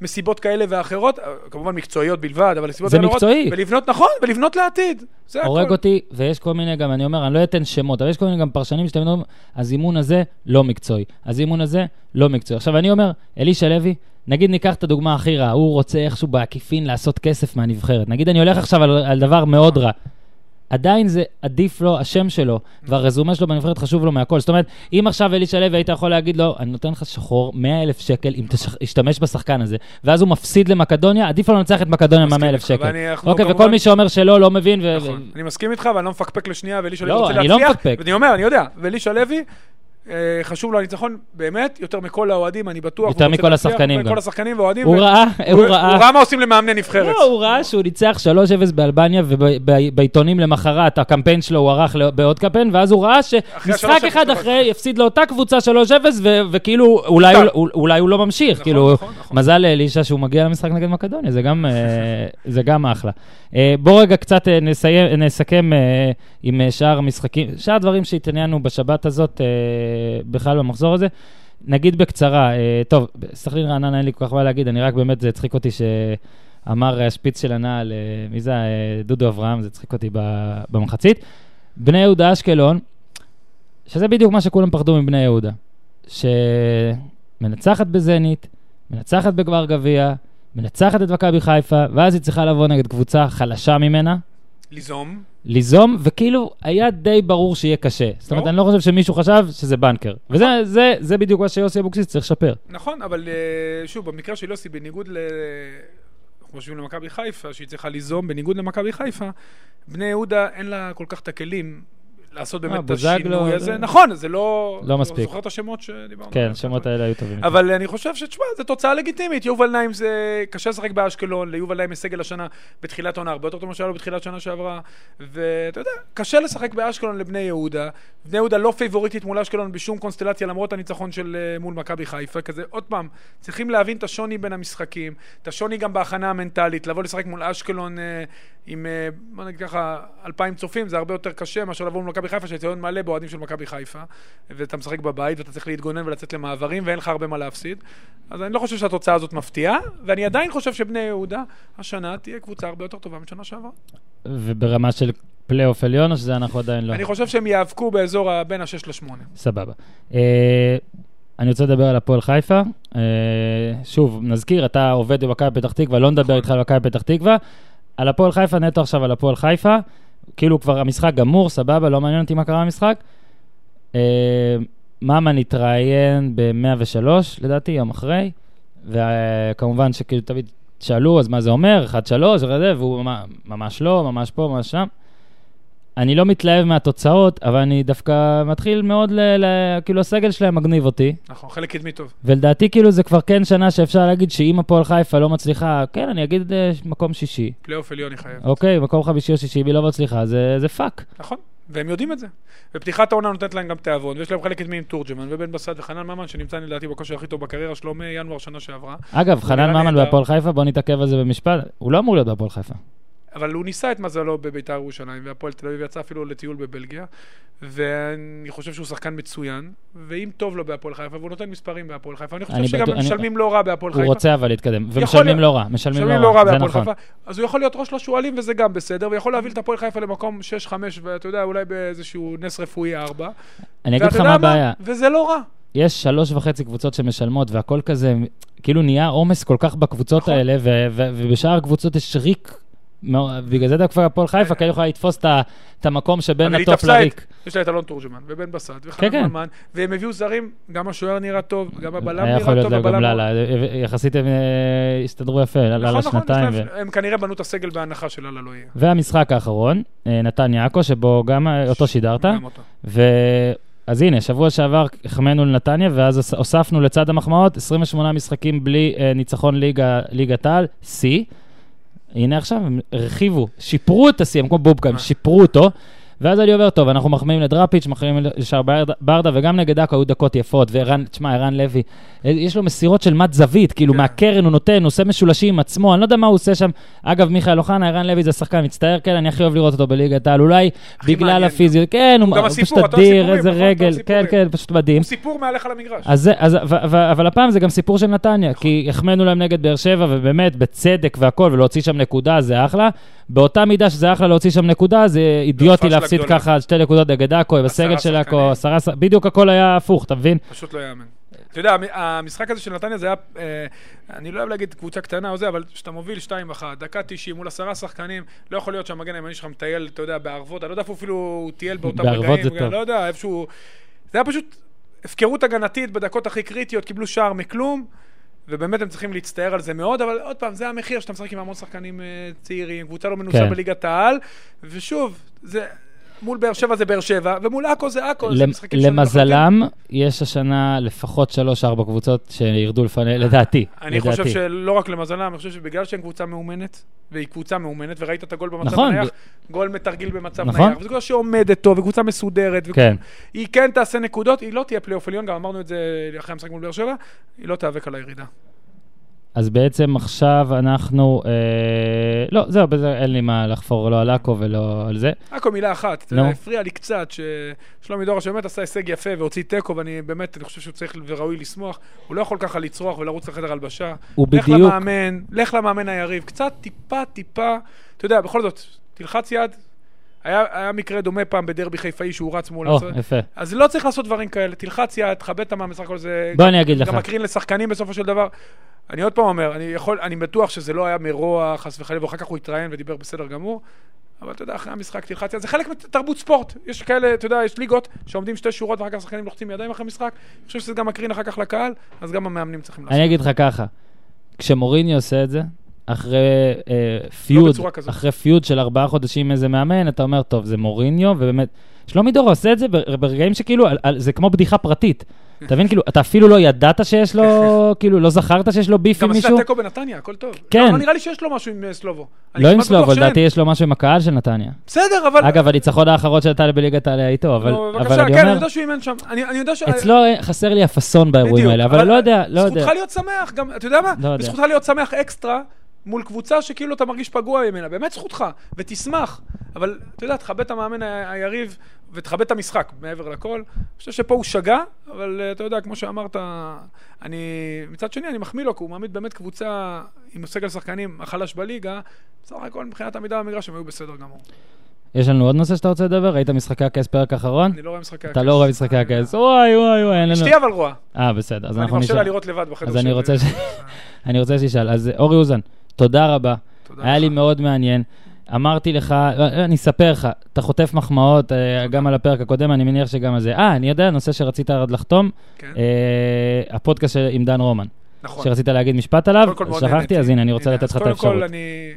[SPEAKER 2] מסיבות כאלה ואחרות, אה, כמובן מקצועיות בלבד, אבל מסיבות
[SPEAKER 1] זה
[SPEAKER 2] ואחרות,
[SPEAKER 1] מקצועי.
[SPEAKER 2] ולבנות, נכון, ולבנות לעתיד. זה
[SPEAKER 1] הורג
[SPEAKER 2] הכל.
[SPEAKER 1] אותי, ויש כל מיני גם, אני אומר, אני לא אתן שמות, אבל יש כל מיני גם פרשנים שאתם אומרים, הזימון הזה לא מקצועי, הזימון הזה לא מקצועי. עכשיו, אני אומר, אלישע לוי, נגיד ניקח את הדוגמה הכי רעה, הוא רוצה איכשהו בעקיפין לעשות כסף מהנבחרת. נגיד אני הולך עכשיו על, על דבר מאוד רע. עדיין זה עדיף לו, השם שלו, והרזומה שלו בנבחרת חשוב לו מהכל. זאת אומרת, אם עכשיו אלישע לוי היית יכול להגיד לו, אני נותן לך שחור 100 אלף שקל אם תשתמש בשחקן הזה, ואז הוא מפסיד למקדוניה, עדיף לו לנצח את מקדוניה
[SPEAKER 2] מסכים
[SPEAKER 1] מה-100 אלף שקל. אוקיי, וכל מי שאומר שלא, לא מבין.
[SPEAKER 2] נכון. אני מסכים איתך, ואני לא מפקפק לשנייה, ואלישע לוי
[SPEAKER 1] לא,
[SPEAKER 2] רוצה
[SPEAKER 1] אני
[SPEAKER 2] להצליח.
[SPEAKER 1] לא מפקפק.
[SPEAKER 2] ואני אומר, אני יודע, ואלישע לוי, חשוב לו הניצחון באמת, יותר מכל האוהדים, אני בטוח.
[SPEAKER 1] יותר מכל
[SPEAKER 2] להצליח,
[SPEAKER 1] השחקנים גם.
[SPEAKER 2] מכל השחקנים והאוהדים.
[SPEAKER 1] הוא
[SPEAKER 2] ו-
[SPEAKER 1] ראה, הוא ראה.
[SPEAKER 2] הוא ראה מה עושים למאמני נבחרת.
[SPEAKER 1] לא, הוא ראה שהוא ניצח 3-0 באלבניה, ובעיתונים למחרת הקמפיין שלו הוא ערך לא- בעוד קמפיין, ואז הוא ראה שמשחק
[SPEAKER 2] ה-3-0
[SPEAKER 1] אחד. אחרי יפסיד לאותה קבוצה 3-0, ו- וכאילו אולי. הוא- אולי הוא לא ממשיך,
[SPEAKER 2] נכון,
[SPEAKER 1] כאילו,
[SPEAKER 2] נכון, נכון.
[SPEAKER 1] מזל לאלישע שהוא מגיע למשחק נגד מקדוניה, זה גם, אה, זה גם אחלה. אה, בוא רגע קצת אה, נסיים- נסכם אה, עם אה, שאר המשחקים, שאר הדברים שהתעניינו בשבת הזאת, אה, בכלל במחזור הזה. נגיד בקצרה, אה, טוב, סכנין רעננה אין לי כל כך מה להגיד, אני רק באמת, זה הצחיק אותי שאמר השפיץ של הנעל, אה, מי זה, אה, דודו אברהם, זה הצחיק אותי במחצית. בני יהודה אשקלון, שזה בדיוק מה שכולם פחדו מבני יהודה, שמנצחת בזנית, מנצחת בגמר גביע, מנצחת את מכבי חיפה, ואז היא צריכה לבוא נגד קבוצה חלשה ממנה,
[SPEAKER 2] ליזום.
[SPEAKER 1] ליזום, וכאילו היה די ברור שיהיה קשה. זאת אומרת,
[SPEAKER 2] ברור.
[SPEAKER 1] אני לא חושב שמישהו חשב שזה בנקר. וזה זה, זה בדיוק מה שיוסי אבוקסיס צריך לשפר.
[SPEAKER 2] נכון, אבל אה, שוב, במקרה של יוסי, בניגוד ל... אנחנו חושבים למכבי חיפה, שהיא צריכה ליזום, בניגוד למכבי חיפה, בני יהודה אין לה כל כך את הכלים לעשות באמת את השינוי
[SPEAKER 1] זה-
[SPEAKER 2] הזה. נכון, זה לא...
[SPEAKER 1] לא מספיק.
[SPEAKER 2] זוכר את השמות שדיברנו
[SPEAKER 1] כן,
[SPEAKER 2] עליהם?
[SPEAKER 1] השמות האלה היו טובים.
[SPEAKER 2] אבל אני חושב שתשמע, זו תוצאה לגיטימית. יובל נעים זה... קשה לשחק באשקלון, ליובל נעים יש סגל השנה בתחילת עונה, הרבה יותר טוב ממה שהיה לו בתחילת שנה שעברה. ואתה יודע, קשה לשחק באשקלון לבני יהודה. בני יהודה לא פייבוריטית מול אשקלון בשום קונסטלציה, למרות הניצחון של אה, מול מכבי חיפה. כזה, עוד פעם, צריכים להבין את השוני בין המשחקים, את השוני גם בהכנה המנטלית. לבוא לשחק מול אשקלון אה, עם, אה, בוא נגיד ככה, אלפיים צופים, זה הרבה יותר קשה מאשר לבוא מול מכבי חיפה, שהציון מלא באוהדים של מכבי חיפה. ואתה משחק בבית ואתה צריך להתגונן ולצאת למעברים ואין לך הרבה מה להפסיד. אז אני לא חושב שהתוצאה הזאת מפתיעה, ואני עדיין חושב שבני יהודה השנה תהיה קבוצה הרבה יותר טובה משנה שעברה.
[SPEAKER 1] וברמה של פלייאוף עליון, או שזה אנחנו עדיין לא?
[SPEAKER 2] אני חושב שהם ייאבקו באזור בין ה-6 ל-8.
[SPEAKER 1] סבבה. אה, אני רוצה לדבר על הפועל חיפה. אה, שוב, נזכיר, אתה עובד במכבי פתח תקווה, לא נדבר איתך על מכבי פתח תקווה. על הפועל חיפה, נטו עכשיו על הפועל חיפה. כאילו כבר המשחק גמור, סבבה, לא מעניין אותי מה קרה במשחק. אה, ממן התראיין ב-103, לדעתי, יום אחרי, וכמובן שכאילו תמיד שאלו, אז מה זה אומר, 1-3, וזה, והוא "מה, ממש לא, ממש פה, ממש שם. אני לא מתלהב מהתוצאות, אבל אני דווקא מתחיל מאוד, ל, ל, כאילו הסגל שלהם מגניב אותי.
[SPEAKER 2] נכון, חלק קדמי טוב.
[SPEAKER 1] ולדעתי כאילו זה כבר כן שנה שאפשר להגיד שאם הפועל חיפה לא מצליחה, כן, אני אגיד אה, מקום שישי.
[SPEAKER 2] פלייאוף עליון היא חייבת.
[SPEAKER 1] אוקיי, מקום חמישי או שישי, אם היא לא מצליחה, זה, זה פאק.
[SPEAKER 2] נכון, והם יודעים את זה. ופתיחת העונה נותנת להם גם תיאבון, ויש להם חלק קדמי עם תורג'מן, ובן בסט וחנן ממן, שנמצא לדעתי בכושר הכי טוב בקריירה שלו מינואר שנה שעברה.
[SPEAKER 1] אגב, חנן ממן. בהפועל חיפה, בוא נתעכב על זה במשפט, הוא לא אמור להיות בהפועל חיפה.
[SPEAKER 2] אבל הוא ניסה את מזלו בביתר ירושלים, והפועל תל אביב יצא אפילו לטיול בבלגיה, ואני חושב שהוא שחקן מצוין, ואם טוב לו בהפועל חיפה, והוא נותן מספרים בהפועל חיפה, אני חושב
[SPEAKER 1] אני
[SPEAKER 2] שגם
[SPEAKER 1] בטוח-
[SPEAKER 2] הם
[SPEAKER 1] אני-
[SPEAKER 2] משלמים לא רע בהפועל
[SPEAKER 1] הוא
[SPEAKER 2] חיפה.
[SPEAKER 1] רוצה אבל להתקדם, ומשלמים. לא רע, משלמים
[SPEAKER 2] משלמים
[SPEAKER 1] לא
[SPEAKER 2] לא רע בהפועל
[SPEAKER 1] נכון.
[SPEAKER 2] חיפה, אז הוא יכול להיות ראש לשועלים וזה גם בסדר, ויכול להוביל את הפועל חיפה למקום 6-5, ואתה יודע, אולי באיזשהו נס רפואי 4.
[SPEAKER 1] אני אגיד לך מה הבעיה,
[SPEAKER 2] וזה לא רע.
[SPEAKER 1] יש שלוש וחצי קבוצות שמשלמות, והכל כזה, כאילו נהיה עומס כל כך בקבוצות
[SPEAKER 2] נכון.
[SPEAKER 1] האלה, ו- ו- ובשאר הקבוצות יש ריק. בגלל זה דווקא הפועל חיפה, כי היא יכולה לתפוס את המקום שבין הטופ לריק.
[SPEAKER 2] יש לה את אלון תורג'מן, ובן בסט,
[SPEAKER 1] כן,
[SPEAKER 2] וחנן
[SPEAKER 1] כן.
[SPEAKER 2] ממן, והם הביאו זרים, גם השוער נראה טוב, גם הבלם
[SPEAKER 1] היה יכול
[SPEAKER 2] נראה
[SPEAKER 1] להיות
[SPEAKER 2] טוב,
[SPEAKER 1] גם. לאללה, יחסית הם אה, הסתדרו יפה, לאללה
[SPEAKER 2] נכון, נכון,
[SPEAKER 1] שנתיים.
[SPEAKER 2] הם כנראה בנו את הסגל בהנחה שלאללה לא יהיה.
[SPEAKER 1] והמשחק האחרון, אה, נתניה עכו, שבו גם אה, אותו שידרת.
[SPEAKER 2] גם אותו.
[SPEAKER 1] אז הנה, שבוע שעבר החמאנו לנתניה, ואז הוס- הוספנו לצד המחמאות 28 משחקים בלי אה, ניצחון ליגה, ליגת העל, שיא. הנה עכשיו, הם הרחיבו, שיפרו את השיא, הם כמו בובקה, הם? שיפרו אותו. ואז אני אומר, טוב, אנחנו מחמיאים לדראפיץ', מחמיאים לשער ברדה- וגם נגד עכו היו דקות יפות, וערן, תשמע, ערן לוי, אה, יש לו מסירות של מט זווית, כאילו
[SPEAKER 2] כן.
[SPEAKER 1] מהקרן הוא נותן, הוא עושה משולשים עם עצמו, אני לא יודע מה הוא עושה שם. אגב, מיכאל אוחנה, ערן לוי זה שחקן מצטער, כן, אני הכי אוהב לראות אותו בליגת העל, אולי בגלל הפיזיות, כן, הוא
[SPEAKER 2] הוא
[SPEAKER 1] הוא פשוט אדיר, איזה
[SPEAKER 2] נכון?
[SPEAKER 1] רגל, כן. כן, פשוט מדהים.
[SPEAKER 2] הוא סיפור מהלך על המגרש.
[SPEAKER 1] אז אז, ו- ו- אבל הפעם זה גם סיפור של נתניה,
[SPEAKER 2] נכון.
[SPEAKER 1] כי החמאנו להם נגד באר שבע, ובאמת, בצדק והכל, ולהוציא שם נקודה זה אחלה. באותה מידה שזה אחלה להוציא שם נקודה, זה אידיוטי
[SPEAKER 2] הגדולה.
[SPEAKER 1] ככה שתי נקודות נגד עכו, בסגל של עכו. עשרה, בדיוק הכל היה הפוך, אתה מבין?
[SPEAKER 2] פשוט לא יאמן. אתה יודע, המ- המשחק הזה של נתניה זה היה, אה, אני לא אוהב להגיד קבוצה קטנה או זה, אבל כשאתה מוביל 2-1, דקה 90 מול עשרה שחקנים, לא יכול להיות שהמגן הימני שלך מטייל, אתה יודע, בערבות, אני לא יודע איפה אפילו הוא טייל באותם רגעים.
[SPEAKER 1] בערבות זה טוב.
[SPEAKER 2] לא יודע, איפשהו... זה היה פשוט הפקרות הגנתית בדקות הכי קריטיות, קיבלו שער מכלום, ובאמת הם צריכים להצטער על זה מאוד, אבל עוד פעם, זה המחיר שאתה משחק עם המון שחקנים אה, צעירים, קבוצה לא מנוסה
[SPEAKER 1] כן.
[SPEAKER 2] בליגת העל, ושוב, זה... מול באר שבע זה באר שבע, ומול עכו זה עכו.
[SPEAKER 1] למזלם, יש השנה לפחות שלוש-ארבע קבוצות שירדו לפני, לדעתי.
[SPEAKER 2] אני חושב. שלא רק למזלם, אני חושב שבגלל שהם קבוצה מאומנת, והיא קבוצה מאומנת, וראית את הגול במצב
[SPEAKER 1] נכון,
[SPEAKER 2] נייח, גול מתרגיל במצב
[SPEAKER 1] נכון.
[SPEAKER 2] נייח, וזו קבוצה שעומדת טוב, וקבוצה מסודרת,
[SPEAKER 1] כן.
[SPEAKER 2] היא כן תעשה נקודות, היא לא תהיה פלייאוף עליון, גם אמרנו את זה אחרי המשחק מול באר שבע, היא לא תיאבק על הירידה.
[SPEAKER 1] אז בעצם עכשיו אנחנו... אה, לא, זהו, בזה אין לי מה לחפור לא על עכו ולא על זה.
[SPEAKER 2] עוד מילה אחת, אתה. יודע, הפריע לי קצת ששלומי דורה שבאמת עשה הישג יפה והוציא תיקו, ואני באמת, אני חושב שהוא צריך וראוי לשמוח, הוא לא יכול ככה לצרוח ולרוץ לחדר הלבשה.
[SPEAKER 1] הוא
[SPEAKER 2] לך
[SPEAKER 1] בדיוק...
[SPEAKER 2] למאמן, לך למאמן היריב, קצת טיפה טיפה, אתה יודע, בכל זאת, תלחץ יד. היה, היה מקרה דומה פעם בדרבי חיפאי שהוא רץ מול...
[SPEAKER 1] או,
[SPEAKER 2] הצד.
[SPEAKER 1] יפה.
[SPEAKER 2] אז לא צריך לעשות דברים כאלה, תלחץ יד, תכבד את המאמן, בסך הכל זה...
[SPEAKER 1] בוא
[SPEAKER 2] גם-
[SPEAKER 1] אני אגיד לך.
[SPEAKER 2] גם מקרין לשחקנים בסופו של דבר. אני עוד פעם אומר, אני יכול, אני בטוח שזה לא היה מרוע, חס וחלילה, ואחר כך הוא התראיין ודיבר בסדר גמור, אבל אתה יודע, אחרי המשחק תלחץ יד, זה חלק מתרבות ספורט. יש כאלה, אתה יודע, יש ליגות שעומדים שתי שורות ואחר כך השחקנים לוחצים ידיים אחרי משחק, אני חושב שזה גם מקרין אחר כך לקהל, אז גם המאמנים צריכים לעשות.
[SPEAKER 1] אני אגיד לך ככה, כשמוריני עושה את זה, אחרי אה, פיוד,
[SPEAKER 2] לא.
[SPEAKER 1] אחרי פיוד של ארבעה חודשים איזה מאמן, אתה אומר, טוב, זה מוריניו, ובאמת, שלומי דורה עושה את זה בר- ברגעים שכאילו, על, על, זה כמו בדיחה פרטית. אתה מבין, כאילו, אתה אפילו לא ידעת שיש לו, כאילו, לא זכרת שיש לו ביף עם
[SPEAKER 2] גם עשית
[SPEAKER 1] מישהו?
[SPEAKER 2] תיקו בנתניה, הכל טוב.
[SPEAKER 1] כן.
[SPEAKER 2] לא, לא נראה לי שיש לו משהו עם אה, סלובו.
[SPEAKER 1] לא עם סלובו. לדעתי יש לו משהו עם הקהל של נתניה.
[SPEAKER 2] בסדר, אבל...
[SPEAKER 1] אגב, הניצחון האחרון של נתניה בליגת העלייה איתו, אבל
[SPEAKER 2] נו,
[SPEAKER 1] אבל
[SPEAKER 2] בבקשה,
[SPEAKER 1] אני
[SPEAKER 2] כן, אני יודע שהוא אימן שם. אני אני יודע ש...
[SPEAKER 1] אצלו חסר לי הפאסון באירועים האלה, אבל לא יודע, לא יודע.
[SPEAKER 2] זכותך להיות שמח, גם, אתה יודע מה?
[SPEAKER 1] לא יודע.
[SPEAKER 2] זכותך להיות שמח אקסטרה מול קבוצה שכאילו אתה מרגיש פגוע ממנה, באמת זכותך, ותשמח. אבל אתה יודע, תכבד את המאמן ה- היריב ותכבד את המשחק, מעבר לכל. אני חושב שפה הוא שגה, אבל אה, אתה יודע, כמו שאמרת, אני... מצד שני, אני מחמיא לו, כי הוא מעמיד באמת קבוצה עם סגל שחקנים החלש בליגה. בסך הכל, מבחינת עמידה במגרש, הם היו בסדר גמור.
[SPEAKER 1] יש לנו עוד נושא שאתה רוצה לדבר? ראית משחקי הכס פרק האחרון?
[SPEAKER 2] אני לא רואה משחקי הכס.
[SPEAKER 1] אתה לא רואה משחקי הכס. וואי, וואי, וואי, אין לנו...
[SPEAKER 2] אשתי אבל רואה.
[SPEAKER 1] אה, בסדר, אז
[SPEAKER 2] אני
[SPEAKER 1] אנחנו
[SPEAKER 2] מרשה לה
[SPEAKER 1] נשאל.
[SPEAKER 2] לראות לבד בחדר
[SPEAKER 1] אז אני
[SPEAKER 2] של-
[SPEAKER 1] רוצה ש- אני רוצה שתשאל. אז אורי אוזן, תודה רבה.
[SPEAKER 2] תודה
[SPEAKER 1] היה
[SPEAKER 2] לך.
[SPEAKER 1] לי מאוד מעניין. אמרתי לך, אה, אני אספר לך, אתה חוטף מחמאות אה, גם על הפרק הקודם, אני מניח שגם על זה. אה, אני יודע, נושא שרצית עוד לחתום,
[SPEAKER 2] כן.
[SPEAKER 1] אה, הפודקאסט של- עם דן רומן.
[SPEAKER 2] נכון.
[SPEAKER 1] שרצית להגיד משפט עליו, שכחתי. אז הנה, אני רוצה
[SPEAKER 2] הנה,
[SPEAKER 1] לתת לך את האפשרות.
[SPEAKER 2] קודם כל, אני...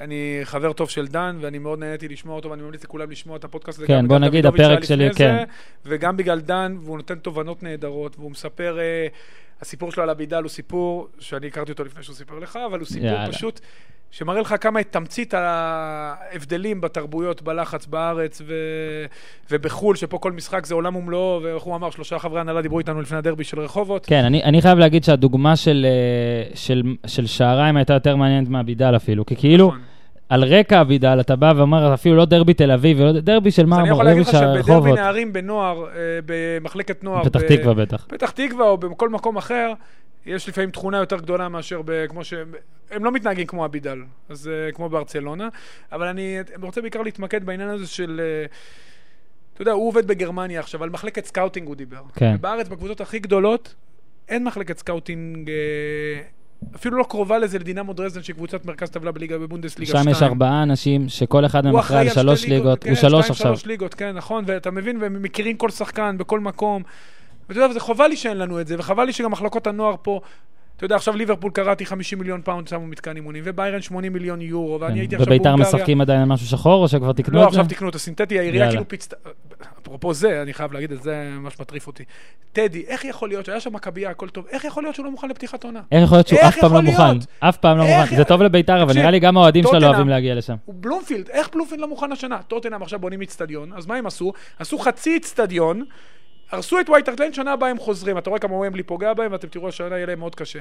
[SPEAKER 2] אני חבר טוב של דן, ואני מאוד נהניתי לשמוע אותו, ואני ממליץ לכולם לשמוע את הפודקאסט הזה.
[SPEAKER 1] כן, בוא נגיד, הפרק שלי, כן.
[SPEAKER 2] זה, וגם בגלל דן, והוא נותן תובנות נהדרות, והוא מספר... אה, הסיפור שלו על אבידל הוא סיפור שאני הכרתי אותו לפני שהוא סיפר לך, אבל הוא סיפור
[SPEAKER 1] יאללה.
[SPEAKER 2] פשוט שמראה לך כמה את תמצית ההבדלים בתרבויות, בלחץ בארץ ו... ובחו"ל, שפה כל משחק זה עולם ומלואו, ואיך הוא אמר, שלושה חברי הנהלה דיברו איתנו לפני הדרבי של רחובות.
[SPEAKER 1] כן, אני, אני חייב להגיד שהדוגמה של, אה, של, של שעריים הייתה יותר מעניינת מאבידל אפילו, כי כאילו,
[SPEAKER 2] נכון.
[SPEAKER 1] על רקע אבידל, אתה בא ואומר, אפילו לא דרבי תל אביב, ולא דרבי של
[SPEAKER 2] אז אני יכול
[SPEAKER 1] דרבי
[SPEAKER 2] להגיד לך
[SPEAKER 1] של
[SPEAKER 2] שבדרבי נערים בנוער, אה, במחלקת נוער,
[SPEAKER 1] פתח תקווה בטח.
[SPEAKER 2] פתח תקווה או בכל מקום אחר, יש לפעמים תכונה יותר גדולה מאשר ב- כמו ש... הם לא מתנהגים כמו אבידל, אז uh, כמו בארצלונה, אבל אני רוצה בעיקר להתמקד בעניין הזה של... אה, אתה יודע, הוא עובד בגרמניה עכשיו, על מחלקת סקאוטינג הוא דיבר.
[SPEAKER 1] כן.
[SPEAKER 2] בארץ, בקבוצות הכי גדולות, אין מחלקת סקאוטינג, אה, אפילו לא קרובה לזה לדינמו דרזדן, שהיא קבוצת מרכז טבלה בליגה בבונדסליגה 2.
[SPEAKER 1] שם יש ארבעה אנשים שכל אחד מהם אחראי על שלוש ליגות,
[SPEAKER 2] כן,
[SPEAKER 1] הוא שלוש
[SPEAKER 2] שתיים,
[SPEAKER 1] עכשיו.
[SPEAKER 2] שלוש ליגות, כן, נכון, ואתה מבין, והם מכירים כל שחקן בכל מקום. ואתה יודע, וזה חובה לי שאין לנו את זה, וחבל לי שגם מחלקות הנוער פה, אתה יודע, עכשיו ליברפול קראתי 50 מיליון פאונד שמו מתקן אימונים, וביירן 80 מיליון יורו, ואני הייתי
[SPEAKER 1] כן.
[SPEAKER 2] עכשיו
[SPEAKER 1] וביתר
[SPEAKER 2] בהונגריה.
[SPEAKER 1] משחקים עדיין על משהו שחור, או שכבר תקנו
[SPEAKER 2] לא,
[SPEAKER 1] את זה?
[SPEAKER 2] עכשיו תקנו את הסינתטי, העירייה. כאילו פיצתה... אפרופו זה, אני חייב להגיד את זה, ממש מטריף אותי. טדי, איך יכול להיות שהיה שם מכביה, הכל טוב, איך יכול להיות שהוא לא מוכן לפתיחת עונה?
[SPEAKER 1] איך יכול להיות שהוא אף פעם לא מוכן? אף פעם לא מוכן. זה טוב לביתר, אבל נראה לי גם האוהדים שלו לא אוהבים להגיע לשם.
[SPEAKER 2] בלומפילד, איך בלומפילד לא מוכן השנה? טוטנאם עכשיו בונים איצטדיון, אז מה הם עשו? עשו חצי איצטדיון, הרסו את ווייט הארט ליין, שנה הבאה הם חוזרים. אתה רואה כמה ומבלי פוגע בהם, ואתם תראו השנה יהיה להם מאוד קשה.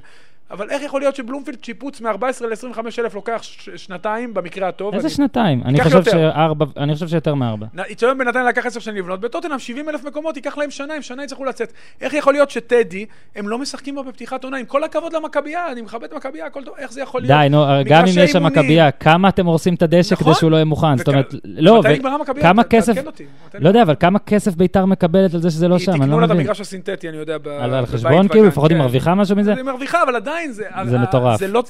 [SPEAKER 2] אבל איך יכול להיות שבלומפילד שיפוץ מ-14 ל-25 אלף לוקח ש- שנתיים, במקרה הטוב?
[SPEAKER 1] איזה
[SPEAKER 2] אני-
[SPEAKER 1] שנתיים? אני חושב. שארבע, אני חושב שיותר מארבע.
[SPEAKER 2] איצטדיון בינתיים לקח עשר שנים לבנות, בטוטנאם 70 אלף מקומות, ייקח להם שנה, הם שנה יצטרכו לצאת. איך יכול להיות שטדי, הם לא משחקים בו בפתיחת עונה? עם כל הכבוד למכבייה, אני מכבד מכבייה, הכל טוב, איך זה יכול להיות?
[SPEAKER 1] די, נו, גם אם יש שם. מכבייה, כמה אתם הורסים את הדשא כדי
[SPEAKER 2] נכון.
[SPEAKER 1] שהוא לא יהיה מוכן? זאת אומרת, לא,
[SPEAKER 2] מתי
[SPEAKER 1] ו-
[SPEAKER 2] נגמרה מכבייה?
[SPEAKER 1] כמה
[SPEAKER 2] ת-
[SPEAKER 1] כסף, לא יודע, אבל כמה כסף ביתר מקבלת על זה שזה לא
[SPEAKER 2] היא
[SPEAKER 1] שם? אני
[SPEAKER 2] תקנו
[SPEAKER 1] לא
[SPEAKER 2] לה את
[SPEAKER 1] מבין.
[SPEAKER 2] המגרש הסינתטי, אני יודע, ב-
[SPEAKER 1] על על
[SPEAKER 2] בבית
[SPEAKER 1] חשבון כאילו?
[SPEAKER 2] וגן,
[SPEAKER 1] לפחות היא
[SPEAKER 2] כן.
[SPEAKER 1] מרוויחה משהו מזה?
[SPEAKER 2] היא מרוויחה, אבל עדיין זה...
[SPEAKER 1] זה מטורף.
[SPEAKER 2] זה לא...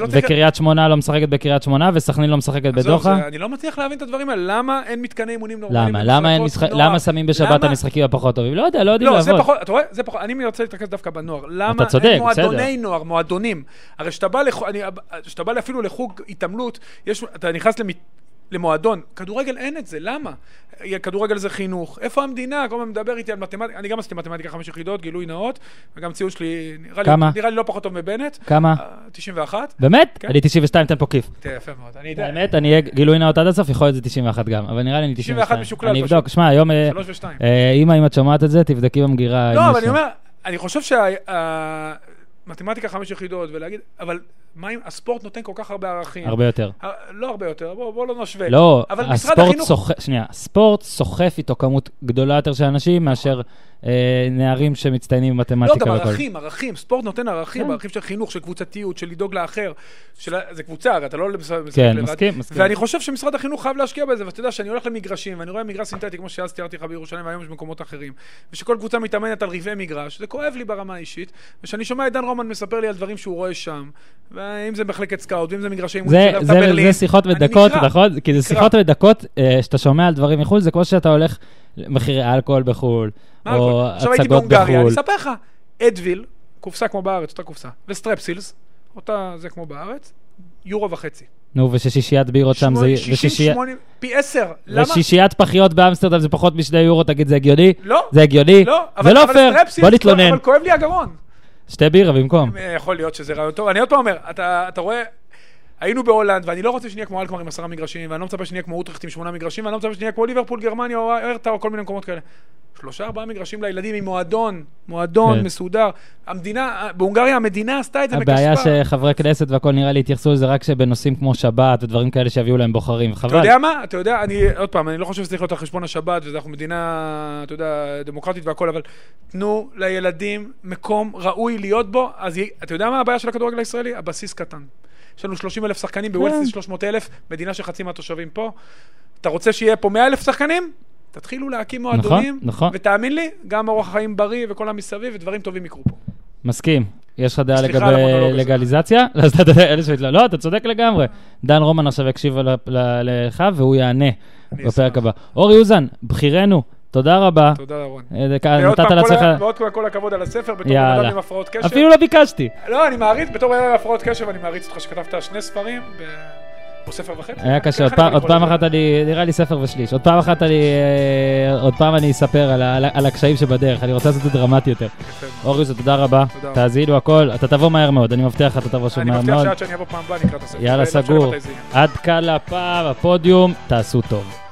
[SPEAKER 2] לא.
[SPEAKER 1] וקריית שמונה לא משחקת בקריית שמונה, וסכנין לא משחקת בדוחה?
[SPEAKER 2] אני לא מצליח להבין את הדברים האלה. למה אין מתקני אימונים נורמליים?
[SPEAKER 1] למה? שמים בשבת המשחקים הפחות טובים? לא יודע, לא יודעים
[SPEAKER 2] לא, זה
[SPEAKER 1] לעבוד.
[SPEAKER 2] אתה רואה? זה פחות, אני רוצה להתרכז דווקא בנוער. למה
[SPEAKER 1] צודק,
[SPEAKER 2] אין מועדוני. נוער, מועדונים? הרי כשאתה בא, לח... אני... כשאתה בא אפילו לחוג התעמלות, יש... אתה נכנס למ... למועדון, כדורגל אין את זה, למה? כדורגל זה חינוך, איפה המדינה? כל הזמן מדבר איתי על מתמטיקה, אני גם עשיתי מתמטיקה חמש יחידות, גילוי נאות, וגם ציון שלי, נראה? לי, נראה לי לא פחות טוב מבנט.
[SPEAKER 1] כמה?
[SPEAKER 2] אה, 91.
[SPEAKER 1] באמת?
[SPEAKER 2] כן.
[SPEAKER 1] אני 92, תן פה כיף.
[SPEAKER 2] יפה מאוד, אני יודע.
[SPEAKER 1] האמת, אני אהיה גילוי נאות עד הסוף, יכול להיות זה 91 גם, אבל נראה לי אני
[SPEAKER 2] 91
[SPEAKER 1] 92.
[SPEAKER 2] משוקלל
[SPEAKER 1] אני. אבדוק, שמע, היום... אה,
[SPEAKER 2] שלוש ושתיים.
[SPEAKER 1] אה, אמא, אם את שומעת את זה, תבדקי במגירה.
[SPEAKER 2] לא, אבל אני. אומר, אני חושב שהמתמטיקה חמש יחידות, ולהגיד, אבל מה אם הספורט נותן כל כך הרבה ערכים?
[SPEAKER 1] הרבה יותר.
[SPEAKER 2] אה, לא הרבה יותר, בוא בוא לא נשווה.
[SPEAKER 1] לא, הספורט
[SPEAKER 2] החינוך-
[SPEAKER 1] סוחף, שנייה, הספורט סוחף איתו כמות גדולה יותר של אנשים מאשר נערים שמצטיינים
[SPEAKER 2] לא,
[SPEAKER 1] במתמטיקה
[SPEAKER 2] גם
[SPEAKER 1] והכל.
[SPEAKER 2] ערכים, ערכים, ספורט נותן ערכים,
[SPEAKER 1] כן.
[SPEAKER 2] ערכים של חינוך, של קבוצתיות, של לדאוג לאחר. של... זה קבוצה, הרי אתה לא משחק
[SPEAKER 1] כן. מסכים, מסכים.
[SPEAKER 2] ואני חושב שמשרד החינוך חייב להשקיע בזה, ואתה יודע שאני הולך למגרשים, ואני רואה מגרש סינתטי, כמו שאז תיארתי לך בירושלים, והיום יש במקומות אחרים, ושכל קבוצה מתאמנת על רבעי מגרש, זה כואב לי ברמה האישית, וכשאני שומע את דן רומן מספר לי על דברים שהוא רואה שם, ואם זה מחלקת סקאוט, ואם זה מגרשי אימונים
[SPEAKER 1] זה,
[SPEAKER 2] של ברלין,
[SPEAKER 1] זה שיחות ודקות. נכון? כי זה. שיחות ודקות אה, שאתה שומע על דברים מחו"ל, זה כמו שאתה הולך למחירי אלכוהול בחו"ל, או
[SPEAKER 2] הכל? עכשיו הייתי
[SPEAKER 1] הצגות
[SPEAKER 2] בהונגריה, אני
[SPEAKER 1] בחו"ל.
[SPEAKER 2] אספר לך, אדוויל, קופסה כמו בארץ, אותה קופסה, וסטרפסילס, אותה זה כמו בארץ, יורו וחצי.
[SPEAKER 1] נו, וששישיית בירות שם זה...
[SPEAKER 2] שמונה- 60,
[SPEAKER 1] ושישייה-
[SPEAKER 2] 80, פי עשר. למה?
[SPEAKER 1] ושישיית פחיות באמסטרדם זה פחות משני יורו, תגיד, זה הגיוני?
[SPEAKER 2] לא,
[SPEAKER 1] זה הגיוני?
[SPEAKER 2] לא,
[SPEAKER 1] זה לא פייר, בוא נתלונן.
[SPEAKER 2] אבל כואב לי הגרון.
[SPEAKER 1] שתי בירה במקום.
[SPEAKER 2] אה, יכול להיות שזה רעיון טוב. אני עוד פעם אומר, אתה אתה רואה... היינו בהולנד, ואני לא רוצה שנהיה כמו אלקמר עם עשרה מגרשים, ואני לא מצפה שנהיה כמו אוטרכט עם שמונה מגרשים, ואני לא מצפה שנהיה כמו ליברפול, גרמניה, או ארטה, או כל מיני מקומות כאלה. שלושה, ארבעה מגרשים לילדים עם מועדון, מועדון
[SPEAKER 1] כן.
[SPEAKER 2] מסודר. המדינה, בהונגריה המדינה עשתה את זה
[SPEAKER 1] הבעיה
[SPEAKER 2] מכספה.
[SPEAKER 1] שחברי כנסת והכל נראה לי התייחסו לזה רק שבנושאים כמו שבת ודברים כאלה שיביאו להם בוחרים,
[SPEAKER 2] אתה
[SPEAKER 1] חבל.
[SPEAKER 2] יודע מה? אתה יודע, אני, עוד פעם, אני לא חושב שזה צריך להיות על חשבון השבת, ואנחנו מדינה, אתה יודע, דמוקרטית והכל, אבל תנו לילדים מקום ראוי להיות בו, אז אתה יודע מה הבעיה של הכדורגל הישראלי? הבסיס קטן. יש לנו 30 אלף שחקנים, בווילס
[SPEAKER 1] כן.
[SPEAKER 2] יש 300 אלף, מדינה שחצי מהתושבים פה. אתה רוצה שיהיה פה 100 אלף שחקנים? תתחילו להקים מועדונים,
[SPEAKER 1] נכון.
[SPEAKER 2] ותאמין לי, גם אורח חיים בריא וכל המסביב, ודברים טובים יקרו פה.
[SPEAKER 1] מסכים. יש לך דעה לגבי. לגליזציה? לא, אתה- צודק לגמרי. דן רומן עכשיו יקשיב לך והוא יענה בפרק. הבא. אורי אוזן, בכירנו, תודה רבה.
[SPEAKER 2] תודה, רון.
[SPEAKER 1] אה, נתת לעצמך...
[SPEAKER 2] ועוד פעם כל הכבוד על הספר, בתור בן. אדם עם הפרעות קשב.
[SPEAKER 1] אפילו לא ביקשתי.
[SPEAKER 2] לא, אני מעריץ, בתור בן אדם עם הפרעות קשב, אני מעריץ אותך שכתבת שני ספרים, ספר וחצי.
[SPEAKER 1] היה קשה, עוד
[SPEAKER 2] אני
[SPEAKER 1] פעם-? אחת אני, נראה לי ספר ושליש. עוד פעם אחת אני, אה, עוד פעם אני אספר על הקשיים שבדרך, אני רוצה לעשות את זה דרמטי יותר. אוריוס, תודה רבה. תאזינו הכל, אתה תבוא מהר מאוד, אני מבטיח לך, אתה תבוא שוב
[SPEAKER 2] אני
[SPEAKER 1] מהר
[SPEAKER 2] מבטיח
[SPEAKER 1] מאוד.
[SPEAKER 2] שעד שאני אבוא פעם הבאה נקרא את הספר.
[SPEAKER 1] יאללה, סגור. עד כאן לפעם, הפודיום, תעשו טוב.